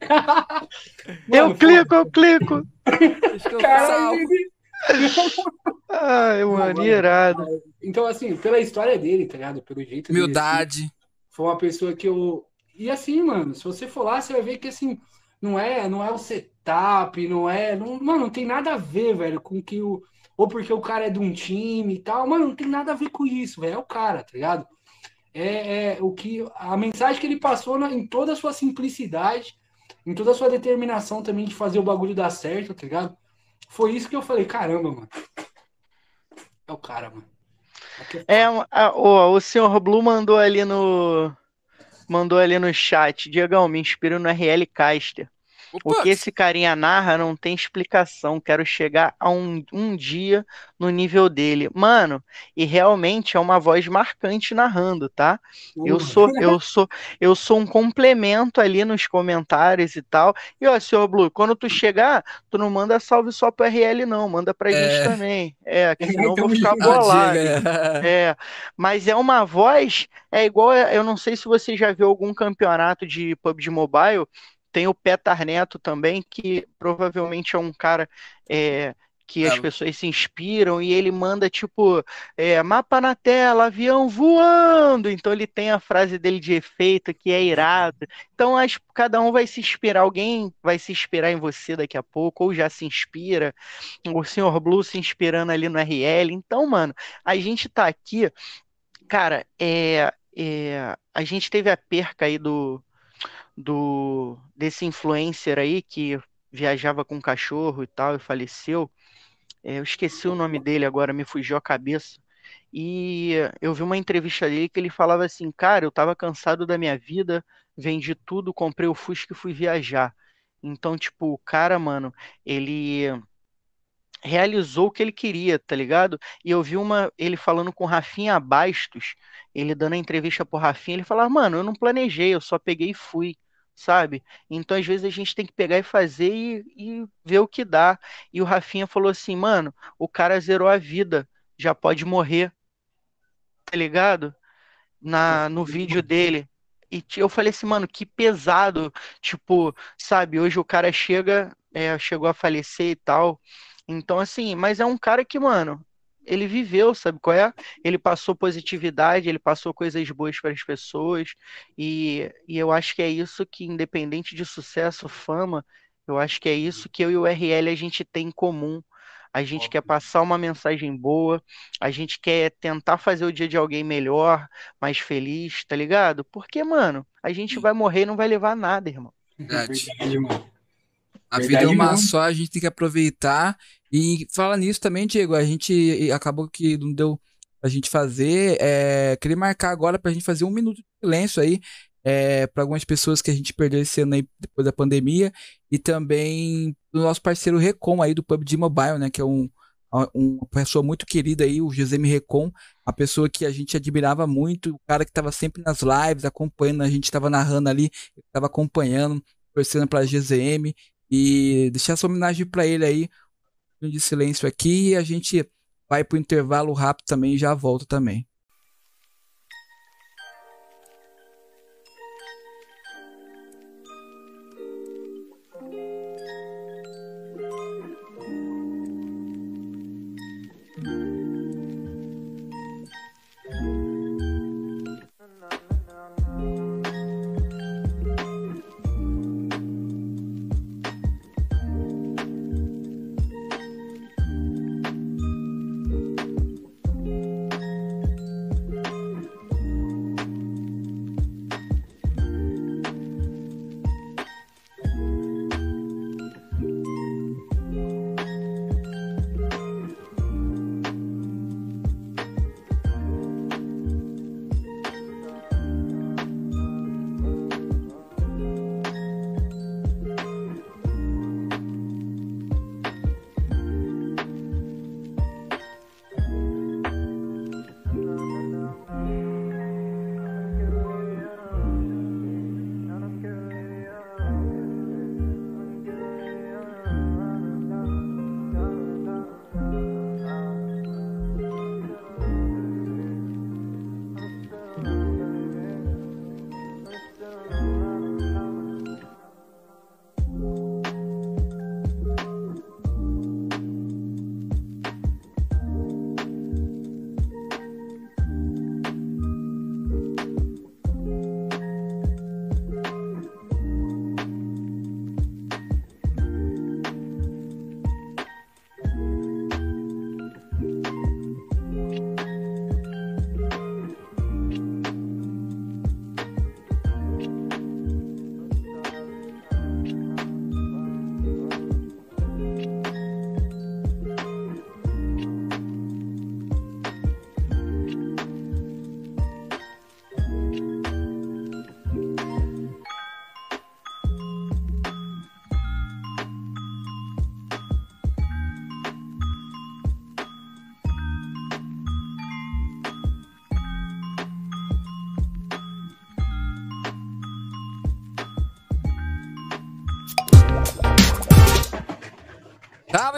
eu clico, eu clico. Caralho. Ai, mano, irado. Então, assim, pela história dele, tá ligado? Pelo jeito Humildade. Dele, assim, foi uma pessoa que eu. E assim, mano, se você for lá, você vai ver que assim, não é, não é o setup, não é. Não, mano, não tem nada a ver, velho, com que o. Ou porque o cara é de um time e tal. Mano, não tem nada a ver com isso, velho. É o cara, tá ligado? É, é o que. A mensagem que ele passou na, em toda a sua simplicidade, em toda a sua determinação também de fazer o bagulho dar certo, tá ligado? Foi isso que eu falei, caramba, mano. É o cara, mano. É, a, o, o senhor Blue mandou ali no mandou ali no chat, Diegão, me inspiro no RL Caster. Opa. O que esse carinha narra não tem explicação. Quero chegar a um, um dia no nível dele. Mano, e realmente é uma voz marcante narrando, tá? Eu sou, eu sou, eu sou um complemento ali nos comentários e tal. E ó, senhor Blue, quando tu chegar, tu não manda salve só pro RL, não, manda pra é. gente também. É, que senão eu vou ficar bolado. É, mas é uma voz, é igual, eu não sei se você já viu algum campeonato de PUBG Mobile tem o Petar Neto também, que provavelmente é um cara é, que as é. pessoas se inspiram e ele manda tipo é, mapa na tela, avião voando. Então ele tem a frase dele de efeito que é irado. Então acho que cada um vai se inspirar, alguém vai se inspirar em você daqui a pouco, ou já se inspira. O Sr. Blue se inspirando ali no RL. Então, mano, a gente tá aqui, cara, é, é a gente teve a perca aí do do desse influencer aí que viajava com um cachorro e tal e faleceu. É, eu esqueci o nome dele agora, me fugiu a cabeça. E eu vi uma entrevista dele que ele falava assim: Cara, eu tava cansado da minha vida, vendi tudo, comprei o Fusca e fui viajar. Então, tipo, o cara, mano, ele realizou o que ele queria, tá ligado? E eu vi uma ele falando com Rafinha Bastos, ele dando a entrevista pro Rafinha, ele falava: "Mano, eu não planejei, eu só peguei e fui" sabe? Então, às vezes, a gente tem que pegar e fazer e, e, ver o que dá. E o Rafinha falou assim, mano, o cara zerou a vida, já pode morrer, tá ligado? Na, no vídeo dele. E eu falei assim, mano, que pesado. Tipo, sabe, hoje o cara chega, é, chegou a falecer e tal. Então, assim, mas é um cara que, mano, ele viveu, sabe qual é? Ele passou positividade, ele passou coisas boas para as pessoas, e, e eu acho que é isso que, independente de sucesso, fama, Eu acho que é isso que eu e o RL a gente tem em comum. A gente quer passar uma mensagem boa, a gente quer tentar fazer o dia de alguém melhor, mais feliz, tá ligado? Porque, mano, a gente vai morrer e não vai levar nada, irmão. Verdade. Verdade, mano. A Verdade vida é uma mesmo. só, a gente tem que aproveitar. E fala nisso também, Diego, a gente acabou que não deu pra gente fazer. É, queria marcar agora pra gente fazer um minuto de silêncio aí é, para algumas pessoas que a gente perdeu esse ano aí depois da pandemia. E também do nosso parceiro Recon aí do PUBG Mobile, né? Que é um, uma pessoa muito querida aí, o GZM Recon, a pessoa que a gente admirava muito, o cara que estava sempre nas lives, acompanhando, a gente estava narrando ali, estava acompanhando, torcendo para a GZM. E deixar essa homenagem para ele aí, um de silêncio aqui, e a gente vai pro intervalo rápido também e já volta também.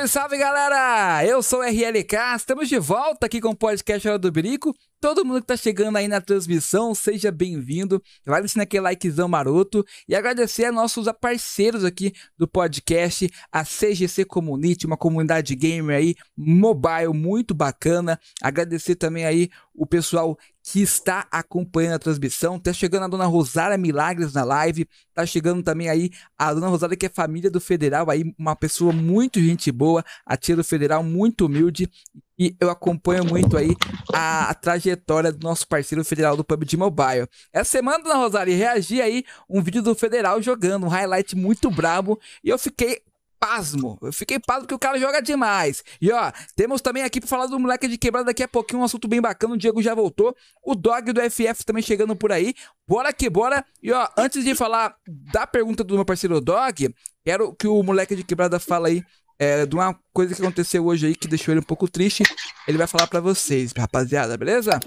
Salve, salve galera! Eu sou o RLK, estamos de volta aqui com o podcast Hora do Birico. Todo mundo que tá chegando aí na transmissão, seja bem-vindo. Vai deixando aquele likezão maroto e agradecer a nossos parceiros aqui do podcast, a CGC Community, uma comunidade gamer aí, mobile, muito bacana. Agradecer também aí o pessoal que está acompanhando a transmissão. Tá chegando a dona Rosária Milagres na live. Tá chegando também aí a dona Rosária, que é família do Federal, aí uma pessoa muito gente boa, a tia do Federal, muito humilde. E eu acompanho muito aí a, a trajetória do nosso parceiro federal do PUBG Mobile. Essa semana, dona Rosária, reagi aí um vídeo do Federal jogando, um highlight muito brabo. E eu fiquei pasmo. Eu fiquei pasmo porque o cara joga demais. E ó, temos também aqui pra falar do moleque de quebrada daqui a pouquinho, um assunto bem bacana. O Diego já voltou. O Dog do FF também chegando por aí. Bora que bora. E ó, antes de falar da pergunta do meu parceiro Dog, quero que o moleque de quebrada fala aí é, de uma coisa que aconteceu hoje aí que deixou ele um pouco triste. Ele vai falar pra vocês, rapaziada, beleza?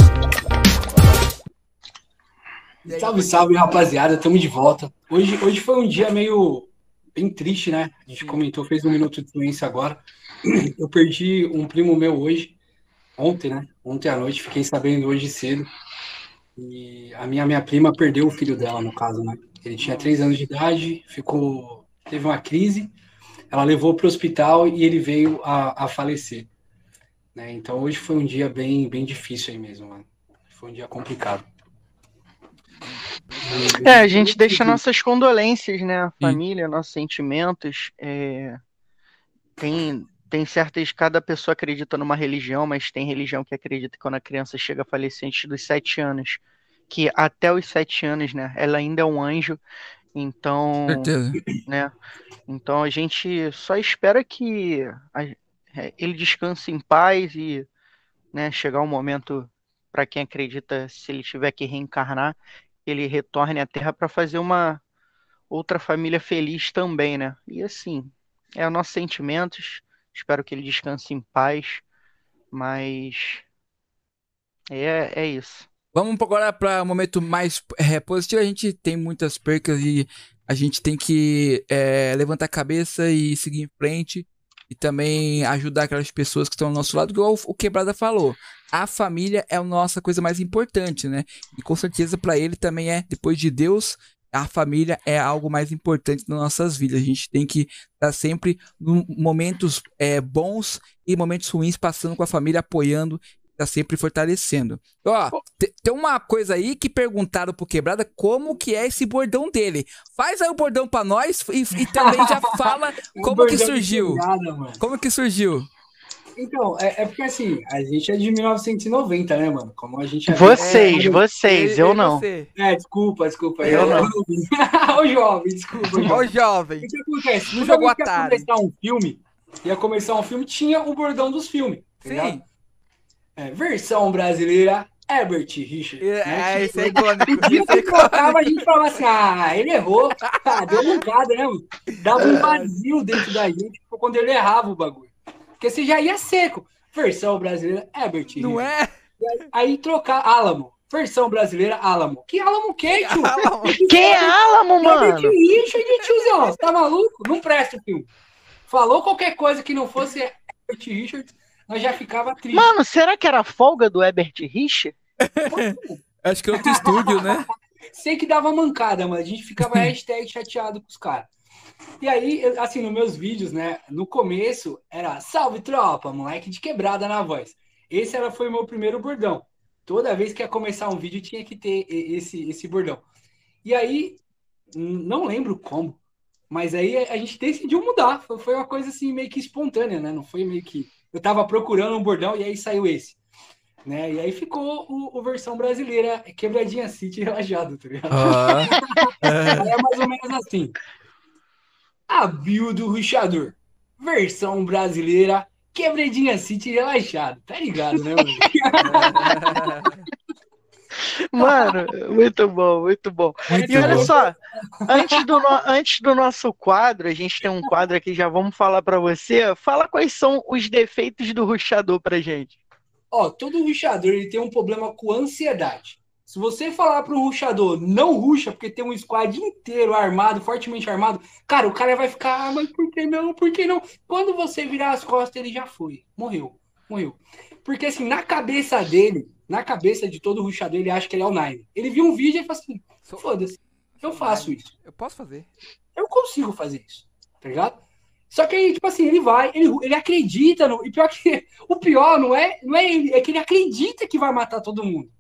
Salve, salve, rapaziada. Tamo de volta. Hoje, hoje foi um dia meio bem triste, né? A gente comentou, fez um minuto de silêncio agora. Eu perdi um primo meu hoje, ontem, né? Ontem à noite, fiquei sabendo hoje cedo. E a minha, minha prima perdeu o filho dela, no caso, né? Ele tinha três anos de idade, ficou, teve uma crise, ela levou para o hospital e ele veio a, a falecer. Né? Então hoje foi um dia bem, bem difícil aí mesmo, mano. Foi um dia complicado. É, a gente deixa nossas condolências, né? A família, nossos sentimentos. É... Tem, tem certas. Cada pessoa acredita numa religião, mas tem religião que acredita que quando a criança chega a falecer antes dos sete anos, que até os sete anos, né? Ela ainda é um anjo. Então, Certeza. né? Então a gente só espera que a- é, ele descanse em paz e, né, chegar um momento para quem acredita, se ele tiver que reencarnar, ele retorne à Terra para fazer uma outra família feliz também, né? E assim, é os nossos sentimentos. Espero que ele descanse em paz, mas é, é isso. Vamos agora para um momento mais é, positivo. A gente tem muitas percas e a gente tem que é, levantar a cabeça e seguir em frente. E também ajudar aquelas pessoas que estão ao nosso lado, igual o Quebrada falou. A família é a nossa coisa mais importante, né? E com certeza para ele também é, depois de Deus, a família é algo mais importante nas nossas vidas. A gente tem que estar sempre em momentos é, bons e momentos ruins, passando com a família, apoiando tá sempre fortalecendo. Ó, te- tem uma coisa aí que perguntaram pro Quebrada como que é esse bordão dele. Faz aí o bordão pra nós e, e também já fala como que surgiu. quebrada, mano. Como que surgiu? Então, é, é porque assim, a gente é de 1990, né, mano? Como a gente é. Vocês, É, vocês, eu não. Você. É, desculpa, desculpa. Eu não. Ô, jovem, desculpa. Ó, Jovem. jovem. O que acontece? No jogo ia começar um filme, ia começar um filme, tinha o bordão dos filmes. tá ligado? É, versão brasileira, Herbert Richard. né? É, esse é Tipo, icônico. O dia Esse é que colocava, a gente falava assim, ah, ele errou. Ah, deu mancada, né, mano? Dava um vazio dentro da gente quando ele errava o bagulho. Porque você já ia seco. Versão brasileira, Herbert Não Richard. é? Aí trocar Alamo. Versão brasileira, Alamo. Que Alamo o quê, tio? Quem é Alamo, Herbert mano? Richard, tiozão. Você tá maluco? Não presta o filme. Falou qualquer coisa que não fosse Herbert Richard, nós já ficava triste. Mano, será que era a folga do Herbert Rich? Acho que é outro estúdio, né? Sei que dava mancada, mas a gente ficava hashtag chateado com os caras. E aí, assim, nos meus vídeos, né? No começo era salve tropa, moleque de quebrada na voz. Esse era, foi o meu primeiro bordão. Toda vez que ia começar um vídeo tinha que ter esse, esse bordão. E aí, não lembro como, mas aí a gente decidiu mudar. Foi uma coisa assim meio que espontânea, né? Não foi meio que. Eu tava procurando um bordão e aí saiu esse. Né? E aí ficou o, o versão brasileira, quebradinha City relaxado, tá ligado? Ó. É mais ou menos assim. A build do ruxador. Versão brasileira, quebradinha City relaxado. Tá ligado, né, mano? Mano, muito bom, muito bom. Muito E olha bom. só, antes do, no- antes do nosso quadro, a gente tem um quadro aqui, já vamos falar pra você. Fala quais são os defeitos do ruxador pra gente. Ó, todo ruxador ele tem um problema com ansiedade. Se você falar para um ruxador não ruxa, porque tem um squad inteiro armado, fortemente armado, cara, o cara vai ficar, ah, mas por que não? Por que não? Quando você virar as costas, ele já foi. Morreu. Morreu. Porque assim, na cabeça dele, na cabeça de todo ruxador, ele acha que ele é o Nine. Ele viu um vídeo e fala assim: Sou- foda-se, eu faço isso. Eu posso fazer. Eu consigo fazer isso, tá ligado? Só que aí, tipo assim, ele vai, ele, ele acredita no. E pior que o pior não é, não é ele, é que ele acredita que vai matar todo mundo.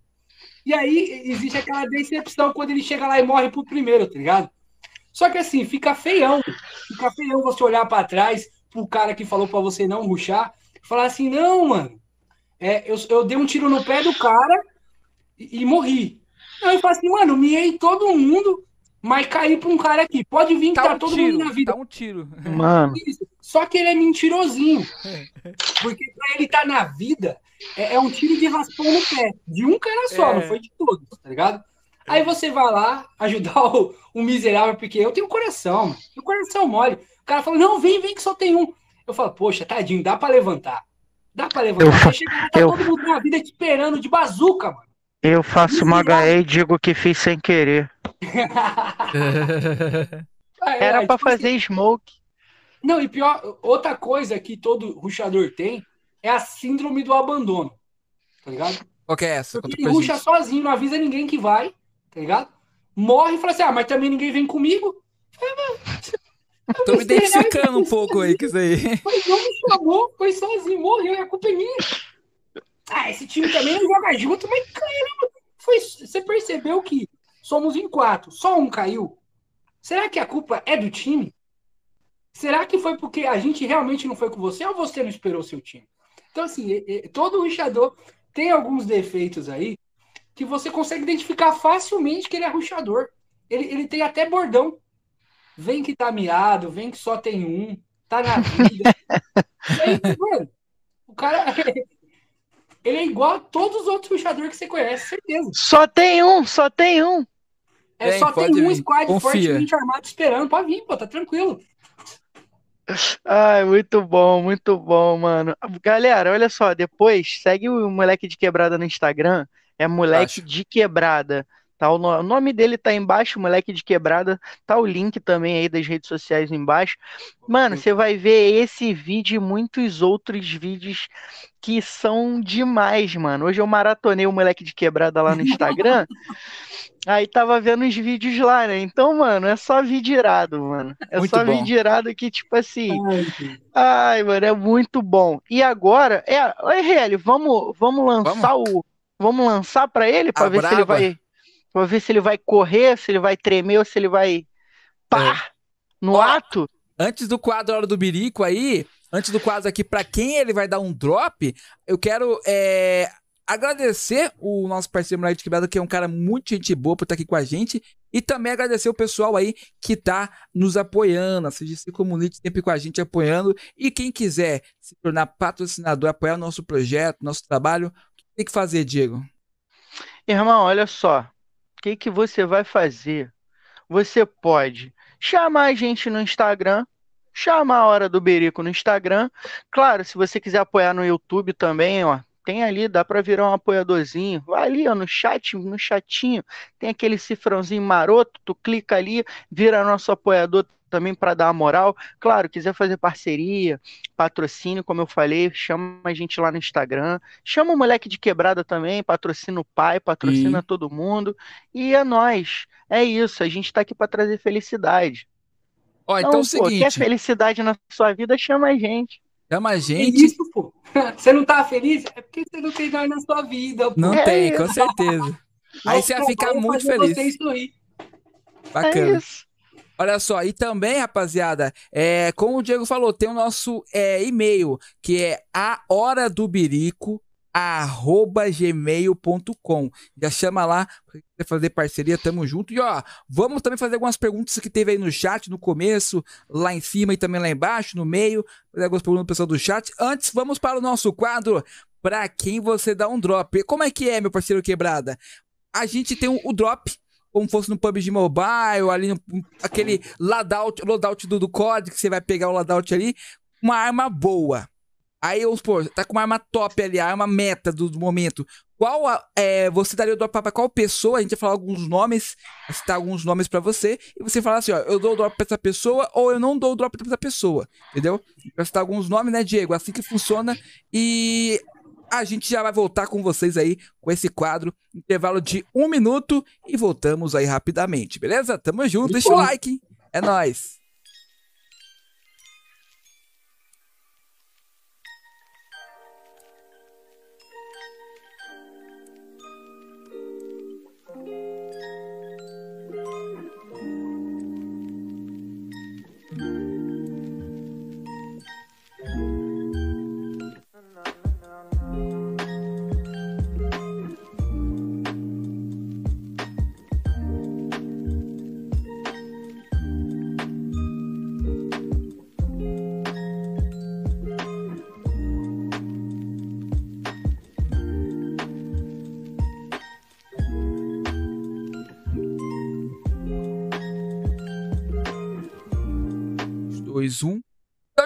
E aí existe aquela decepção quando ele chega lá e morre pro primeiro, tá ligado? Só que assim, fica feião. Fica feião você olhar pra trás pro cara que falou pra você não ruxar e falar assim: não, mano, é, eu, eu dei um tiro no pé do cara e, e morri. Aí eu falo assim, mano, miei todo mundo, mas caí pra um cara aqui. Pode vir que Tá tá um todo tiro. mundo na vida. Tá um tiro. Mano, Isso. Só que ele é mentirosinho. Porque pra ele estar na vida, é, é um tiro de raspão no pé. De um cara só, É. não foi de todos, tá ligado? Aí você vai lá ajudar o, o miserável, porque eu tenho coração, mano. Meu coração mole. O cara fala, não, vem, vem que só tem um. Eu falo, poxa, tadinho, dá pra levantar. Dá pra levantar. Eu fa- chega tá eu- todo mundo na vida te esperando de bazuca, mano. eu faço uma HE e digo que fiz sem querer. Era pra tipo assim, fazer smoke. Não, e pior, outra coisa que todo ruxador tem é a síndrome do abandono. Tá ligado? Qual que é essa? Porque ele ruxa gente. sozinho, não avisa ninguém que vai, tá ligado? Morre e fala assim: ah, mas também ninguém vem comigo. Tô me identificando um pouco aí com isso aí. Mas não me chamou, foi sozinho, morreu, e a culpa é minha. Ah, esse time também não joga junto, mas caramba, foi, você percebeu que somos em quatro, só um caiu. Será que a culpa é do time? Será que foi porque a gente realmente não foi com você ou você não esperou seu time? Então, assim, todo ruxador tem alguns defeitos aí que você consegue identificar facilmente que ele é ruxador. Ele, ele tem até bordão. Vem que tá miado, vem que só tem um, tá na vida. aí, mano, o cara. Ele é igual a todos os outros ruxadores que você conhece, certeza. Só tem um, só tem um. É, Bem, só tem um vir. squad Confia. fortemente armado esperando. Pode vir, pô, tá tranquilo. Ai, muito bom, muito bom, mano. Galera, olha só, depois segue o moleque de quebrada no Instagram. É moleque Acho. de quebrada. Tá, o, nome dele tá embaixo, moleque de quebrada. Tá o link também aí das redes sociais embaixo. Mano, você vai ver esse vídeo e muitos outros vídeos que são demais, mano. Hoje eu maratonei o moleque de quebrada lá no Instagram. Aí tava vendo os vídeos lá, né? Então, mano, é só vídeo irado, mano. É muito só bom. vídeo irado que, tipo assim. Ai, ai, mano, é muito bom. E agora, é, RL, vamos, vamos lançar vamos. o. Vamos lançar para ele para ver brava. se ele vai. Pra ver se ele vai correr, se ele vai tremer ou se ele vai. Pá! É. No Ó, ato. Antes do quadro Hora do Birico aí, antes do quadro aqui, para quem ele vai dar um drop, eu quero é, agradecer o nosso parceiro Moleque de Quebrada, que é um cara muito gente boa por estar aqui com a gente. E também agradecer o pessoal aí que tá nos apoiando, a CGC Community sempre com a gente apoiando. E quem quiser se tornar patrocinador, apoiar o nosso projeto, nosso trabalho, o que tem que fazer, Diego? Irmão, olha só. Que, que você vai fazer? Você pode chamar a gente no Instagram, chamar a Hora do Berico no Instagram. Claro, se você quiser apoiar no YouTube também, ó, tem ali, dá para virar um apoiadorzinho. Vai ali, ó, no chat, no chatinho, tem aquele cifrãozinho maroto, tu clica ali, vira nosso apoiador também para dar a moral. Claro, quiser fazer parceria, patrocínio, como eu falei, chama a gente lá no Instagram. Chama o moleque de quebrada também, patrocina o pai, patrocina todo mundo. E é nós. É isso, a gente está aqui para trazer felicidade. Ó, então, então é o seguinte, quer felicidade na sua vida, chama a gente. Chama a gente. Isso, pô. Você não tá feliz? É porque você não tem nós na sua vida. Pô. Não é tem, isso. com certeza. Aí você vai ficar muito feliz. Bacana. É Olha só, e também, rapaziada, é, como o Diego falou, tem o nosso é, e-mail, que é a hora do birico arroba gmail.com. Já chama lá para fazer parceria, tamo junto. E ó, vamos também fazer algumas perguntas que teve aí no chat no começo, lá em cima e também lá embaixo, no meio. Fazer algumas perguntas do pessoal do chat. Antes, vamos para o nosso quadro. Para quem você dá um drop. Como é que é, meu parceiro quebrada? A gente tem o drop como fosse no PUBG Mobile, ali no, aquele loadout, loadout do, do COD, que você vai pegar o loadout ali, uma arma boa. Aí, vamos supor, tá com uma arma top ali, a arma meta do, do momento. Qual é, você daria o drop pra qual pessoa? A gente vai falar alguns nomes, citar alguns nomes para você, e você fala assim, ó, eu dou o drop pra essa pessoa ou eu não dou o drop pra essa pessoa, entendeu? Pra citar alguns nomes, né, Diego? Assim que funciona. E a gente já vai voltar com vocês aí com esse quadro, intervalo de um minuto, e voltamos aí rapidamente, beleza? Tamo junto, deixa o like, é nóis!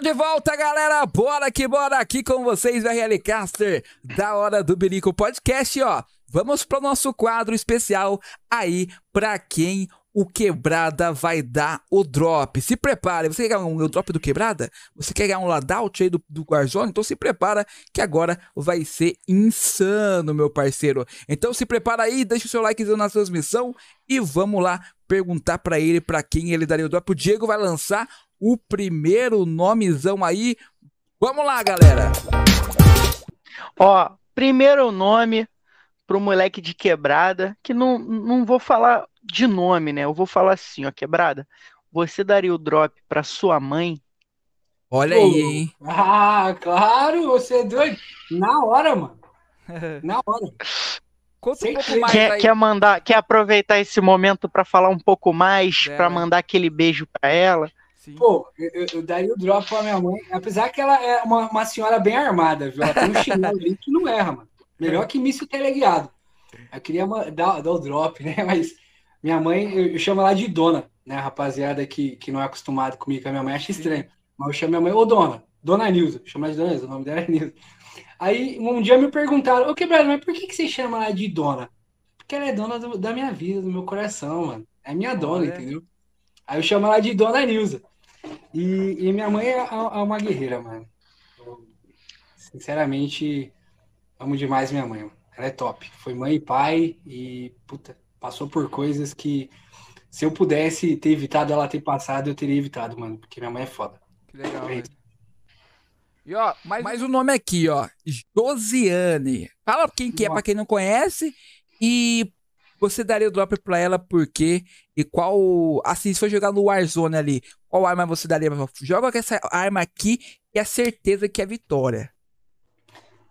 De volta, galera! Bora que bora aqui com vocês, RL Caster, da Hora do Berico Podcast, ó. Vamos pro nosso quadro especial aí pra quem o Quebrada vai dar o drop. Se prepare. Você quer ganhar um, o drop do Quebrada? Você quer ganhar um ladout aí do, do Warzone? Então se prepara que agora vai ser insano, meu parceiro. Então se prepara aí, deixa o seu like na transmissão e vamos lá perguntar para ele para quem ele daria o drop. O Diego vai lançar o primeiro nomezão aí. Vamos lá, galera. Ó, primeiro nome pro moleque de quebrada, que não, não vou falar de nome, né? Eu vou falar assim, ó, quebrada. Você daria o drop pra sua mãe? Olha aí, hein? Ah, claro, você é doido. Na hora, mano. Na hora. Conta um pouco mais Quer, aí. quer mandar, quer aproveitar esse momento pra falar um pouco mais, É, pra né? mandar aquele beijo pra ela? Sim. Pô, eu, eu- daria o drop pra minha mãe, apesar que ela é uma, uma senhora bem armada, viu? Ela tem um chinelo ali que não erra, mano. Melhor que míssil teleguiado. Eu queria dar, dar o drop, né? Mas minha mãe, eu, eu chamo ela de dona, né? A rapaziada que, que não é acostumado comigo com a minha mãe acha estranho. Mas eu chamo minha mãe, ô dona, dona Nilza. Chamo ela de dona Nilza, o nome dela é Nilza. Aí um dia me perguntaram, ô quebrado, mas por que, que você chama ela de dona? Porque ela é dona do- da minha vida, do meu coração, mano. É minha dona, Olha. entendeu? Aí eu chamo ela de dona Nilza. E, e minha mãe é, é uma guerreira, mano. Eu, sinceramente, amo demais minha mãe. mano. Ela é top. Foi mãe e pai e, puta, passou por coisas que se eu pudesse ter evitado ela ter passado, eu teria evitado, mano. Porque minha mãe é foda. Que legal, É. E ó, mais, mais um nome aqui, ó. Josiane. Fala quem que é, pra quem não conhece. E você daria o drop pra ela por quê? E qual. Assim, se for jogar no Warzone ali, qual arma você daria? Joga com essa arma aqui que é certeza que é vitória.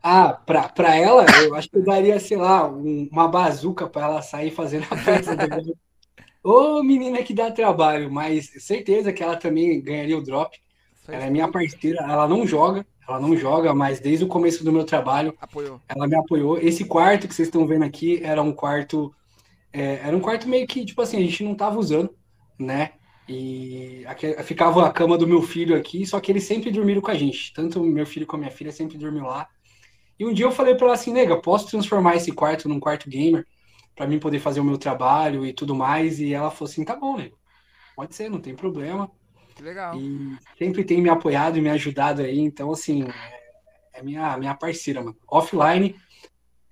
Ah, pra, pra ela, eu acho que eu daria, sei lá, um- uma bazuca pra ela sair fazendo a festa. Ô, menina que dá trabalho, mas certeza que ela também ganharia o drop. Ela é minha parceira, ela não joga, ela não joga, mas desde o começo do meu trabalho, Apoiou. ela me apoiou. Esse quarto que vocês estão vendo aqui era um quarto, é, era um quarto meio que, tipo assim, a gente não tava usando, né? E aqui, ficava a cama do meu filho aqui, só que eles sempre dormiram com a gente. Tanto meu filho como minha filha sempre dormiram lá. E um dia eu falei pra ela assim, nega, posso transformar esse quarto num quarto gamer pra mim poder fazer o meu trabalho e tudo mais? E ela falou assim, tá bom, nego. Pode ser, não tem problema. Que legal. E sempre tem me apoiado e me ajudado aí. Então, assim, é, é minha, minha parceira, mano. Offline,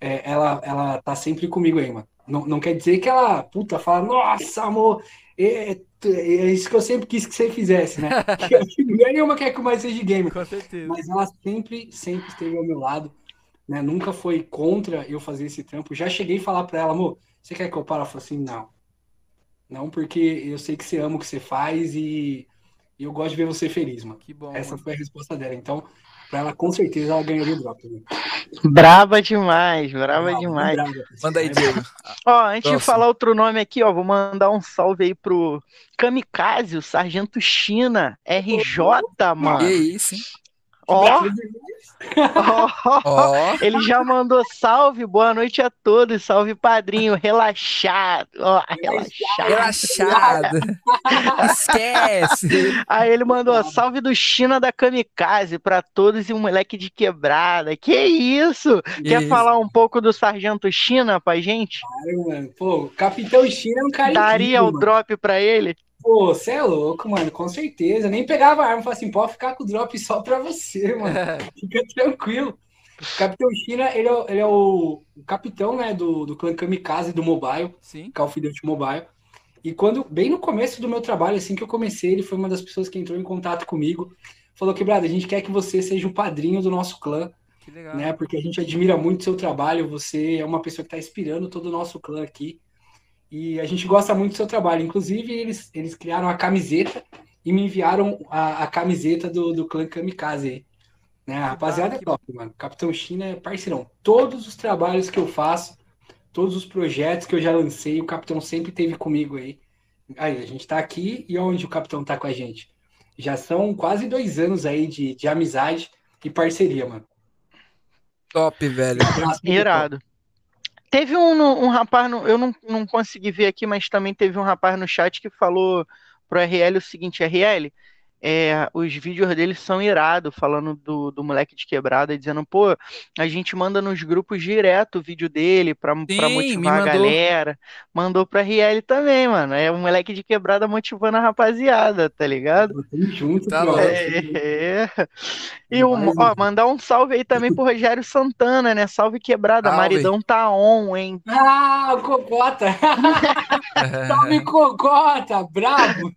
é, ela, ela tá sempre comigo aí, mano. Não, não quer dizer que ela, puta, fala, nossa, amor, é, é isso que eu sempre quis que você fizesse, né? Mulher nenhuma quer que eu mais seja gamer. Com certeza. Mas ela sempre, sempre esteve ao meu lado, né? Nunca foi contra eu fazer esse trampo. Já cheguei a falar pra ela, amor, você quer que eu pare? Ela falou assim, não. Não, porque eu sei que você ama o que você faz e, e eu gosto de ver você feliz, mano. Que bom. Essa mano. foi a resposta dela. Então, pra ela, com certeza, ela ganharia o drop. Né? Braba demais, brava Brava, demais. brava. Manda aí, Diego. Ó, antes de Próximo. falar outro nome aqui, ó, vou mandar um salve aí pro Kamikaze, o Sargento China, RJ, mano. Que isso, hein? Ó, ó, Ó. ele já mandou salve, boa noite a todos, salve padrinho, relaxado, ó, relaxado. Relaxado. Esquece. Aí ele mandou salve do China da Kamikaze pra todos e um moleque de quebrada. Que isso? Quer Isso. falar um pouco do Sargento China pra gente? Cara, mano. Pô, o Capitão China é um cara Daria incrível, o drop pra ele? Pô, você é louco, mano. Com certeza. Nem pegava a arma e falava assim, pode ficar com o drop só pra você, mano. Fica tranquilo. O Capitão China, ele é, o- ele é o, o capitão, né, do, do clã Kamikaze do mobile. Sim. Call of Duty Mobile. E quando, bem no começo do meu trabalho, assim que eu comecei, ele foi uma das pessoas que entrou em contato comigo. Falou, quebrada, a gente quer que você seja o padrinho do nosso clã, Que legal. né? Porque a gente admira muito o seu trabalho. Você é uma pessoa que está inspirando todo o nosso clã aqui. E a gente gosta muito do seu trabalho. Inclusive, eles, eles criaram a camiseta e me enviaram a, a camiseta do, do clã Kamikaze aí. Né? A rapaziada é top, mano. Capitão China é parceirão. Todos os trabalhos que eu faço, todos os projetos que eu já lancei, o Capitão sempre teve comigo aí. Aí, a gente tá aqui e onde o Capitão tá com a gente? Já são quase dois anos aí de, de amizade e parceria, mano. Top, velho. Irado. Teve um, um rapaz, no- eu não, não consegui ver aqui, mas também teve um rapaz no chat que falou pro RL o seguinte: RL, é, os vídeos dele são irados, falando do, do moleque de quebrada, dizendo, pô, a gente manda nos grupos direto o vídeo dele pra, pra Sim, me motivar a galera. Mandou pro RL também, mano. É o moleque de quebrada motivando a rapaziada, tá ligado? Junto, Tá louco. É. E o, ó, mandar um salve aí também pro Rogério Santana, né? Salve quebrada, Salve. maridão tá on, hein? Ah, o Cocota! Salve, Cocota! Bravo!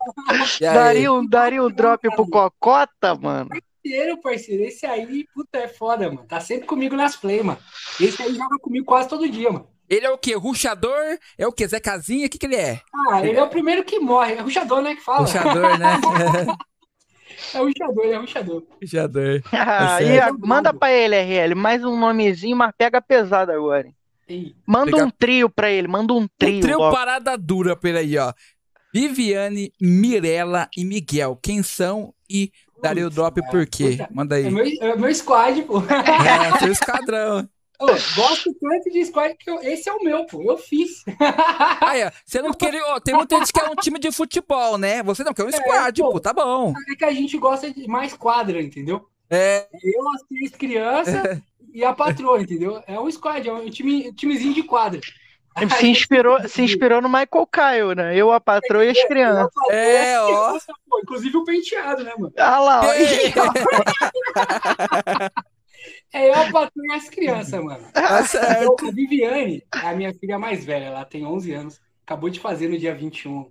Daria um, daria um drop pro Cocota, mano. Parceiro, parceiro, esse aí, puta, é foda, mano. Tá sempre comigo nas play, mano. Esse aí joga comigo quase todo dia, mano. Ele é o quê? Ruxador? É o quê? Zé Casinha? O que, que ele é? Ah, ele é o primeiro que morre. É ruxador, né? Que fala. Ruxador, né? é ruxador, ele é ruxador. Ruxador. Ah, e a- manda pra ele, RL, mais um nomezinho, mas pega pesado agora. hein? Ei, Manda Pega- um trio pra ele, manda um trio. Um trio logo. parada dura por aí, ó. Viviane, Mirella e Miguel. Quem são e daria o drop por quê? Manda aí. é meu, é meu squad, pô. É, seu esquadrão. Ô, gosto tanto de squad que eu- esse é o meu, pô. Eu fiz. Aí, ó, você não queria. ó, tem muita gente que é um time de futebol, né? Você não quer um squad, pô. pô, tá bom. É que a gente gosta de mais quadra, entendeu? É, Eu, as três crianças e a patroa, entendeu? É um squad, é um time, timezinho de quadra. Se inspirou, se inspirou no Michael Kyle, né? Eu, a patroa e as crianças. É, ó. Nossa, pô, inclusive o penteado, né, mano? Ah lá, ó. É eu, a patroa e as crianças, mano. tá certo. Então, a Viviane é a minha filha mais velha, ela tem 11 anos, acabou de fazer no dia 21,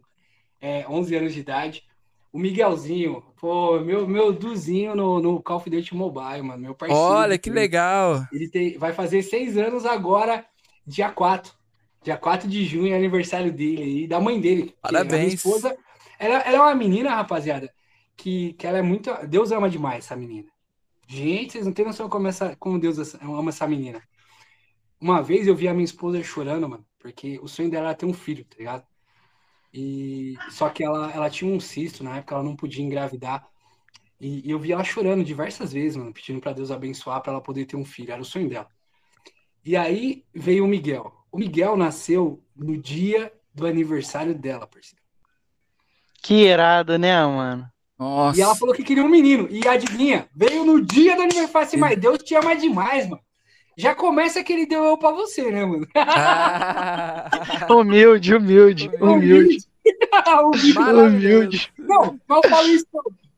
é, 11 anos de idade. O Miguelzinho, pô, meu, meu duzinho no, no Call of Duty Mobile, mano, meu parceiro. Olha que legal. Ele tem, vai fazer seis anos agora, dia 4. Dia 4 de junho é aniversário dele e da mãe dele. que A minha Parabéns. esposa, ela, ela é uma menina, rapaziada, que, que ela é muito. Deus ama demais essa menina. Gente, vocês não têm noção como, essa, como Deus ama essa menina. Uma vez eu vi a minha esposa chorando, mano, porque o sonho dela era ter um filho, tá ligado? E só que ela, ela tinha um cisto, na época ela não podia engravidar. E, e eu vi ela chorando diversas vezes, mano, pedindo pra Deus abençoar pra ela poder ter um filho, era o sonho dela. E aí veio o Miguel. O Miguel nasceu no dia do aniversário dela, parceiro. Que irado, né, mano? Nossa. E ela falou que queria um menino. E adivinha? Veio no dia do aniversário. Assim, mas Deus te ama demais, mano. Já começa que ele deu eu pra você, né, mano? Ah, Humilde, humilde, humilde, Humilde. humilde. Não, mas eu falo isso.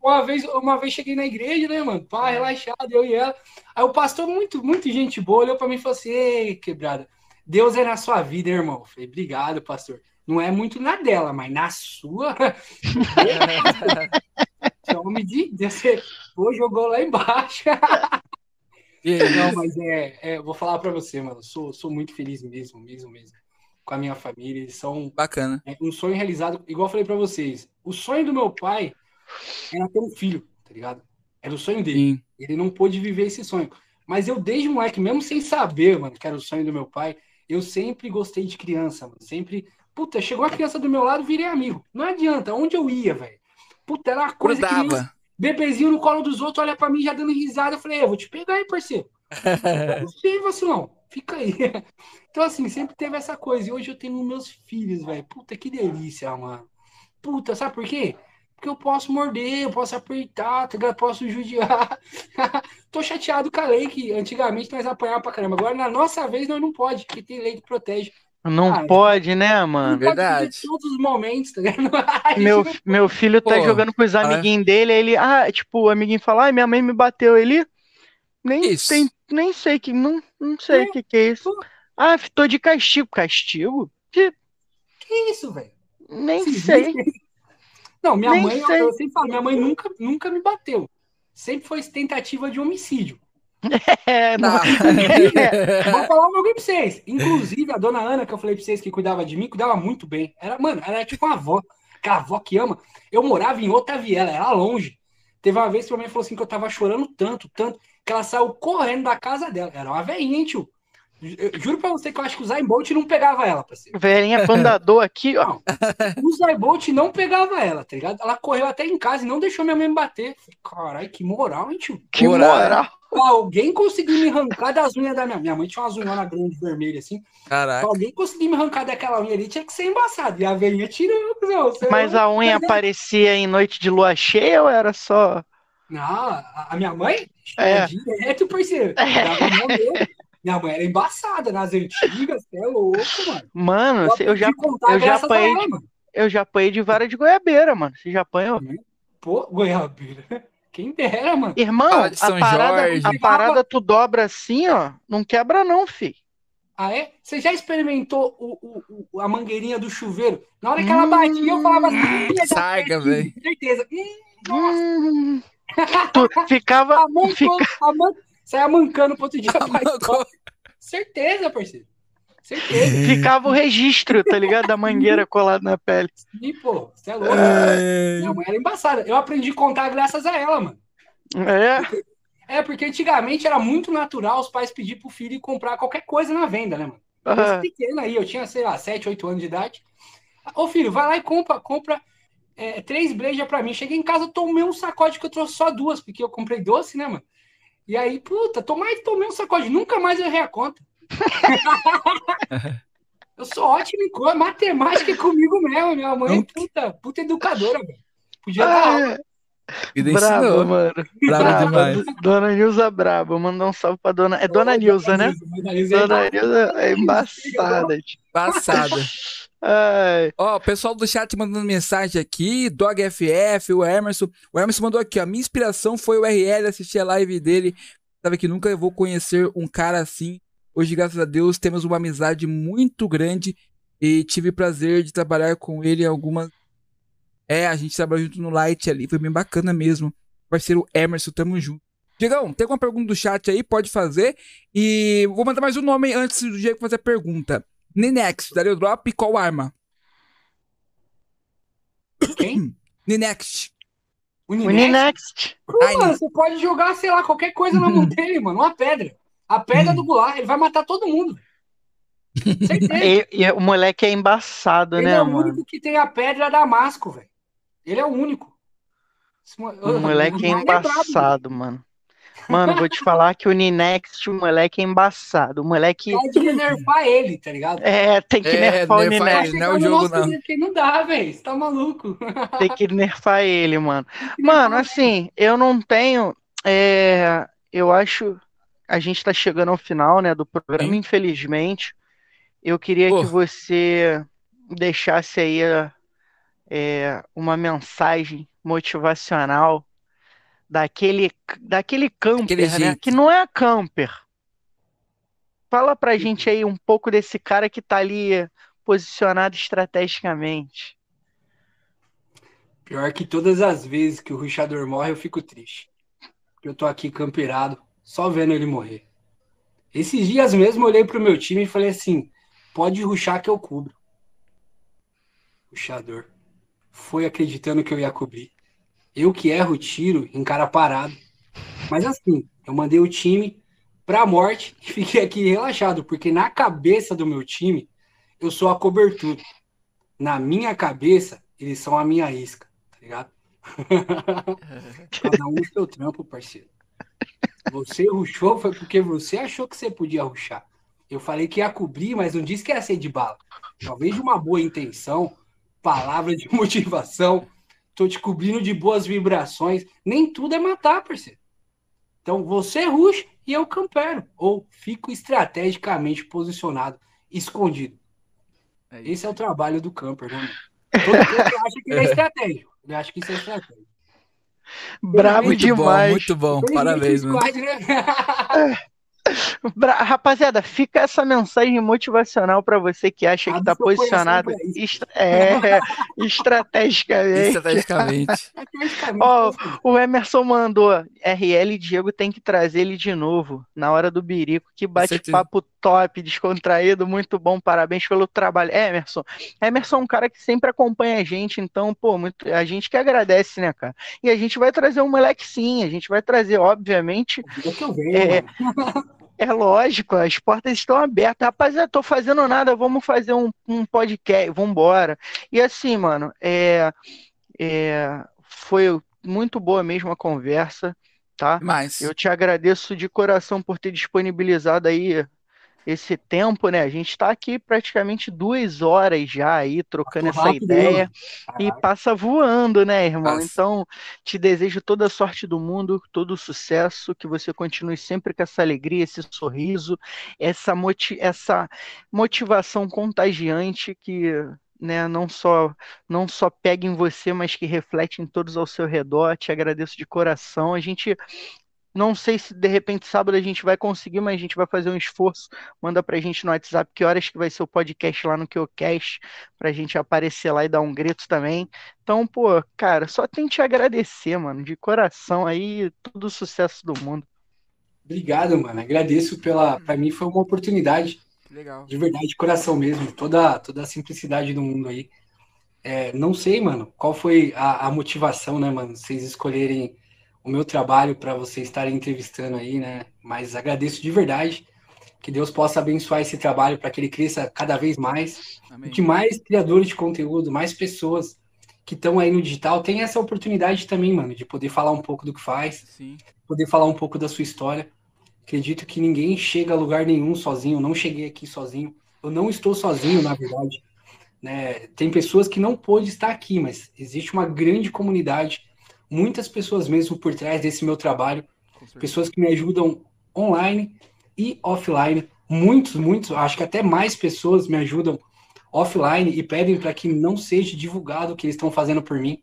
Uma vez, uma vez cheguei na igreja, né, mano? Pá, relaxado, eu e ela. Aí o pastor, muito, muito gente boa, olhou pra mim e falou assim: Ei, quebrada, Deus é na sua vida, irmão. Eu falei, obrigado, pastor. Não é muito na dela, mas na sua. Homem de Deus. Você pô, jogou lá embaixo. Não, mas é, é, vou falar pra você, mano. Sou, sou muito feliz mesmo, mesmo, mesmo. Com a minha família. Eles são Bacana. é um sonho realizado, igual eu falei pra vocês. O sonho do meu pai era ter um filho, tá ligado? Era o sonho dele. Sim. Ele não pôde viver esse sonho. Mas eu, desde moleque, mesmo sem saber, mano, que era o sonho do meu pai, eu sempre gostei de criança, mano. Sempre. Puta, chegou uma criança do meu lado, virei amigo. Não adianta, onde eu ia, velho? Puta, era uma coisa que nem Grudava. bebezinho no colo dos outros, olha pra mim já dando risada. Eu falei, eu vou te pegar aí, parceiro. Não vacilão. Fica aí. Então, assim, sempre teve essa coisa. E hoje eu tenho meus filhos, velho. Puta, que delícia, mano. Puta, sabe por quê? Porque eu posso morder, eu posso apertar, tá ligado? Posso judiar. Tô chateado com a lei que antigamente nós apanhávamos pra caramba. Agora, na nossa vez, nós não pode, porque tem lei que protege. Não Ah, pode, né, mano? pode Verdade. todos os momentos, tá ligado? Meu, meu filho tá Pô, jogando com os amiguinhos dele, aí ele, ah, tipo, o amiguinho fala, ai, minha mãe me bateu ele. Nem, Isso. tem, nem sei que, não, não sei É, o que que é isso. pô. Ah, tô de castigo. Castigo? Que- Que isso, velho? Nem Sim, sei. Não, minha Nem mãe, eu, sei. eu sempre falo, minha mãe nunca, nunca me bateu. Sempre foi tentativa de homicídio. É, não, Tá. Vou falar um bagulho pra vocês. Inclusive, a dona Ana, que eu falei pra vocês que cuidava de mim, cuidava muito bem. Era, mano, ela era tipo uma avó. Aquela avó que ama. Eu morava em outra viela, era longe. Teve uma vez que minha mãe falou assim que eu tava chorando tanto, tanto, que ela saiu correndo da casa dela. Era uma velhinha, hein, tio? Eu juro pra você que eu acho que o Zayn Bolt não pegava ela, parceiro. velhinha pandador aqui, ó. O Zayn Bolt não pegava ela, tá ligado? Ela correu até em casa e não deixou minha mãe me bater. Caralho, que moral, hein, tio? Que Moral. moral. Alguém conseguiu me arrancar das unhas da minha Minha mãe tinha umas unhas grande vermelha assim. Caraca. Alguém conseguiu me arrancar daquela unha ali, tinha que ser embaçado. E a velhinha tirou, cuzão. Você Mas não- a unha Mas é- aparecia em noite de lua cheia ou era só. Não, a, minha mãe? É. Direto, parceiro. Medo. Minha mãe era embaçada nas antigas, você é louco, mano. Mano, eu já, eu já graças a apanhei ela, de- eu já apanhei de vara de goiabeira, mano. Você já apanhou? Pô, goiabeira. Quem dera, mano. Irmão, São a parada, Jorge. a parada tu dobra assim, ó. Não quebra, não, fi. Ah, é? Você já experimentou o, o- o- a mangueirinha do chuveiro? Na hora que ela batia, eu falava assim, "Filha da Sarga, puta", velho. Certeza. Hum, nossa, Hum, tu ficava. a mão fica- a. Saia mancando pro outro dia pra escola. Certeza, parceiro. Certeza. Ficava o registro, tá ligado? Da mangueira colada na pele. Sim, pô, você é louco. É... Minha mãe era embaçada. Eu aprendi a contar graças a ela, mano. É? É, porque antigamente era muito natural os pais pedir pro filho comprar qualquer coisa na venda, né, mano? Eu pequena aí, eu tinha, sei lá, 7, 8 anos de idade. Ô filho, vai lá e compra, compra é, três brejas pra mim. Cheguei em casa, tomei um sacode que eu trouxe só duas, porque eu comprei doce, né, mano? E aí, puta, tomei, tomei um sacode, nunca mais eu errei a conta. eu sou ótimo em coisa, matemática é comigo mesmo. Minha mãe, puta, puta educadora, velho. Podia ah, Brabo, mano. Brabo demais. Dona Nilza brabo. Mandar um salve pra dona. É Dona Nilza, né? Dona Nilza é embaçada. Embaçada. Ó, pessoal do chat mandando mensagem aqui, Dog FF, o Emerson. O Emerson mandou aqui, ó. Minha inspiração foi o RL, assistir a live dele. Sabe que nunca vou conhecer um cara assim. Hoje, graças a Deus, temos uma amizade muito grande e tive prazer de trabalhar com ele em algumas. É, a gente trabalhou junto no Light ali, foi bem bacana mesmo. Parceiro Emerson, tamo junto. Diegão, tem alguma pergunta do chat aí? Pode fazer. E vou mandar mais um nome antes do Diego fazer a pergunta. Ninex, daria o drop qual arma? Quem? Ninext. O Ninext. Ai, mano, você pode jogar, sei lá, qualquer coisa na mão dele, mano. Uma pedra. A pedra do Goulart, ele vai matar todo mundo. E, e, o moleque é embaçado, ele né? Ele é o mano? único que tem a pedra Damasco, velho. Ele é o único. O moleque é embaçado, é mano. Mano, vou te falar que o Ninext, o moleque é embaçado. O moleque. Pode nerfar ele, tá ligado? É, tem que é, nerfar o Ninext. Não é o jogo, não. não dá, velho. Você tá maluco. Tem que nerfar ele, mano. Mano, assim, eu não tenho. É, eu acho. A gente tá chegando ao final, né, do programa, Sim. infelizmente. Eu queria que você deixasse aí é, uma mensagem motivacional daquele, daquele camper, né? Que não é camper. Fala pra gente aí um pouco desse cara que tá ali posicionado estrategicamente. Pior que todas as vezes que o ruxador morre, eu fico triste. Porque eu tô aqui camperado, só vendo ele morrer. Esses dias mesmo eu olhei pro meu time e falei assim: pode ruxar que eu cubro. Ruxador. Foi acreditando que eu ia cobrir. Eu que erro o tiro em cara parado. Mas assim, eu mandei o time pra morte e fiquei aqui relaxado, porque na cabeça do meu time, eu sou a cobertura. Na minha cabeça, eles são a minha isca, tá ligado? Cada um seu trampo, parceiro. Você ruxou foi porque você achou que você podia ruxar. Eu falei que ia cobrir, mas não disse que ia ser de bala. Talvez de uma boa intenção, palavra de motivação, tô te cobrindo de boas vibrações. Nem tudo é matar, parceiro. Então você rush e eu campero. Ou fico estrategicamente posicionado, escondido. É Esse é o trabalho do camper, né? Todo mundo acha que ele é estratégico. Ele acha que isso é estratégico. Bravo muito demais. Bom, muito bom, parabéns, mano. Rapaziada, fica essa mensagem motivacional para você que acha que está posicionado estra é, estrategicamente. Estrategicamente. oh, o Emerson mandou: RL Diego tem que trazer ele de novo na hora do birico. Que bate-papo top, descontraído, muito bom. Parabéns pelo trabalho. Emerson, Emerson é um cara que sempre acompanha a gente, então, pô, muito, a gente que agradece, né, cara? E a gente vai trazer um moleque sim, a gente vai trazer, obviamente. É, é lógico, as portas estão abertas. Rapaz, eu tô fazendo nada, vamos fazer um, um podcast, vamos embora. E assim, mano, é, é, foi muito boa mesmo a conversa, tá? Mas... Eu te agradeço de coração por ter disponibilizado aí esse tempo, né? A gente está aqui praticamente duas horas já aí trocando essa rápido, ideia e passa voando, né, irmão? Nossa. Então, te desejo toda a sorte do mundo, todo o sucesso, que você continue sempre com essa alegria, esse sorriso, essa, moti essa motivação contagiante que né, não só não só pega em você, mas que reflete em todos ao seu redor. Te agradeço de coração. A gente não sei se de repente sábado a gente vai conseguir, mas a gente vai fazer um esforço. Manda pra gente no WhatsApp que horas que vai ser o podcast lá no QCast, pra gente aparecer lá e dar um grito também. Então, pô, cara, só tem te agradecer, mano, de coração aí, todo o sucesso do mundo. Obrigado, mano. Agradeço pela. Para mim foi uma oportunidade Legal. De verdade, de coração mesmo. Toda, toda a simplicidade do mundo aí. É, não sei, mano, qual foi a, a, motivação, né, mano? Vocês escolherem o meu trabalho para vocês estarem entrevistando aí, né? Mas agradeço de verdade. Que Deus possa abençoar esse trabalho para que ele cresça cada vez mais. Amém. Que mais criadores de conteúdo, mais pessoas que estão aí no digital tenham essa oportunidade também, mano, de poder falar um pouco do que faz, Sim. poder falar um pouco da sua história. Acredito que ninguém chega a lugar nenhum sozinho. Eu não cheguei aqui sozinho. Eu não estou sozinho, na verdade. Né? Tem pessoas que não pôde estar aqui, mas existe uma grande comunidade, muitas pessoas mesmo por trás desse meu trabalho, pessoas que me ajudam online e offline. Muitos, muitos, acho que até mais pessoas me ajudam offline e pedem para que não seja divulgado o que eles estão fazendo por mim.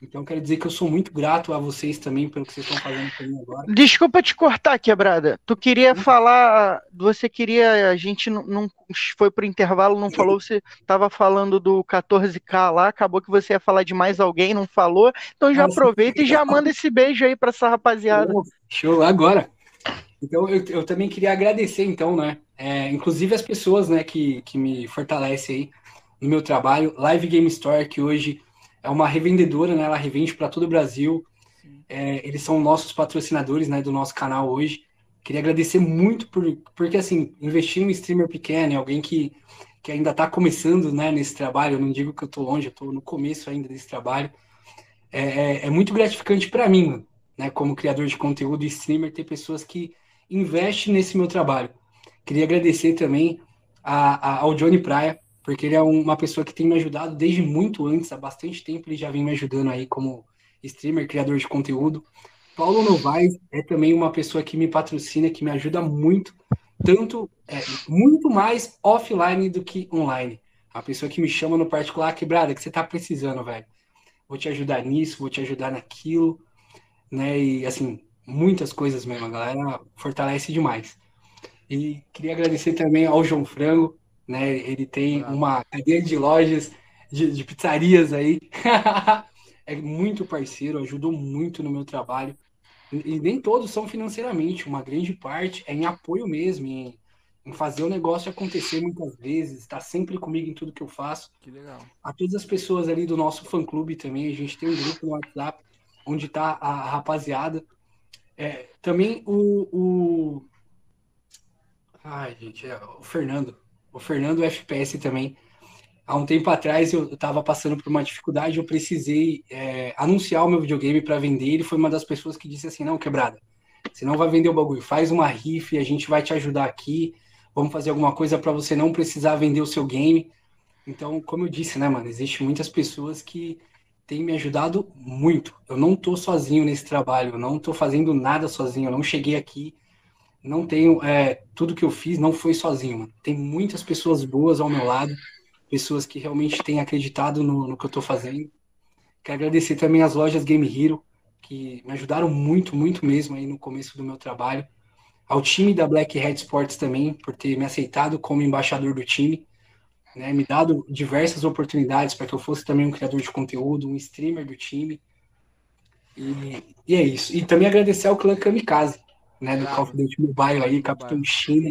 Então, quero dizer que eu sou muito grato a vocês também pelo que vocês estão fazendo por mim agora. Desculpa te cortar, quebrada. Tu queria falar, você queria, a gente não, não foi pro intervalo, não falou, você estava falando do 14K lá, acabou que você ia falar de mais alguém, não falou. Então já Nossa, aproveita e já manda esse beijo aí para essa rapaziada. Show, agora. Então, eu, eu também queria agradecer, então, né? É, inclusive as pessoas, né, que, que me fortalecem aí no meu trabalho. Live Game Store, que hoje é uma revendedora, né? Ela revende para todo o Brasil. É, eles são nossos patrocinadores, né, do nosso canal hoje. Queria agradecer muito por, porque assim, investir em um streamer pequeno, alguém que, que ainda está começando, né, nesse trabalho. Eu não digo que eu estou longe, eu estou no começo ainda desse trabalho. É, é, é muito gratificante para mim, né, como criador de conteúdo e streamer, ter pessoas que investem nesse meu trabalho. Queria agradecer também a, a, ao Johnny Praia, porque ele é uma pessoa que tem me ajudado desde muito antes, há bastante tempo ele já vem me ajudando aí como streamer, criador de conteúdo. Paulo Novaes é também uma pessoa que me patrocina, que me ajuda muito, tanto, é, muito mais offline do que online. A pessoa que me chama no particular, quebrada, que você tá precisando, velho. Vou te ajudar nisso, vou te ajudar naquilo, né? E assim, muitas coisas mesmo, a galera fortalece demais. E queria agradecer também ao João Frango, né? Ele tem ah. uma cadeia de lojas, de, de pizzarias aí. é muito parceiro, ajudou muito no meu trabalho. E nem todos são financeiramente, uma grande parte é em apoio mesmo, em, em fazer o negócio acontecer muitas vezes, está sempre comigo em tudo que eu faço. Que legal. A todas as pessoas ali do nosso fã clube também, a gente tem um grupo no WhatsApp onde está a rapaziada. É, também o, o. Ai, gente, é, o Fernando o Fernando FPS também. Há um tempo atrás eu estava passando por uma dificuldade, eu precisei é, anunciar o meu videogame para vender. Ele foi uma das pessoas que disse assim: não, quebrada, você não vai vender o bagulho, faz uma riff, a gente vai te ajudar aqui, vamos fazer alguma coisa para você não precisar vender o seu game. Então, como eu disse, né, mano, existe muitas pessoas que têm me ajudado muito. Eu não tô sozinho nesse trabalho, eu não tô fazendo nada sozinho, eu não cheguei aqui não tenho. É, tudo que eu fiz não foi sozinho, mano. Tem muitas pessoas boas ao meu lado, pessoas que realmente têm acreditado no, no que eu tô fazendo. Quero agradecer também as lojas Game Hero, que me ajudaram muito, muito mesmo aí no começo do meu trabalho. Ao time da Black Hat Sports também, por ter me aceitado como embaixador do time. Né, me dado diversas oportunidades para que eu fosse também um criador de conteúdo, um streamer do time. E, e é isso. E também agradecer ao clã Kamikaze, né, do Call of Duty Mobile aí, Capitão China,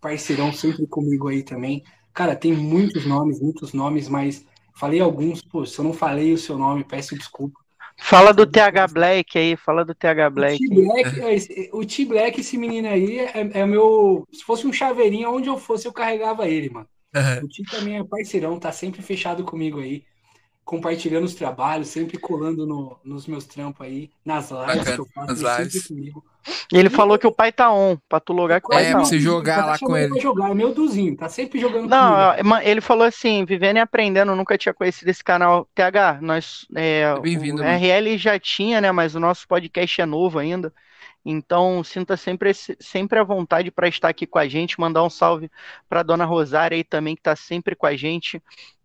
parceirão sempre comigo aí também. Cara, tem muitos nomes, muitos nomes, mas falei alguns, pô, se eu não falei o seu nome, peço desculpa. Fala do TH Black aí, fala do TH Black. O T Black, é esse, o T Black esse menino aí, é, é meu. Se fosse um chaveirinho, onde eu fosse, eu carregava ele, mano. Uhum. O T também é parceirão, tá sempre fechado comigo aí compartilhando os trabalhos, sempre colando no, nos meus trampos aí, nas lives Bacana, que eu faço, nas lives. comigo. E ele falou que o pai tá on, pra tu logar com o pai é, tá pra você jogar tá lá com ele. Jogar, é meu duzinho, tá sempre jogando Não, comigo. ele falou assim, vivendo e aprendendo, nunca tinha conhecido esse canal. TH, nós, é, Bem-vindo. O RL já tinha, né, mas o nosso podcast é novo ainda. Então, sinta sempre, sempre à vontade para estar aqui com a gente. Mandar um salve para dona Rosária aí também, que está sempre com a gente.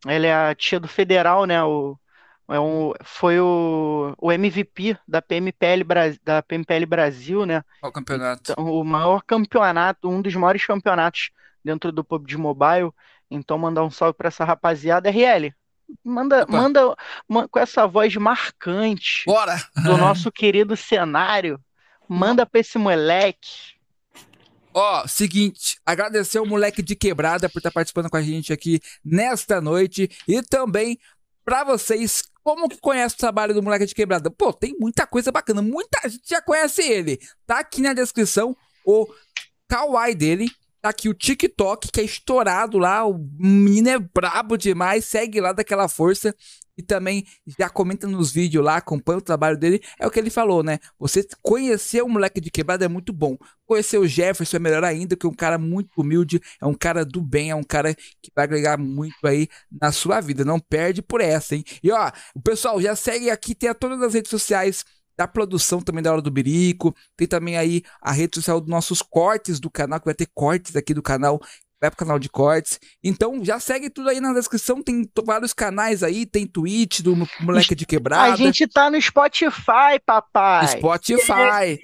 Ela é a tia do Federal, né? O, é um, foi o, o MVP da PMPL, da PMPL Brasil, né? O campeonato. Então, o maior campeonato, um dos maiores campeonatos dentro do PUBG Mobile. Então, mandar um salve para essa rapaziada. RL, manda, manda, manda com essa voz marcante Bora. do nosso querido cenário. Manda pra esse moleque. Ó, seguinte, agradecer o moleque de quebrada por estar participando com a gente aqui nesta noite e também para vocês como que conhece o trabalho do moleque de quebrada? Pô, tem muita coisa bacana, muita gente já conhece ele. Tá aqui na descrição o kawaii dele, tá aqui o TikTok que é estourado lá, o menino é brabo demais, segue lá daquela força e também já comenta nos vídeos lá, acompanha o trabalho dele. É o que ele falou, né? Você conhecer o moleque de quebrada é muito bom. Conhecer o Jefferson é melhor ainda, que é um cara muito humilde, é um cara do bem, é um cara que vai agregar muito aí na sua vida. Não perde por essa, hein? E ó, o pessoal já segue aqui, tem a todas as redes sociais da produção também da Hora do Birico. Tem também aí a rede social dos nossos cortes do canal, que vai ter cortes aqui do canal vai pro canal de cortes. Então já segue tudo aí na descrição, tem vários canais aí, tem Twitch do Moleque de Quebrada. A gente tá no Spotify, papai. Spotify.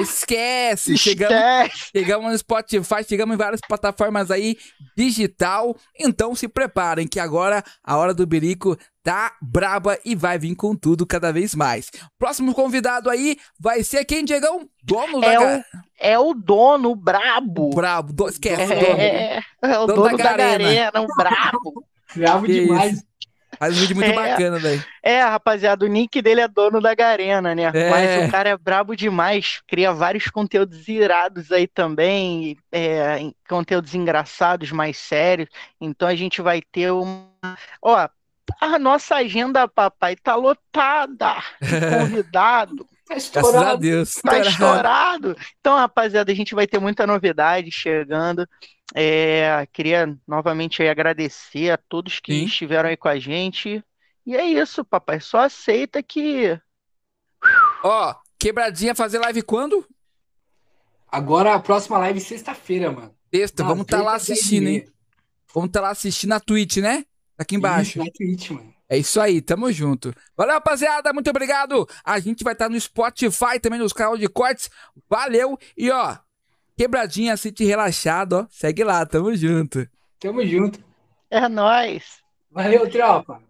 Esquece. Esquece. Chegamos, chegamos no Spotify, chegamos em várias plataformas aí digital. Então se preparem que agora a hora do Birico tá braba e vai vir com tudo cada vez mais. Próximo convidado aí vai ser quem, Diegão? Dono é da... O, é o dono, o brabo. Brabo, do... esquece é, o dono. É, é o dono, dono da, da garena. o brabo. brabo demais. Faz um vídeo muito é, bacana, velho. É, rapaziada, o nick dele é dono da Garena, né? É. Mas o cara é brabo demais, cria vários conteúdos irados aí também, é, conteúdos engraçados, mais sérios. Então a gente vai ter uma. Ó, a nossa agenda, papai, tá lotada convidado. Tá estourado. Graças a Deus. Tá estourado. Então, rapaziada, a gente vai ter muita novidade chegando. É, queria novamente agradecer a todos que Sim. estiveram aí com a gente. E é isso, papai. Só aceita que. Ó, quebradinha fazer live quando? Agora a próxima live sexta-feira, mano. Sexta, vamos estar tá lá assistindo, hein? Vamos estar tá lá assistindo na Twitch, né? Aqui embaixo. Isso, mano. É isso aí, tamo junto. Valeu, rapaziada, muito obrigado. A gente vai estar tá no Spotify, também nos canais de cortes. Valeu. E ó, quebradinha, sente relaxado, ó. Segue lá, tamo junto. Tamo junto. É nóis. Valeu, tropa.